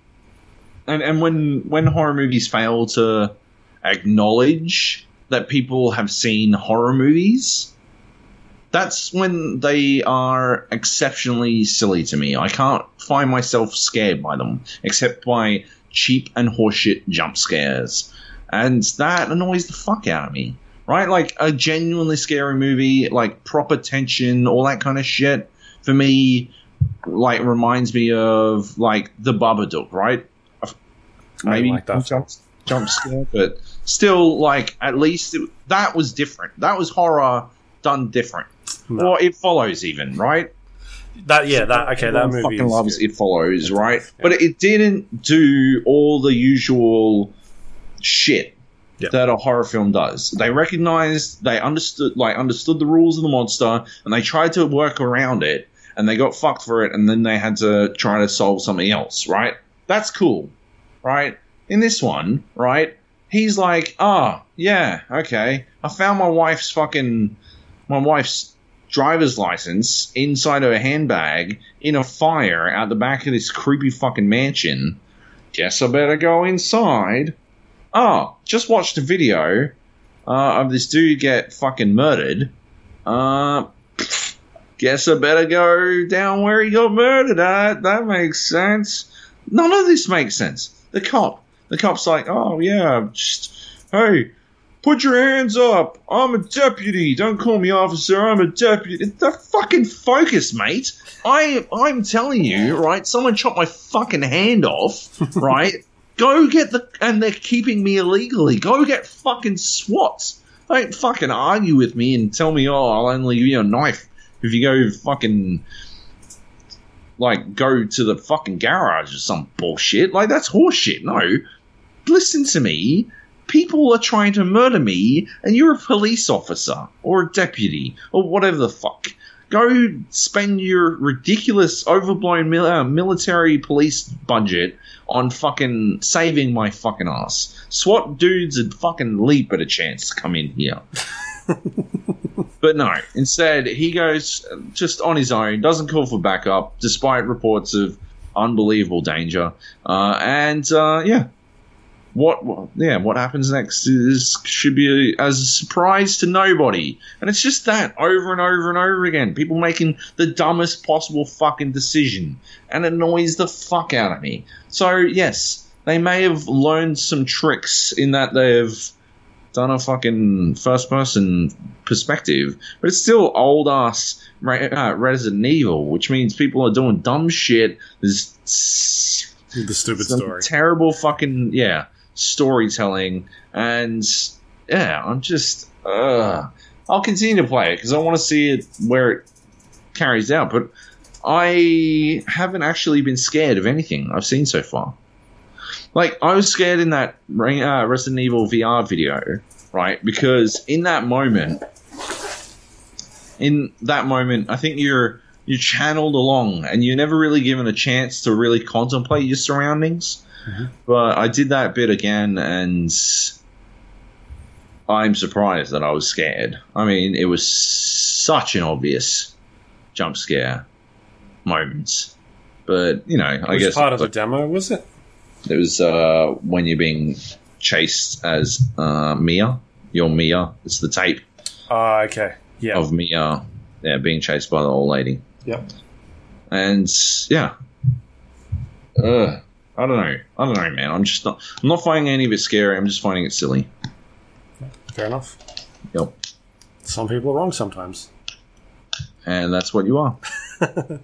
and and when when horror movies fail to acknowledge that people have seen horror movies that's when they are exceptionally silly to me. I can't find myself scared by them, except by cheap and horseshit jump scares. And that annoys the fuck out of me. Right? Like a genuinely scary movie, like proper tension, all that kind of shit, for me, like reminds me of like the Babadook, right? Maybe like that. jump, jump scare, but still, like at least it, that was different. That was horror done different. No. Or it follows, even right. That yeah, that okay, that movie fucking loves good. it follows, right? But it didn't do all the usual shit Yeah. that a horror film does. They recognized, they understood, like understood the rules of the monster, and they tried to work around it, and they got fucked for it, and then they had to try to solve something else, right? That's cool, right? In this one, right? He's like, ah, yeah, okay. I found my wife's fucking, my wife's driver's license inside her handbag in a fire out the back of this creepy fucking mansion. Guess I better go inside. Oh, just watched a video uh, of this dude get fucking murdered. Uh, guess I better go down where he got murdered at. That makes sense. None of this makes sense. The cop, the cop's like, oh yeah, just hey, put your hands up. I'm a deputy. Don't call me officer. I'm a deputy. The fucking focus, mate. I I'm telling you, right? Someone chopped my fucking hand off, [LAUGHS] right? Go get the and they're keeping me illegally. Go get fucking SWAT. Don't fucking argue with me and tell me, oh, I'll only give you a knife if you go fucking like go to the fucking garage or some bullshit. Like that's horseshit. No, listen to me. People are trying to murder me, and you're a police officer or a deputy or whatever the fuck. Go spend your ridiculous, overblown mil- uh, military police budget on fucking saving my fucking ass. SWAT dudes would fucking leap at a chance to come in here. [LAUGHS] But no, instead he goes just on his own, doesn't call for backup, despite reports of unbelievable danger. Uh, and uh, yeah, what, what yeah what happens next is should be as a surprise to nobody. And it's just that over and over and over again people making the dumbest possible fucking decision. And it annoys the fuck out of me. So yes they may have learned some tricks in that they've done a fucking first person perspective but it's still old ass uh, resident evil which means people are doing dumb shit. There's The stupid some story. terrible fucking yeah storytelling and yeah i'm just uh i'll continue to play it because i want to see it where it carries out but i haven't actually been scared of anything i've seen so far. Like i was scared in that uh, resident evil vr video right because in that moment in that moment i think you're you're channeled along and you're never really given a chance to really contemplate your surroundings but I did that bit again, and I'm surprised that I was scared. I mean, it was such an obvious jump scare moment. But you know, I Which guess part of the demo was it? it was uh, when you're being chased as uh, Mia. You're Mia. It's the tape Ah, okay. Yeah. of Mia, yeah, being chased by the old lady. Yep. and yeah, uh, I don't know. I don't know, man. I'm just not. I'm not finding any of it scary. I'm just finding it silly. Fair enough. Yep. Some people are wrong sometimes. And that's what you are. [LAUGHS]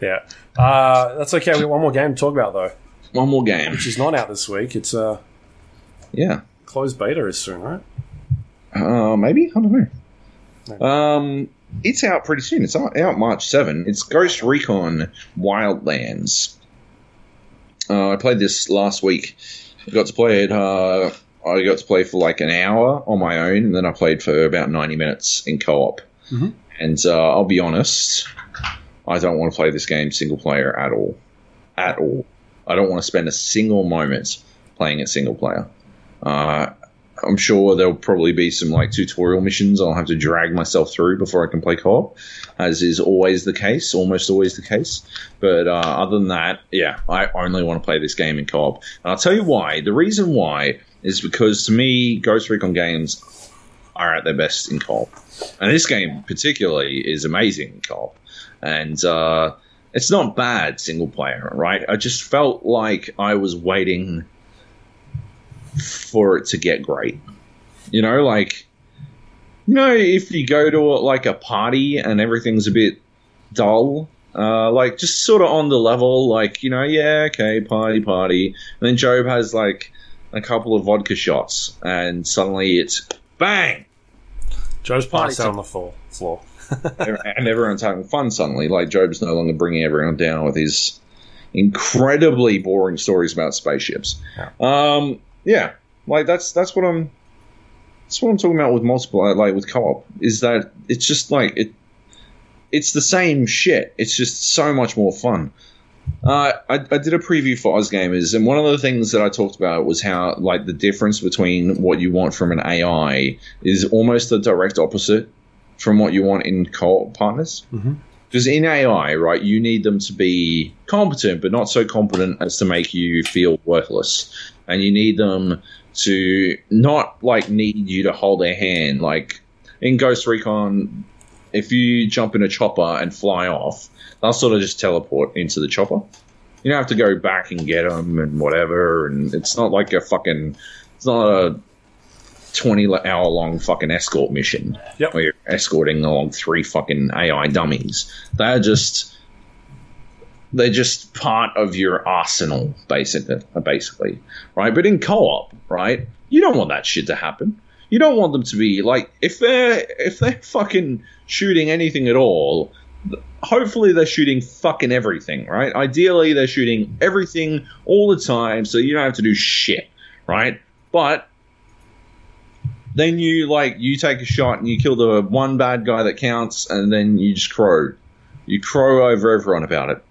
Yeah. Uh, that's okay. We got one more game to talk about though, One more game. which is not out this week. It's uh, Yeah. closed beta is soon, right? Uh, maybe I don't know. Um, it's out pretty soon. It's out, out March seven. It's Ghost Recon Wildlands. Uh, I played this last week. I got to play it. Uh, I got to play for like an hour on my own, and then I played for about ninety minutes in co-op. Mhm. And uh, I'll be honest, I don't want to play this game single player at all. At all. I don't want to spend a single moment playing it single player. I'm sure there'll probably be some like tutorial missions I'll have to drag myself through before I can play co-op, as is always the case, almost always the case. But uh, other than that, yeah, I only want to play this game in co-op. And I'll tell you why. The reason why is because to me, Ghost Recon games are at their best in co-op, and this game particularly is amazing in co-op. And uh, it's not bad single player, right? I just felt like I was waiting for it to get great. You know, like you know, if you go to like a party and everything's a bit dull, uh, like just sort of on the level, like you know, yeah, okay, party, party. And then Joab has like a couple of vodka shots, and suddenly it's bang, Joe's passed Party out on the floor. floor. [LAUGHS] and everyone's having fun suddenly. Like Joab's no longer bringing everyone down with his incredibly boring stories about spaceships. Um, yeah, like that's that's what I'm. That's what I'm talking about with multiple, like with co-op, is that it's just like it. It's the same shit. It's just so much more fun. Uh, I, I did a preview for Ozgamers, and one of the things that I talked about was how like the difference between what you want from an AI is almost the direct opposite from what you want in co-op partners. Mhm. Because in AI, right, you need them to be competent, but not so competent as to make you feel worthless, and you need them to not like need you to hold their hand. Like in Ghost Recon, if you jump in a chopper and fly off, they'll sort of just teleport into the chopper. You don't have to go back and get them and whatever. And it's not like a fucking. It's not a twenty hour long fucking escort mission Yep. where you're escorting along three fucking AI dummies. They're just. They're just part of your arsenal, basically, basically, right? But in co-op, right, you don't want that shit to happen. You don't want them to be like if they're if they're fucking shooting anything at all. Hopefully they're shooting fucking everything, right? Ideally they're shooting everything all the time, so you don't have to do shit, right? But then you like you take a shot and you kill the one bad guy that counts, and then you just crow. You crow over everyone about it.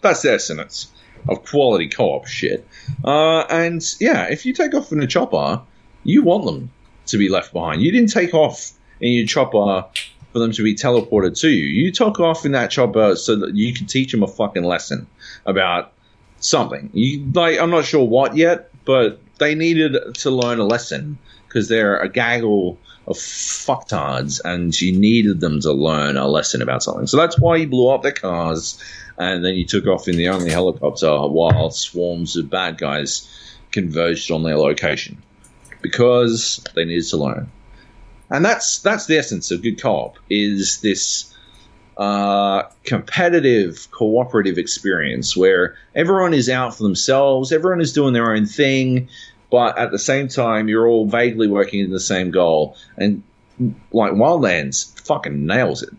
That's the essence of quality co-op shit. Uh, and yeah, if you take off in a chopper, you want them to be left behind. You didn't take off in your chopper for them to be teleported to you. You took off in that chopper so that you could teach them a fucking lesson about something. You like I'm not sure what yet, but they needed to learn a lesson because they're a gaggle of fucktards, and you needed them to learn a lesson about something. So that's why you blew up their cars, and then you took off in the only helicopter while swarms of bad guys converged on their location because they needed to learn. And that's that's the essence of good co-op is this uh, competitive, cooperative experience where everyone is out for themselves, everyone is doing their own thing, but at the same time, you're all vaguely working in the same goal. And like Wildlands fucking nails it.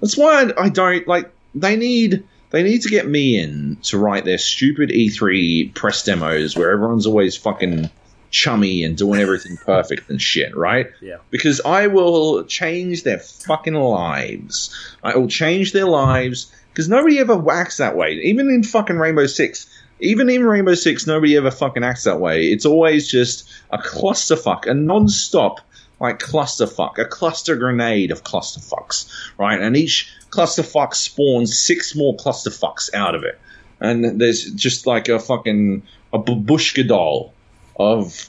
That's why I, I don't like. They need they need to get me in to write their stupid E3 press demos where everyone's always fucking chummy and doing everything perfect and shit, right? Yeah. Because I will change their fucking lives. I will change their lives because nobody ever acts that way. Even in fucking Rainbow Six, even in Rainbow Six, nobody ever fucking acts that way. It's always just a clusterfuck, a non-stop like clusterfuck, a cluster grenade of clusterfucks, right? And each clusterfuck spawns six more clusterfucks out of it. And there's just like a fucking a babushka doll of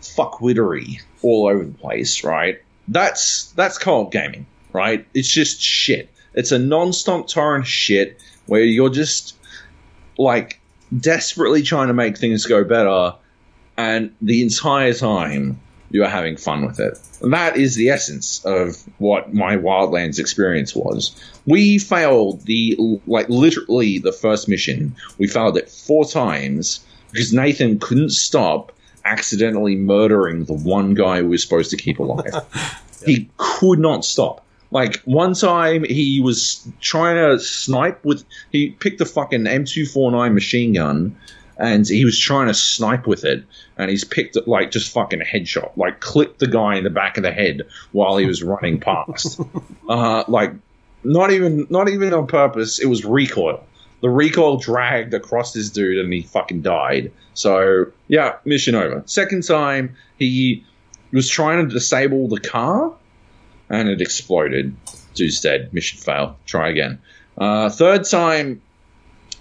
fuckwittery all over the place, right? That's that's co-op gaming, right? It's just shit. It's a non-stop torrent shit where you're just like desperately trying to make things go better, and the entire time you are having fun with it. And that is the essence of what my Wildlands experience was. We failed the like literally the first mission. We failed it four times because Nathan couldn't stop accidentally murdering the one guy we were supposed to keep alive. yeah. [LAUGHS] He could not stop. Like one time he was trying to snipe with he picked a fucking M249 machine gun and he was trying to snipe with it and he's picked it like just fucking a headshot, like clipped the guy in the back of the head while he was running past. [LAUGHS] uh, like not even not even on purpose, it was recoil the recoil dragged across this dude and he fucking died. So, yeah, mission over. Second time, he was trying to disable the car and it exploded. Dude's dead. Mission failed. Try again. Uh, third time,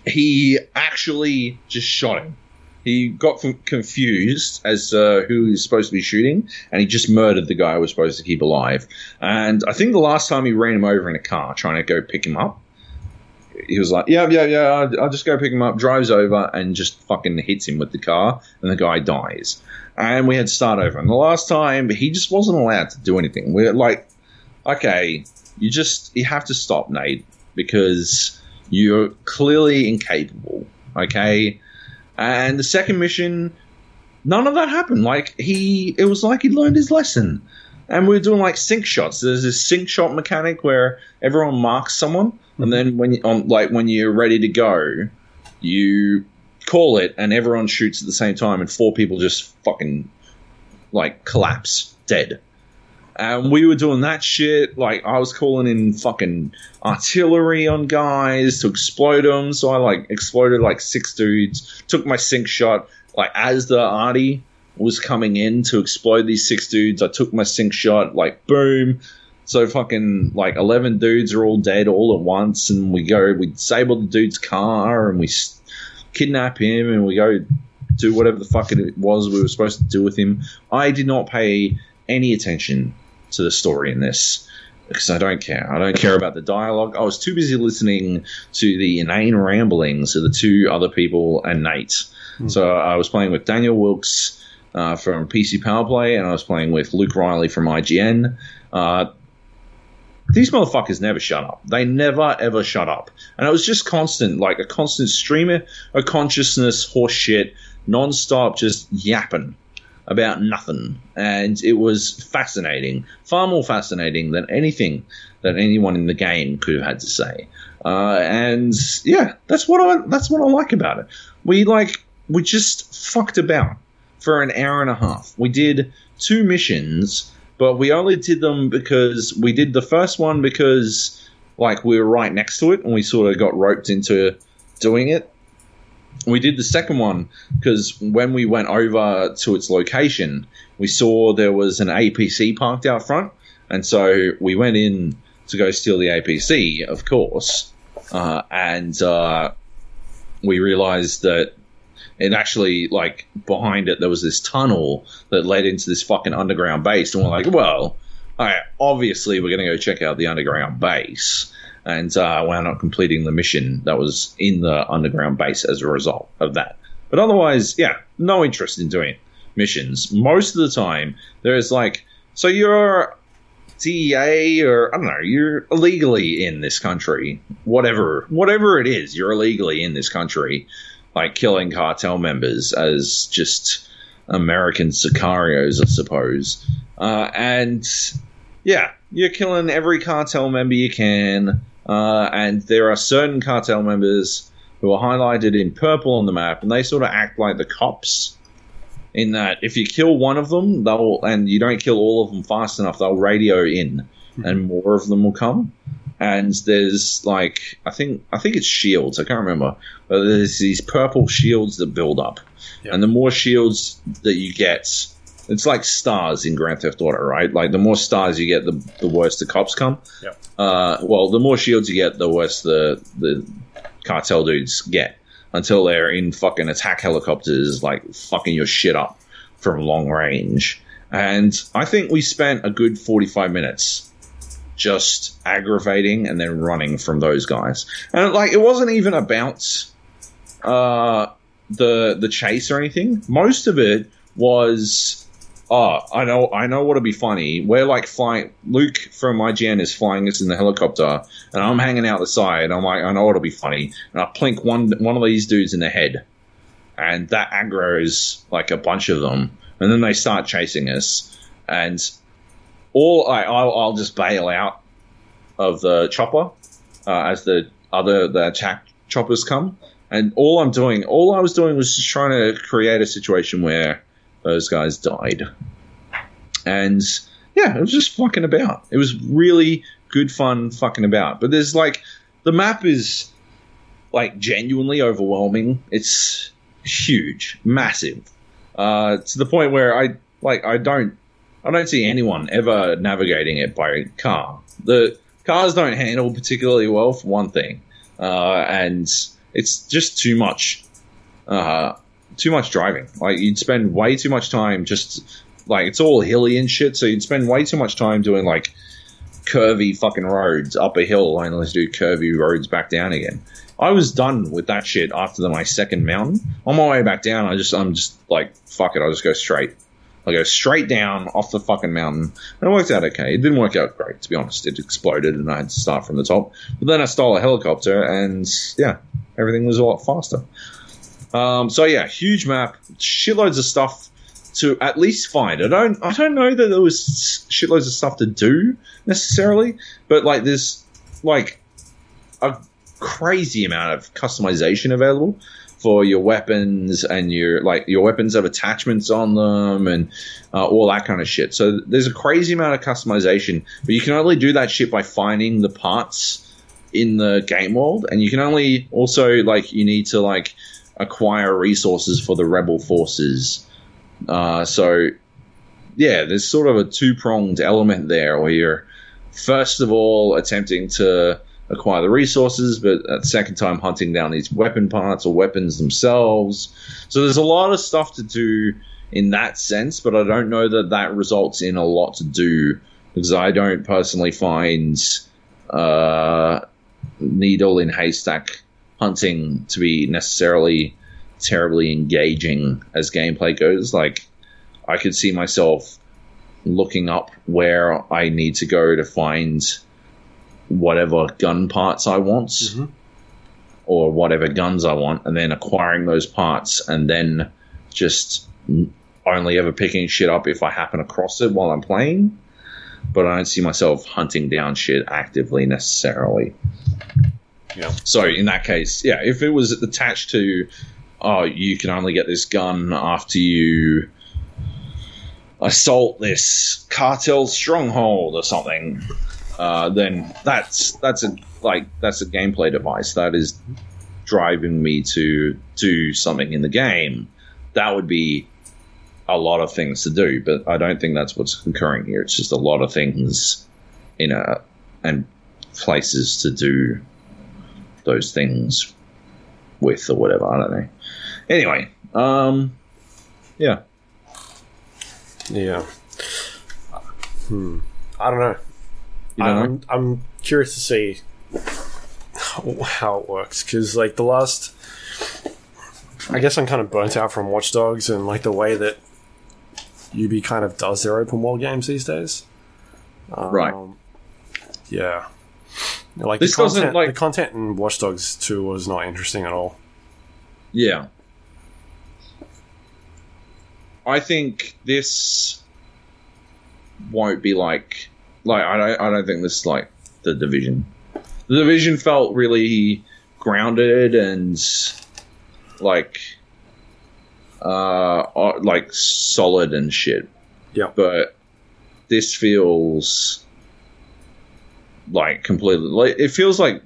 he actually just shot him. He got confused as uh, who he's supposed to be shooting, and he just murdered the guy who was supposed to keep alive. And I think the last time he ran him over in a car trying to go pick him up, he was like, yeah, yeah, yeah, I'll, I'll, just go pick him up. Drives over and just fucking hits him with the car, and the guy dies. And we had to start over. And the last time, he just wasn't allowed to do anything. We're like, okay, you just you have to stop, Nate, because you're clearly incapable. Okay, and the second mission, none of that happened. Like he, it was like he learned his lesson. And we are doing like sync shots. There's this sync shot mechanic where everyone marks someone and mm-hmm. then when you, on like when you're ready to go, you call it, and everyone shoots at the same time, and four people just fucking like collapse dead. And we were doing that shit. Like I was calling in fucking artillery on guys to explode them. So I like exploded like six dudes. Took my sync shot. Like as the arty was coming in to explode these six dudes, I took my sync shot. Like boom, so fucking like eleven dudes are all dead all at once, and we go we disable the dude's car and we kidnap him and we go do whatever the fuck it was we were supposed to do with him. I did not pay any attention to the story in this because I don't care. I don't care about the dialogue. I was too busy listening to the inane ramblings of the two other people and Nate. Mm. So I was playing with Daniel Wilks uh, from PC Power Play, and I was playing with Luke Reilly from IGN. Uh, these motherfuckers never shut up. They never ever shut up. And it was just constant, like a constant streamer of consciousness, horseshit, non-stop, just yapping about nothing. And it was fascinating, far more fascinating than anything that anyone in the game could have had to say. Uh, and yeah, that's what I that's what I like about it. We like we just fucked about for an hour and a half. We did two missions but we only did them because we did the first one because like we were right next to it and we sort of got roped into doing it. We did the second one because when we went over to its location, we saw there was an APC parked out front, And so we went in to go steal the APC, of course, uh, and uh, we realized that it actually like behind it there was this tunnel that led into this fucking underground base, and we're like, well, all right, obviously we're going to go check out the underground base, and uh, wound up completing the mission that was in the underground base as a result of that. But otherwise, yeah, no interest in doing missions. Most of the time, there's like, so you're DEA or I don't know, you're illegally in this country. Whatever, whatever it is, you're illegally in this country, like killing cartel members as just American sicarios, I suppose. Uh, and yeah, you're killing every cartel member you can. Uh, and there are certain cartel members who are highlighted in purple on the map, and they sort of act like the cops. In that, if you kill one of them, they'll and you don't kill all of them fast enough, they'll radio in, and more of them will come. And there's like I think I think it's shields. I can't remember, but there's these purple shields that build up, Yep. and the more shields that you get, it's like stars in Grand Theft Auto, right? Like the more stars you get, the the worse the cops come. Yep. Uh, well, the more shields you get, the worse the the cartel dudes get until they're in fucking attack helicopters, like fucking your shit up from long range. And I think we spent a good 45 minutes just aggravating and then running from those guys. And like, it wasn't even about uh, the the chase or anything. Most of it was, oh, I know, I know what'll be funny. We're like flying. Luke from IGN is flying us in the helicopter, and I'm hanging out the side. I'm like, I know what'll be funny, and I plink one one of these dudes in the head, and that aggro's like a bunch of them, and then they start chasing us, and all I, I'll, I'll just bail out of the chopper uh, as the other the attack choppers come. And all I'm doing, all I was doing was just trying to create a situation where those guys died. And yeah, it was just fucking about. It was really good fun fucking about. But there's like, the map is like genuinely overwhelming. It's huge, massive, uh, to the point where I like I don't I don't see anyone ever navigating it by car. The cars don't handle particularly well for one thing, uh, and it's just too much, uh, too much driving. Like you'd spend way too much time just like it's all hilly and shit, so you'd spend way too much time doing like curvy fucking roads up a hill and let's do curvy roads back down again. I was done with that shit after the, my second mountain. On my way back down, I just I'm just like fuck it, I'll just go straight. I go straight down off the fucking mountain, and it worked out okay. It didn't work out great, to be honest. It exploded, and I had to start from the top. But then I stole a helicopter, and yeah, everything was a lot faster. Um, so yeah, huge map, shitloads of stuff to at least find. I don't, I don't know that there was shitloads of stuff to do necessarily, but like there's like a crazy amount of customization available for your weapons and your like your weapons have attachments on them and uh, all that kind of shit. So there's a crazy amount of customization, but you can only do that shit by finding the parts in the game world, and you can only also like you need to like acquire resources for the rebel forces. Uh, so yeah, there's sort of a two pronged element there where you're first of all attempting to acquire the resources, but at the second time hunting down these weapon parts or weapons themselves. So there's a lot of stuff to do in that sense, but I don't know that that results in a lot to do because I don't personally find uh, needle in haystack hunting to be necessarily terribly engaging as gameplay goes. Like I could see myself looking up where I need to go to find whatever gun parts I want Mhm. or whatever guns I want, and then acquiring those parts, and then just only ever picking shit up if I happen across it while I'm playing. But I don't see myself hunting down shit actively necessarily. Yeah. So in that case, yeah, if it was attached to, oh, you can only get this gun after you assault this cartel stronghold or something, uh, then that's that's a like that's a gameplay device that is driving me to do something in the game. That would be a lot of things to do, but I don't think that's what's occurring here. It's just a lot of things in a and places to do those things with or whatever. I don't know. Anyway, um, yeah, Yeah. Hmm. I don't know. you know, I'm, I'm curious to see how it works because, like, the last. I guess I'm kind of burnt out from Watch Dogs and, like, the way that UB kind of does their open world games these days. Um, Right. Yeah. Like This the content, like- the content in Watch Dogs 2 was not interesting at all. yeah. I think this won't be like like I don't I don't think this is like the division. The division felt really grounded and like uh uh, like solid and shit. Yeah. But this feels like completely like it feels like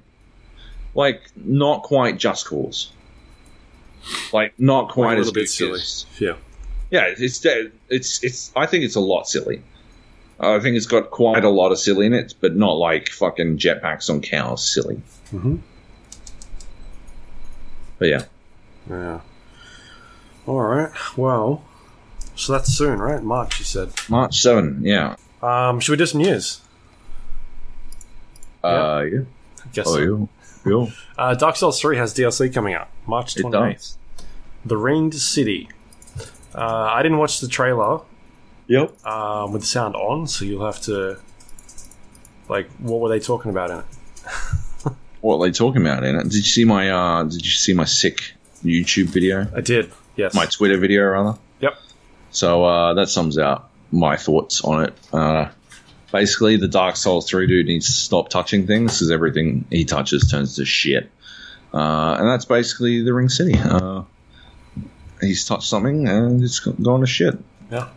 like not quite just cause. Like not quite Like, a as bit silly. as- Yeah. yeah, it's it's it's. I think it's a lot silly. I think it's got quite a lot of silly in it, but not like fucking jetpacks on cows silly. Mm-hmm. But yeah, Yeah. All right. Well, so that's soon, right? March, you said. March seven. Yeah. Um, should we do some news? Uh, yeah. I guess Oh, so. yeah. Yeah. Uh, Dark Souls 3 has DLC coming out March It 28th. does. The Ringed City. Uh, I didn't watch the trailer Yep. um, with the sound on, so you'll have to. Like, what were they talking about in it? [LAUGHS] What are they talking about in it? Did you see my? uh Did you see my sick YouTube video? I did, yes. My Twitter video, rather. Yep. So uh, that sums out my thoughts on it. Uh, basically, the Dark Souls 3 dude needs to stop touching things because everything he touches turns to shit. Uh, and that's basically the Ringed City. Uh, he's touched something and it's gone to shit. Yeah.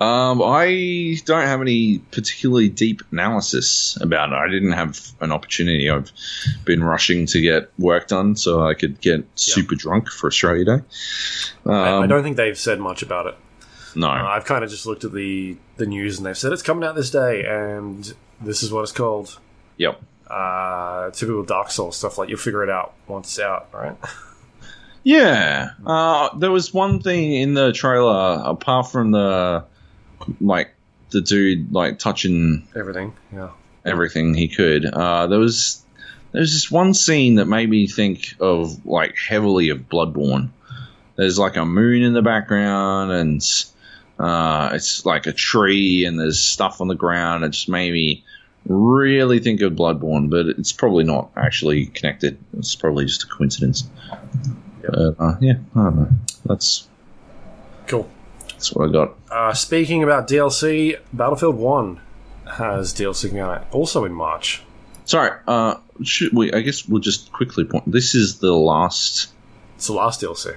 Um, I don't have any particularly deep analysis about it. I didn't have an opportunity. I've been rushing to get work done so I could get super drunk for Australia Day. Um, I, I don't think they've said much about it. No. Uh, I've kind of just looked at the, the news and they've said it's coming out this day, and this is what it's called. yep. Uh, typical Dark Souls stuff, like you'll figure it out once it's out, right? [LAUGHS] Yeah. Uh, there was one thing in the trailer apart from the like the dude like touching Everything, yeah. everything he could. Uh, there was there was this one scene that made me think of like heavily of Bloodborne. There's like a moon in the background and uh, it's like a tree and there's stuff on the ground. It just made me really think of Bloodborne, but it's probably not actually connected. It's probably just a coincidence. But, uh, yeah, I don't know. That's Cool. that's what I got. Uh, speaking about DLC, Battlefield 1 has DLC coming out also in March. Sorry, uh, should we? I guess we'll just quickly point. This is the last It's the last DLC.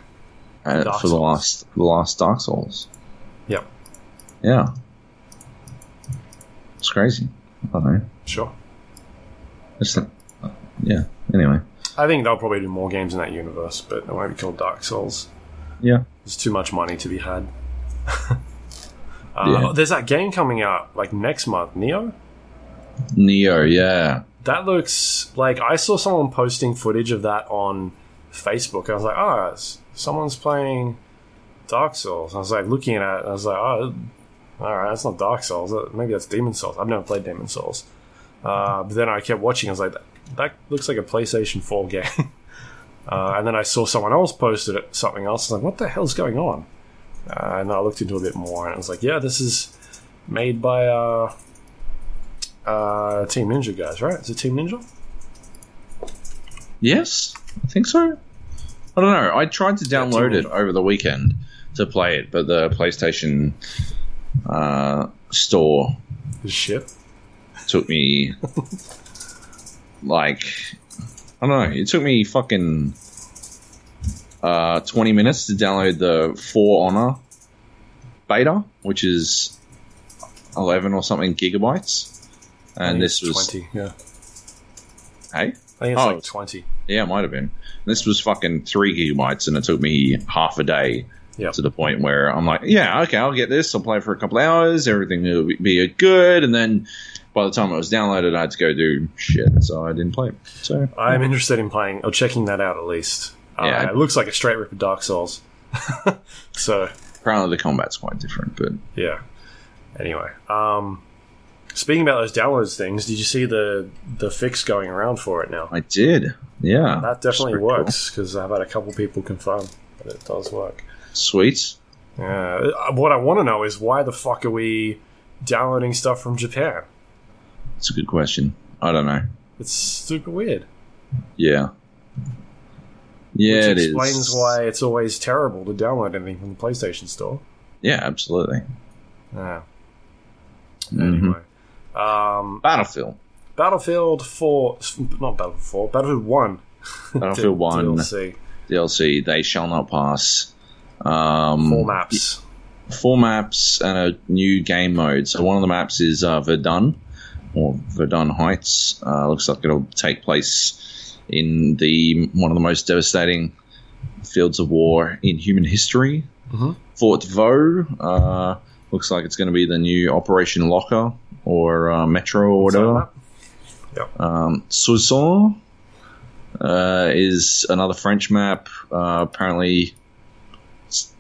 uh, for the last the last Dark Souls. Yep. Yeah, it's crazy. I don't know. Sure. It's yeah. Anyway, I think they'll probably do more games in that universe, but it won't be called Dark Souls. yeah. There's too much money to be had. [LAUGHS] uh, Yeah. There's that game coming out like next month, Nioh. Nioh, yeah. That looks like I saw someone posting footage of that on Facebook. I was like, oh, someone's playing Dark Souls. I was like looking at it. I was like, oh, all right, that's not Dark Souls. Maybe that's Demon's Souls. I've never played Demon's Souls. Uh, but then I kept watching. I was like, that, that looks like a PlayStation 4 [LAUGHS] game. uh, and then I saw someone else posted it, something else. I was like, what the hell's going on? Uh, and I looked into it a bit more, and I was like, yeah, this is made by uh, uh, Team Ninja guys, right? Is it Team Ninja? Yes, I think so. I don't know. I tried to download Yeah, it over the weekend to play it, but the PlayStation uh, store Is shit. took me like I don't know. It took me fucking uh, twenty minutes to download the For Honor beta, which is eleven or something gigabytes, and this was 20. Yeah. hey, I think it's Oh. like 20. yeah, it might have been. This was fucking three gigabytes, and it took me half a day Yep. To the point where I'm like, yeah, okay, I'll get this. I'll play for a couple hours. Everything will be- be good. And then by the time it was downloaded, I had to go do shit. So I didn't play it. So I'm interested in playing or checking that out at least. Uh, Yeah. it looks like a straight rip of Dark Souls. [LAUGHS] so apparently the combat's quite different. But yeah. Anyway, um, speaking about those downloads things, did you see the the fix going around for it now? I did. Yeah. That definitely works because I've had a couple people confirm that it does work. Sweet. Yeah. Uh, What I want to know is why the fuck are we downloading stuff from Japan? It's a good question. I don't know. It's super weird. Yeah. Yeah, Which it is. explains why it's always terrible to download anything from the PlayStation Store. Yeah, absolutely. Yeah. Mhm. Anyway. Um, Battlefield. Battlefield 4, not Battlefield 4, Battlefield 1. Battlefield [LAUGHS] 1 DLC. DLC. They shall not pass. Um, Four maps. four maps and a new game mode. So one of the maps is uh, Verdun or Verdun Heights. Uh, looks like it'll take place in the one of the most devastating fields of war in human history. Mhm. Fort Vaux uh, looks like it's going to be the new Operation Locker or uh, Metro or whatever. Map? Um, uh, is another French map. Uh, apparently,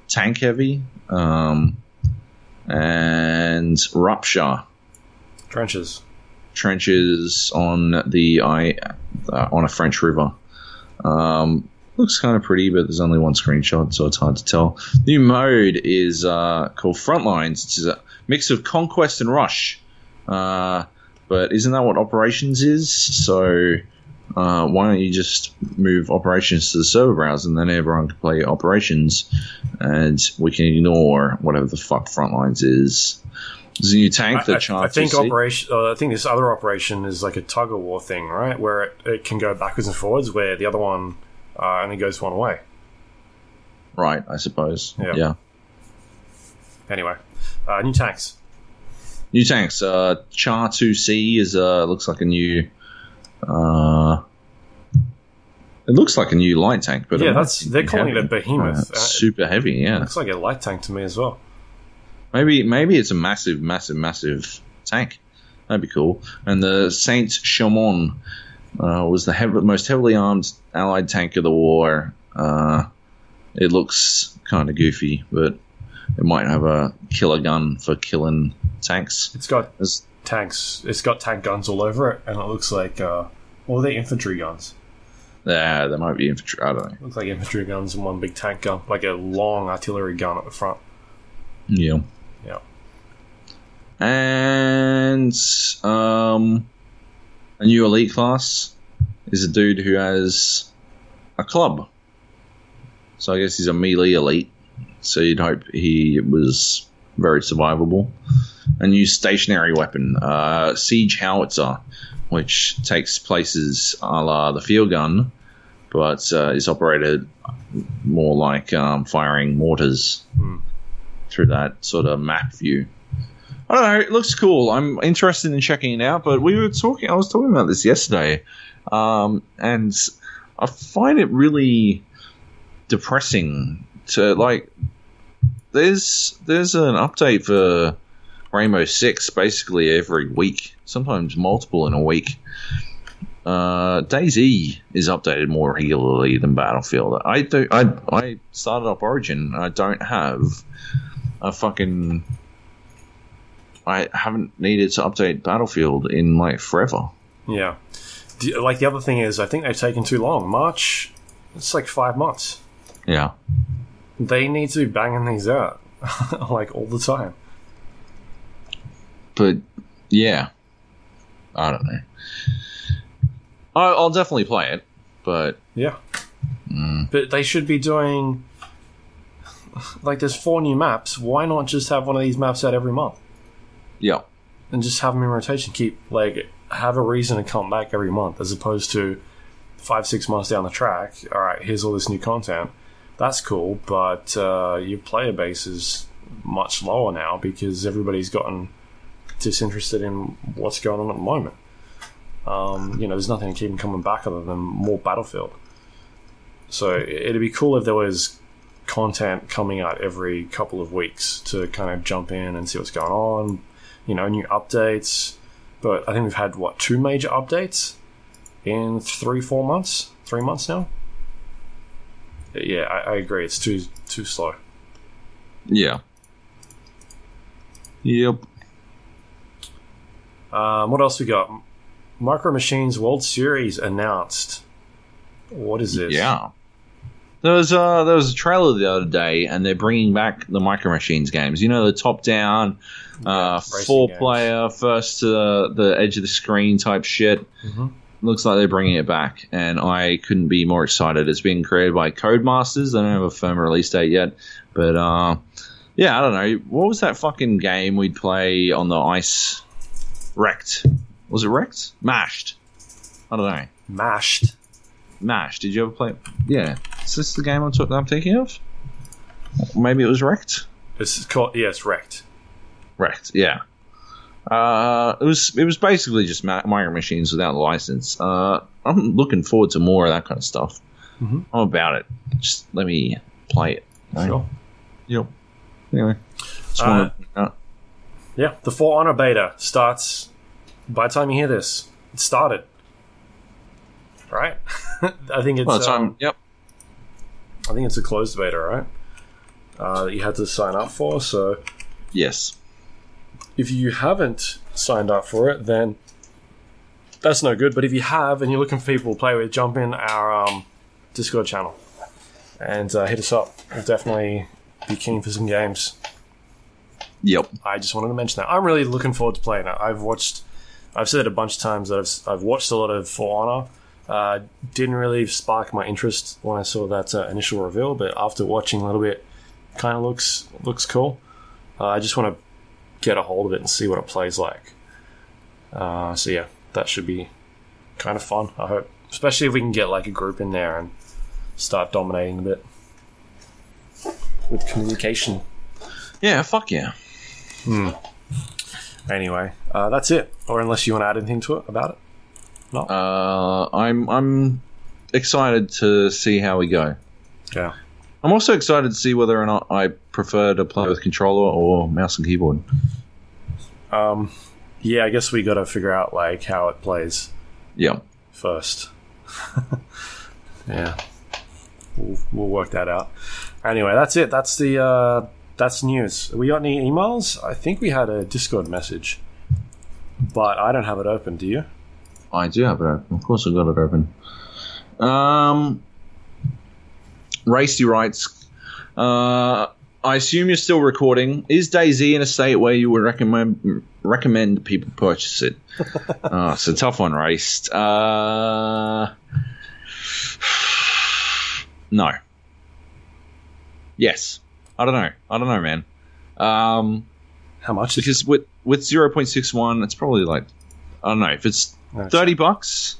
tank heavy. Um, and Rupture Trenches. trenches on the I uh, on a French river. Um, looks kind of pretty, but there's only one screenshot, so it's hard to tell. New mode is uh, called Frontlines. It's a mix of conquest and rush. Uh, but isn't that what operations is? So uh, why don't you just move operations to the server browser and then everyone can play operations and we can ignore whatever the fuck Frontlines is. There's a new tank I, that I- I think operation. Uh, I think this other operation is like a tug of war thing, right? Where it, it can go backwards and forwards, where the other one uh, only goes one way. Right, I suppose. Yeah. Yeah. Anyway, uh, new tanks. New tanks. Uh, Char 2C is uh, looks like a new. Uh, it looks like a new light tank, but Yeah, that's- they're calling it a behemoth. Uh, super heavy. Yeah, It Looks like a light tank to me as well. maybe maybe it's a massive, massive, massive tank. That'd be cool. And the Saint Chamon uh, was the heav- most heavily armed Allied tank of the war. Uh, it looks kind of goofy, but it might have a killer gun for killing tanks. It's got There's- tanks. It's got tank guns all over it, and it looks like uh, well, they're infantry guns. Yeah, there might be infantry. I don't know. looks like infantry guns and one big tank gun, like a long artillery gun at the front. Yeah. Yeah. And um, a new elite class is a dude who has a club. So I guess he's a melee elite. So you'd hope he was very survivable. A new stationary weapon, uh, siege howitzer, which takes places a la the field gun, but uh, is operated more like um, firing mortars Hmm. through that sort of map view. I don't know. It looks cool. I'm interested in checking it out. But we were talking. I was talking about this yesterday, um, and I find it really depressing to like. There's there's an update for Rainbow Six basically every week, sometimes multiple in a week. Uh, DayZ is updated more regularly than Battlefield. I do. I I started up Origin. I don't have a fucking. I haven't needed to update Battlefield in like forever. Yeah. Like the other thing is, I think they've taken too long. March, it's like five months. Yeah, They need to be banging these out [LAUGHS] like all the time. But yeah, I don't know. I, I'll definitely play it, but Yeah. mm, But they should be doing like there's four new maps. Why not just have one of these maps out every month yeah, and just have them in rotation? Keep like have a reason to come back every month as opposed to five six months down the track. All right, here's all this new content. That's cool, but uh, your player base is much lower now because everybody's gotten disinterested in what's going on at the moment. Um, you know, there's nothing to keep them coming back other than more Battlefield. So it'd be cool if there was content coming out every couple of weeks to kind of jump in and see what's going on. You know, new updates. But I think we've had what two major updates in three, four months, three months now. Yeah, I, I agree. It's too too slow. Yeah. Yep. Um, what else we got? Micro Machines World Series announced. What is this? Yeah. There was uh there was a trailer the other day, and they're bringing back the Micro Machines games. You know, the top down, uh, four games. player, first to the, the edge of the screen type shit. Mhm. Looks like they're bringing it back, and I couldn't be more excited. It's being created by Codemasters. They don't have a firm release date yet, but uh, yeah, I don't know. What was that fucking game we'd play on the ice? Wrecked. Was it wrecked? Mashed. I don't know. Mashed. Mashed. Did you ever play? Yeah. Is this the game I'm, t- I'm thinking of? Maybe it was Wrecked. This is called yeah, it's wrecked. Wrecked. Yeah. Uh, it was it was basically just ma- Micro Machines without license. Uh, I'm looking forward to more of that kind of stuff. Mhm. I'm about it. Just let me play it. right? Sure. Yep. Anyway. Just Uh, uh, Yeah, the For Honor beta starts. By the time you hear this, it started. Right? [LAUGHS] I think it's. well, it's um. Yep. I think it's a closed beta, right? Uh, that you had to sign up for. So Yes. if you haven't signed up for it, then that's no good. But if you have and you're looking for people to play with, jump in our um, Discord channel and uh, hit us up. We'll definitely be keen for some games. Yep. I just wanted to mention that. I'm really looking forward to playing it. I've watched, I've said it a bunch of times that I've, I've watched a lot of For Honor. Uh, didn't really spark my interest when I saw that uh, initial reveal, but after watching a little bit, kind of looks looks cool. Uh, I just want to get a hold of it and see what it plays like. Uh, so yeah, that should be kind of fun. I hope, especially if we can get like a group in there and start dominating a bit with communication. Yeah. Fuck yeah. Anyway, uh, that's it. Or unless you want to add anything to it about it. Uh, I'm I'm excited to see how we go. Yeah. I'm also excited to see whether or not I prefer to play with controller or mouse and keyboard. Um, yeah, I guess we got to figure out like how it plays Yeah. first. [LAUGHS] yeah, we'll, we'll work that out. Anyway, that's it. That's the uh, that's news. We got any emails? I think we had a Discord message, but I don't have it open. Do you? I do have it open. Of course, I've got it open. Um, Racy writes, uh, I assume you're still recording. Is DayZ in a state where you would recommend recommend people purchase it? oh, [LAUGHS] it's a tough one, Race. Uh, no. Yes. I don't know. I don't know, man. Um, How much? is because with with zero point six one, it's probably like I don't know if it's it? thirty bucks.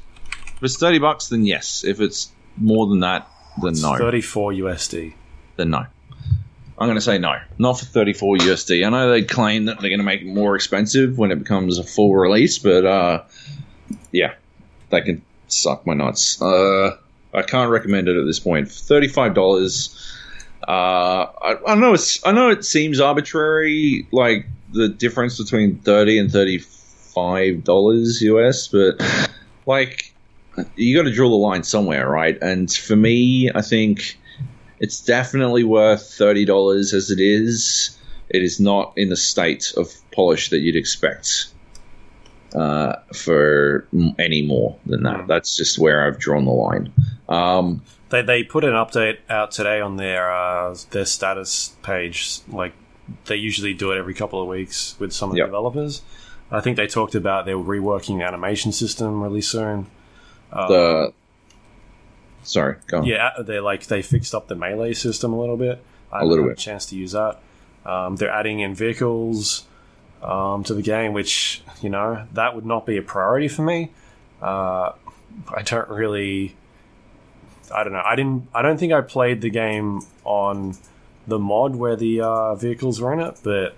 If it's thirty bucks, then yes. If it's more than that, then no. Thirty-four USD. Then no. I'm going to say no, not for 34 USD. I know they claim that they're going to make it more expensive when it becomes a full release, but uh, yeah, they can suck my nuts. Uh, I can't recommend it at this point. Thirty-five dollars. Uh, I, I know it's. I know it seems arbitrary, like the difference between thirty and thirty-five dollars US, but like you got to draw the line somewhere, right? And for me, I think it's definitely worth thirty dollars as it is. It is not in the state of polish that you'd expect uh, for any more than that. Mm. That's just where I've drawn the line. Um, They they put an update out today on their uh, their status page. Like they usually do it every couple of weeks with some of Yep. the developers. I think they talked about they're reworking the animation system really soon. Uh, the sorry, go on. yeah, they like they fixed up the melee system a little bit. I A little bit. a chance to use that. Um, they're adding in vehicles um, to the game, which you know that would not be a priority for me. Uh, I don't really. I don't know. I didn't. I don't think I played the game on the mod where the uh, vehicles were in it, but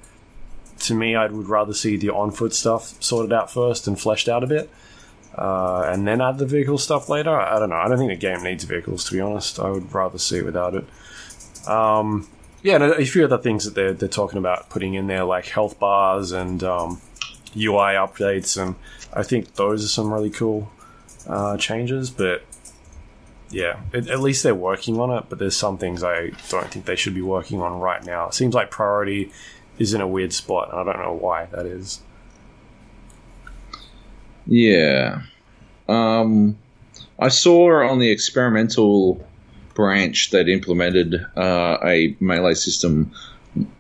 to me, I would rather see the on-foot stuff sorted out first and fleshed out a bit, uh, and then add the vehicle stuff later. I don't know. I don't think the game needs vehicles, to be honest. I would rather see it without it. Um, yeah, and a few other things that they're they're talking about putting in there, like health bars and um, UI updates, and I think those are some really cool uh, changes. But yeah, it, at least they're working on it. But there's some things I don't think they should be working on right now. It seems like priority is in a weird spot, and I don't know why that is. Yeah. Um, I saw on the experimental branch that implemented uh, a melee system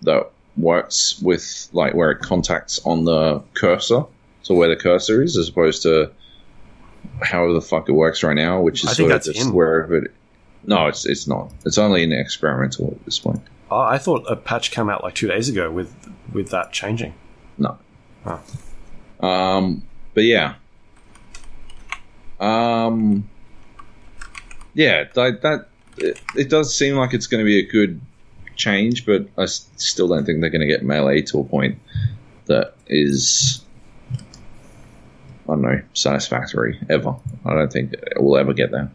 that works with like where it contacts on the cursor, so where the cursor is, as opposed to however the fuck it works right now, which is I sort of just wherever it. No, it's it's not. It's only an experimental at this point. Oh, I thought a patch came out like two days ago with with that changing. No. Oh. Um, but yeah. Um, yeah, that, that it, it does seem like it's going to be a good change, but I still don't think they're going to get melee to a point that is, I don't know, satisfactory ever. I don't think it will ever get there.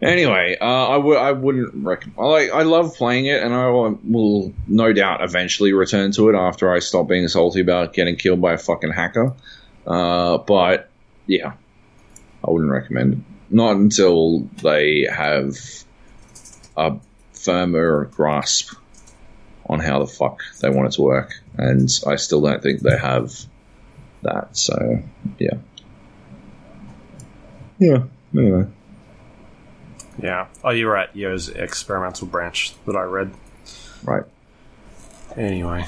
Anyway, uh, I w- I wouldn't recommend. I I love playing it, and I will- will no doubt eventually return to it after I stop being salty about getting killed by a fucking hacker. Uh, but yeah, I wouldn't recommend it. Not until they have a firmer grasp on how the fuck they want it to work, and I still don't think they have that. So yeah, yeah. Anyway. Yeah. Oh, you're right. Yeah, it was experimental branch that I read. Right. Anyway,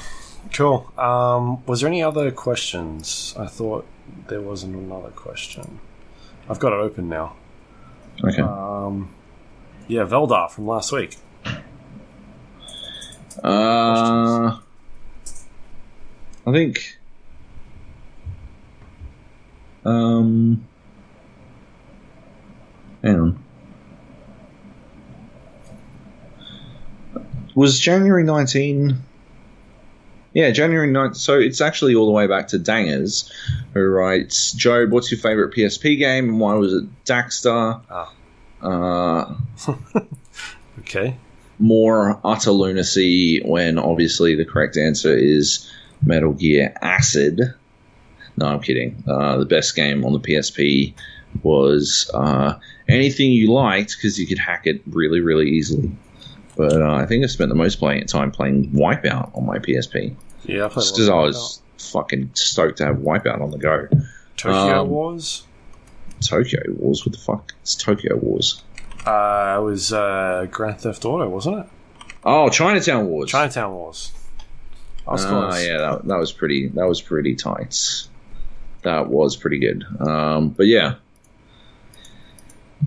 cool. Um, was there any other questions? I thought there wasn't another question. I've got it open now. Okay. Um, yeah, Veldar from last week. Uh, I think. Um. Hang on. Was January 19. Yeah, January 9. So it's actually all the way back to Dangers, who writes Joe, what's your favorite PSP game and why was it Daxter? Ah. Uh, [LAUGHS] Okay. more utter lunacy when obviously the correct answer is Metal Gear Acid. No, I'm kidding. Uh, the best game on the PSP was uh, anything you liked because you could hack it really, really easily. But uh, I think I spent the most playing time playing Wipeout on my PSP Yeah, I played just because I was fucking stoked to have Wipeout on the go. Tokyo um, Wars. Tokyo Wars, what the fuck? It's Tokyo Wars. Uh, it was uh, Grand Theft Auto, wasn't it? Oh, Chinatown Wars. Chinatown Wars. Oh close. yeah, that, that was pretty. That was pretty tight. That was pretty good. Um, but yeah.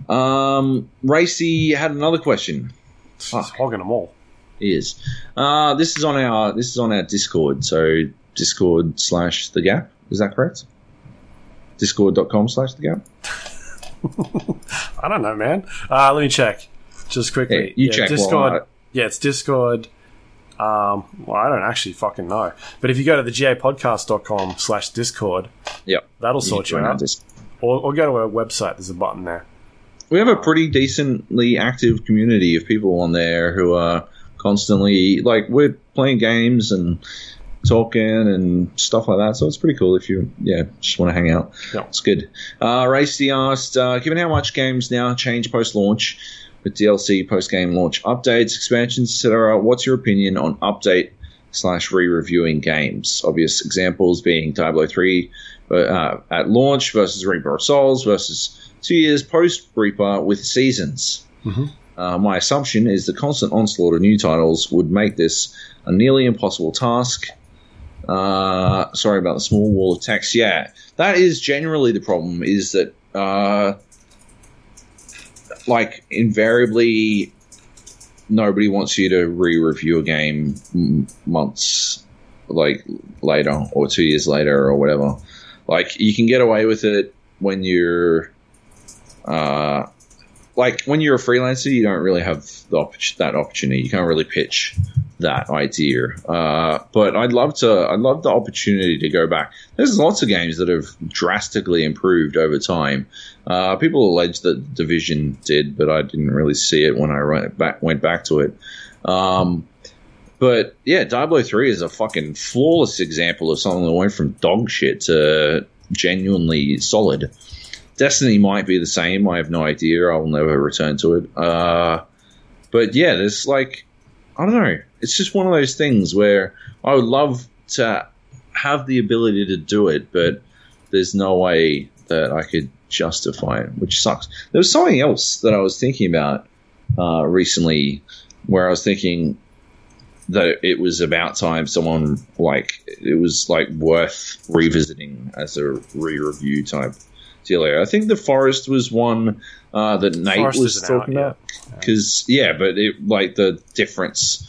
Um, Racy had another question. He's hogging them all. He is. Uh, this is on our this is on our Discord. So Discord slash the Gap. Is that correct? Discord.com slash the Gap. [LAUGHS] I don't know, man. Uh, let me check just quickly. Yeah, you check while Discord. I- yeah, it's Discord. Um, well, I don't actually fucking know. But if you go to the gapodcast.com slash Discord, Yep. that'll sort you our out. Or, or go to our website. There's a button there. we have a pretty decently active community of people on there who are constantly like we're playing games and talking and stuff like that. So it's pretty cool if you yeah just want to hang out. Yeah. It's good. Uh, Racy asked, uh, given how much games now change post launch DLC post game launch updates, expansions, etc., what's your opinion on update slash re-reviewing games? Obvious examples being Diablo three uh, at launch versus Reaper of Souls versus two years post Reaper with seasons. Mhm. Uh, my assumption is the constant onslaught of new titles would make this a nearly impossible task. Uh, sorry about the small wall of text. Yeah, that is generally the problem. Is that uh, like invariably nobody wants you to re-review a game months like later or two years later or whatever. Like you can get away with it when you're uh, like when you're a freelancer, you don't really have the oppor- that opportunity. You can't really pitch that idea. Uh, but I'd love to. I'd love the opportunity to go back. There's lots of games that have drastically improved over time. Uh, people allege that Division did, but I didn't really see it when I went back went back to it. Um, but yeah, Diablo three is a fucking flawless example of something that went from dog shit to genuinely solid. Destiny might be the same. I have no idea. I'll never return to it. Uh, but yeah, there's like I don't know. It's just one of those things where I would love to have the ability to do it, but there's no way that I could justify it, which sucks. There was something else that I was thinking about uh, recently, where I was thinking that it was about time someone like it was like worth revisiting as a re-review type deal. I think the Forest was one uh, that Nate Forest was isn't out talking about because yeah, but it like the difference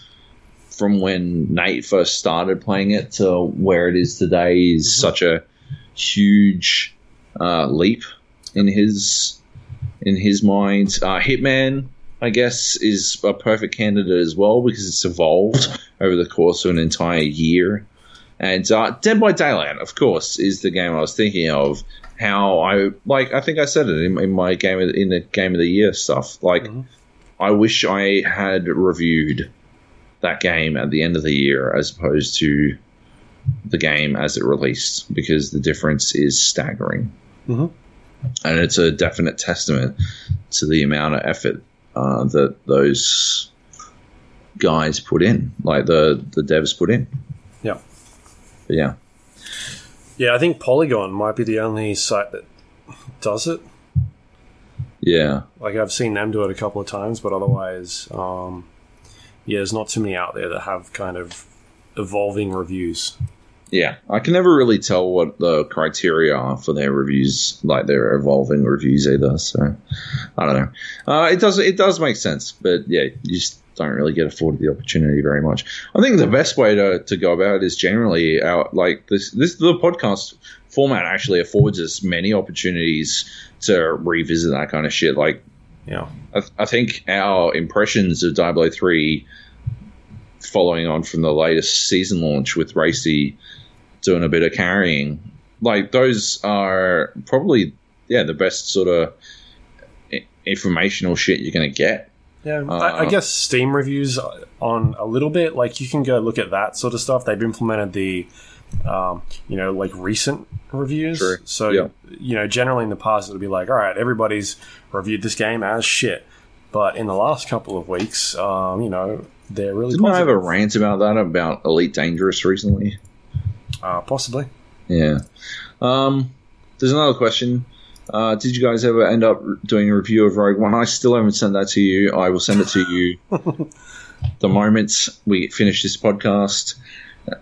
from when Nate first started playing it to where it is today is such a huge uh, leap in his in his mind. Uh, Hitman, I guess, is a perfect candidate as well because it's evolved [LAUGHS] over the course of an entire year. And uh, Dead by Daylight, of course, is the game I was thinking of. How I like, I think I said it in, in my game of, in the game of the year stuff. Like, I wish I had reviewed that game at the end of the year as opposed to the game as it released because the difference is staggering. Mhm. And it's a definite testament to the amount of effort uh, that those guys put in, like the, the devs put in. Yeah. But yeah. Yeah, I think Polygon might be the only site that does it. Yeah. Like I've seen them do it a couple of times, but otherwise, um, yeah, there's not too many out there that have kind of evolving reviews. Yeah, I can never really tell what the criteria are for their reviews, like their evolving reviews either. So I don't know. Uh, it does it does make sense, but yeah, you just don't really get afforded the opportunity very much. I think the best way to, to go about it is generally our like this this the podcast format actually affords us many opportunities to revisit that kind of shit. Like Yeah, I, I think our impressions of Diablo 3 following on from the latest season launch with Racy doing a bit of carrying, like those are probably, yeah, the best sort of informational shit you're going to get. yeah. I, I Uh, guess Steam reviews on a little bit. Like you can go look at that sort of stuff. They've implemented the, um, you know, like recent reviews. True. So Yeah. you know, generally in the past it'll be like, all right, everybody's reviewed this game as shit. But in the last couple of weeks, um, you know, they're really Didn't I have a rant about that about Elite Dangerous recently? uh, possibly. Yeah. Um, there's another question. Uh, did you guys ever end up doing a review of Rogue One? I still haven't sent that to you. I will send it to you [LAUGHS] the moment we finish this podcast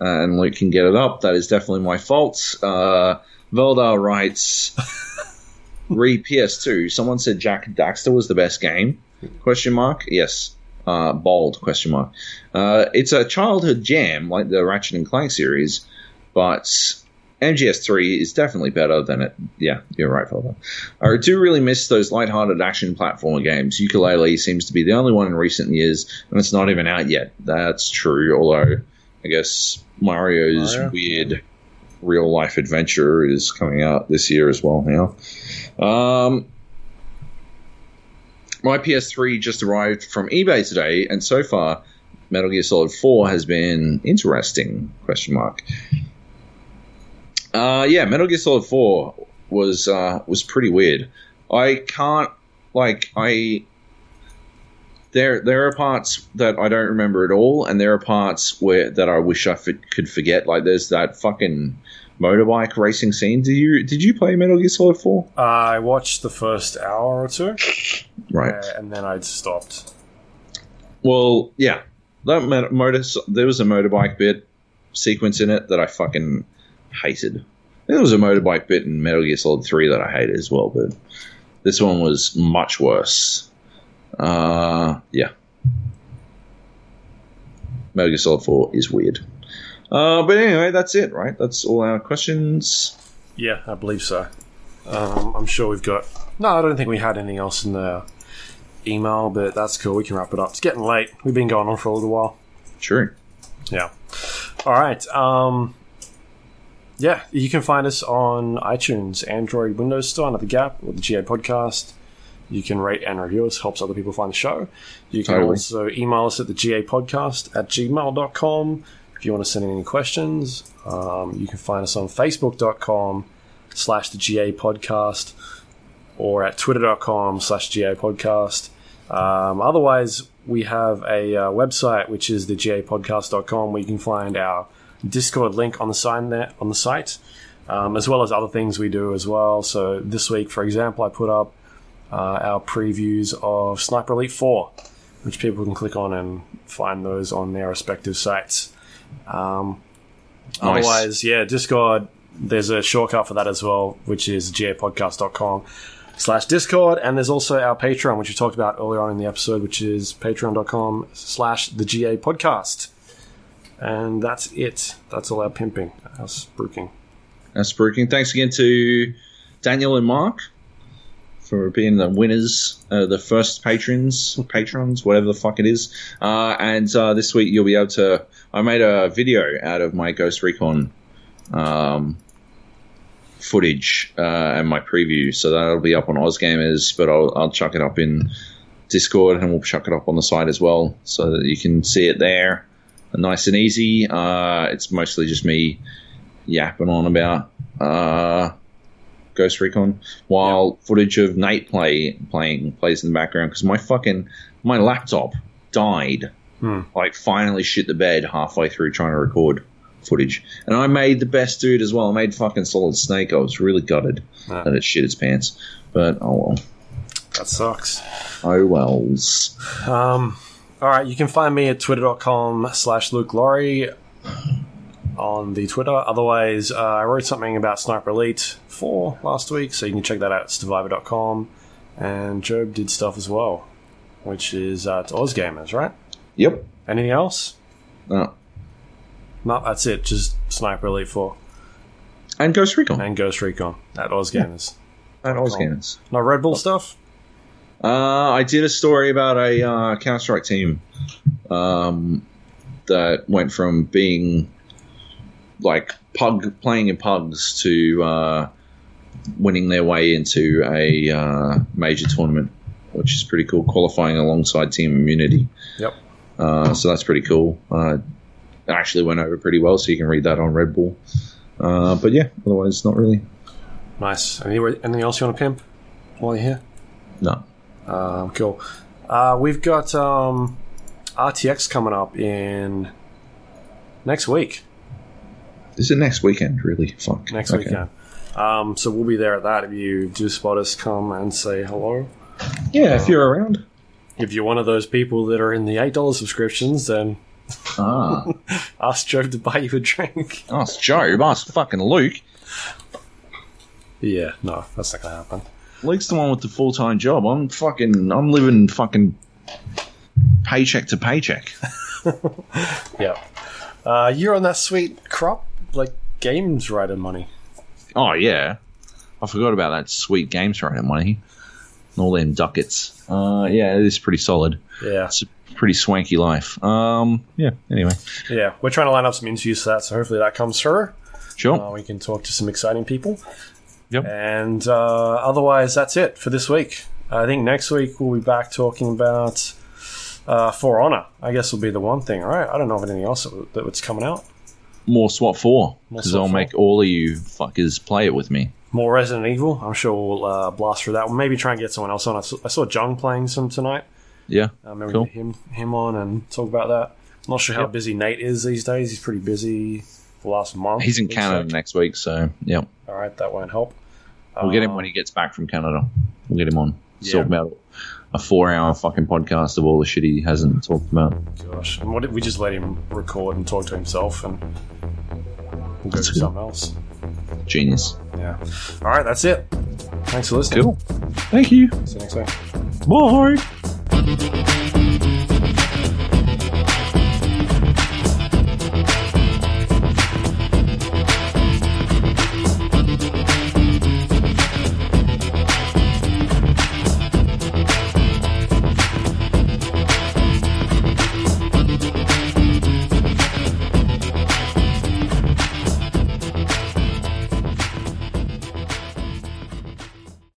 and Luke can get it up. That is definitely my fault. Uh, Veldar writes, [LAUGHS] re PS2. Someone said Jak Daxter was the best game? Question mark. Yes. Uh, bold question mark. Uh, it's a childhood jam like the Ratchet and Clank series, but MGS3 is definitely better than it. Yeah, you're right, Father. I do really miss those lighthearted action platformer games. Yooka-Laylee seems to be the only one in recent years, and it's not even out yet. That's true, although I guess Mario's Mario? weird real life adventure is coming out this year as well now. Um, my PS3 just arrived from eBay today, and so far, Metal Gear Solid 4 has been interesting. Question mark. Uh, yeah, Metal Gear Solid 4 was uh, was pretty weird. I can't like I. There, there are parts that I don't remember at all, and there are parts where that I wish I f- could forget. Like there's that fucking motorbike racing scene. Did you did you play Metal Gear Solid 4? I watched the first hour or two, Right. uh, and then I stopped. Well, yeah, that motor. There was a motorbike bit sequence in it that I fucking hated. There was a motorbike bit in Metal Gear Solid Three that I hated as well, but this one was much worse. Uh, yeah, Metal Gear Solid Four is weird. Uh, but anyway, that's it, right? That's all our questions. Yeah, I believe so. Um, I'm sure we've got. No, I don't think we had anything else in the email, but that's cool. We can wrap it up. It's getting late. We've been going on for a little while. True. Yeah. All right. Um, yeah, you can find us on iTunes, Android, Windows Store, under the Gap, or the GA Podcast. You can rate and review us, helps other people find the show. You can Totally. also email us at the GA Podcast at gmail.com if you want to send in any questions. Um, you can find us on facebook.com slash the GA Podcast or at twitter.com slash GA Podcast. Um, otherwise, we have a uh, website which is the gapodcast.com where you can find our Discord link on the sign there on the site, um, as well as other things we do as well. So this week, for example, I put up uh, our previews of Sniper Elite 4, which people can click on and find those on their respective sites. Um, Nice. Otherwise, yeah, Discord, there's a shortcut for that as well, which is gapodcast.com slash Discord. And there's also our Patreon, which we talked about earlier on in the episode, which is patreon.com slash the GA podcast. And that's it. That's all our pimping, our spruiking. That's spruiking. Thanks again to Daniel and Mark for being the winners, uh, the first patrons, patrons, whatever the fuck it is. Uh, and uh, this week you'll be able to. I made a video out of my Ghost Recon um, footage uh, and my preview, so that'll be up on AusGamers. But I'll, I'll chuck it up in Discord and we'll chuck it up on the site as well, so that you can see it there, nice and easy. Uh, it's mostly just me yapping on about uh, Ghost Recon, while footage of Nate play playing plays in the background because my fucking my laptop died. Hmm. Like finally shit the bed halfway through trying to record footage, and I made the best dude as well. I made fucking Solid Snake. I was really gutted Ah. that it shit its pants, but oh well, That sucks. oh wells. Um, all right, you can find me at twitter.com slash Luke Lawrie on the Twitter. Otherwise, uh, I wrote something about Sniper Elite 4 last week, so you can check that out at stevivor.com. And Joab did stuff as well, which is uh, at AusGamers, right? Yep. Anything else? Uh, No, that's it. Just Sniper Elite 4 and Ghost Recon and Ghost Recon at AusGamers. and AusGamers. No Red Bull stuff? Uh, I did a story about a uh, Counter Strike team um, that went from being like pug playing in pugs to uh, winning their way into a uh, major tournament, which is pretty cool. Qualifying alongside Team Immunity, Yep. uh, so that's pretty cool. Uh, it actually went over pretty well, so you can read that on Red Bull. Uh, but yeah, otherwise not really. Nice. Any- Anything else you want to pimp while you're here? No. Um, cool. Uh, we've got um, RTX coming up in next week. Is it next weekend? Really? Fuck. Next Okay. weekend. Um, so we'll be there at that. If you do spot us, come and say hello. Yeah, if you're around. If you're one of those people that are in the eight dollars subscriptions, then Ah. [LAUGHS] ask Joe to buy you a drink. Ask Joe, ask fucking Luke. Yeah, no, that's not gonna happen. Luke's the one with the full time job. I'm fucking, I'm living fucking paycheck to paycheck. [LAUGHS] Yeah. Uh, you're on that sweet crop, like games writer money. Oh, yeah. I forgot about that sweet games writer money. And all them ducats. Uh, yeah, it is pretty solid. Yeah, It's a pretty swanky life. Um, yeah, anyway. yeah. We're trying to line up some interviews for that, so hopefully that comes through. Sure. Uh, we can talk to some exciting people. Yep. And uh, otherwise, that's it for this week. I think next week we'll be back talking about uh, For Honor. I guess will be the one thing, right? I don't know of anything else that, that's coming out. More SWAT 4. Because I'll 4. make all of you fuckers play it with me. More Resident Evil. I'm sure we'll uh, blast through that. We'll maybe try and get someone else on. I saw, I saw Jung playing some tonight. Yeah. Uh, maybe Cool. get him him on and talk about that. I'm not sure how Yep. busy Nate is these days. He's pretty busy the last month. He's in Canada like. next week, so yeah. All right, that won't help. We'll get him Um, when he gets back from Canada. We'll get him on. Yeah. Talk about a four-hour fucking podcast of all the shit he hasn't talked about. Oh, gosh, and what if we just let him record and talk to himself, and we'll go That's do good. something else. Genius. Yeah. All right, that's it. Thanks for listening. Cool. Thank you. See you next time. Bye.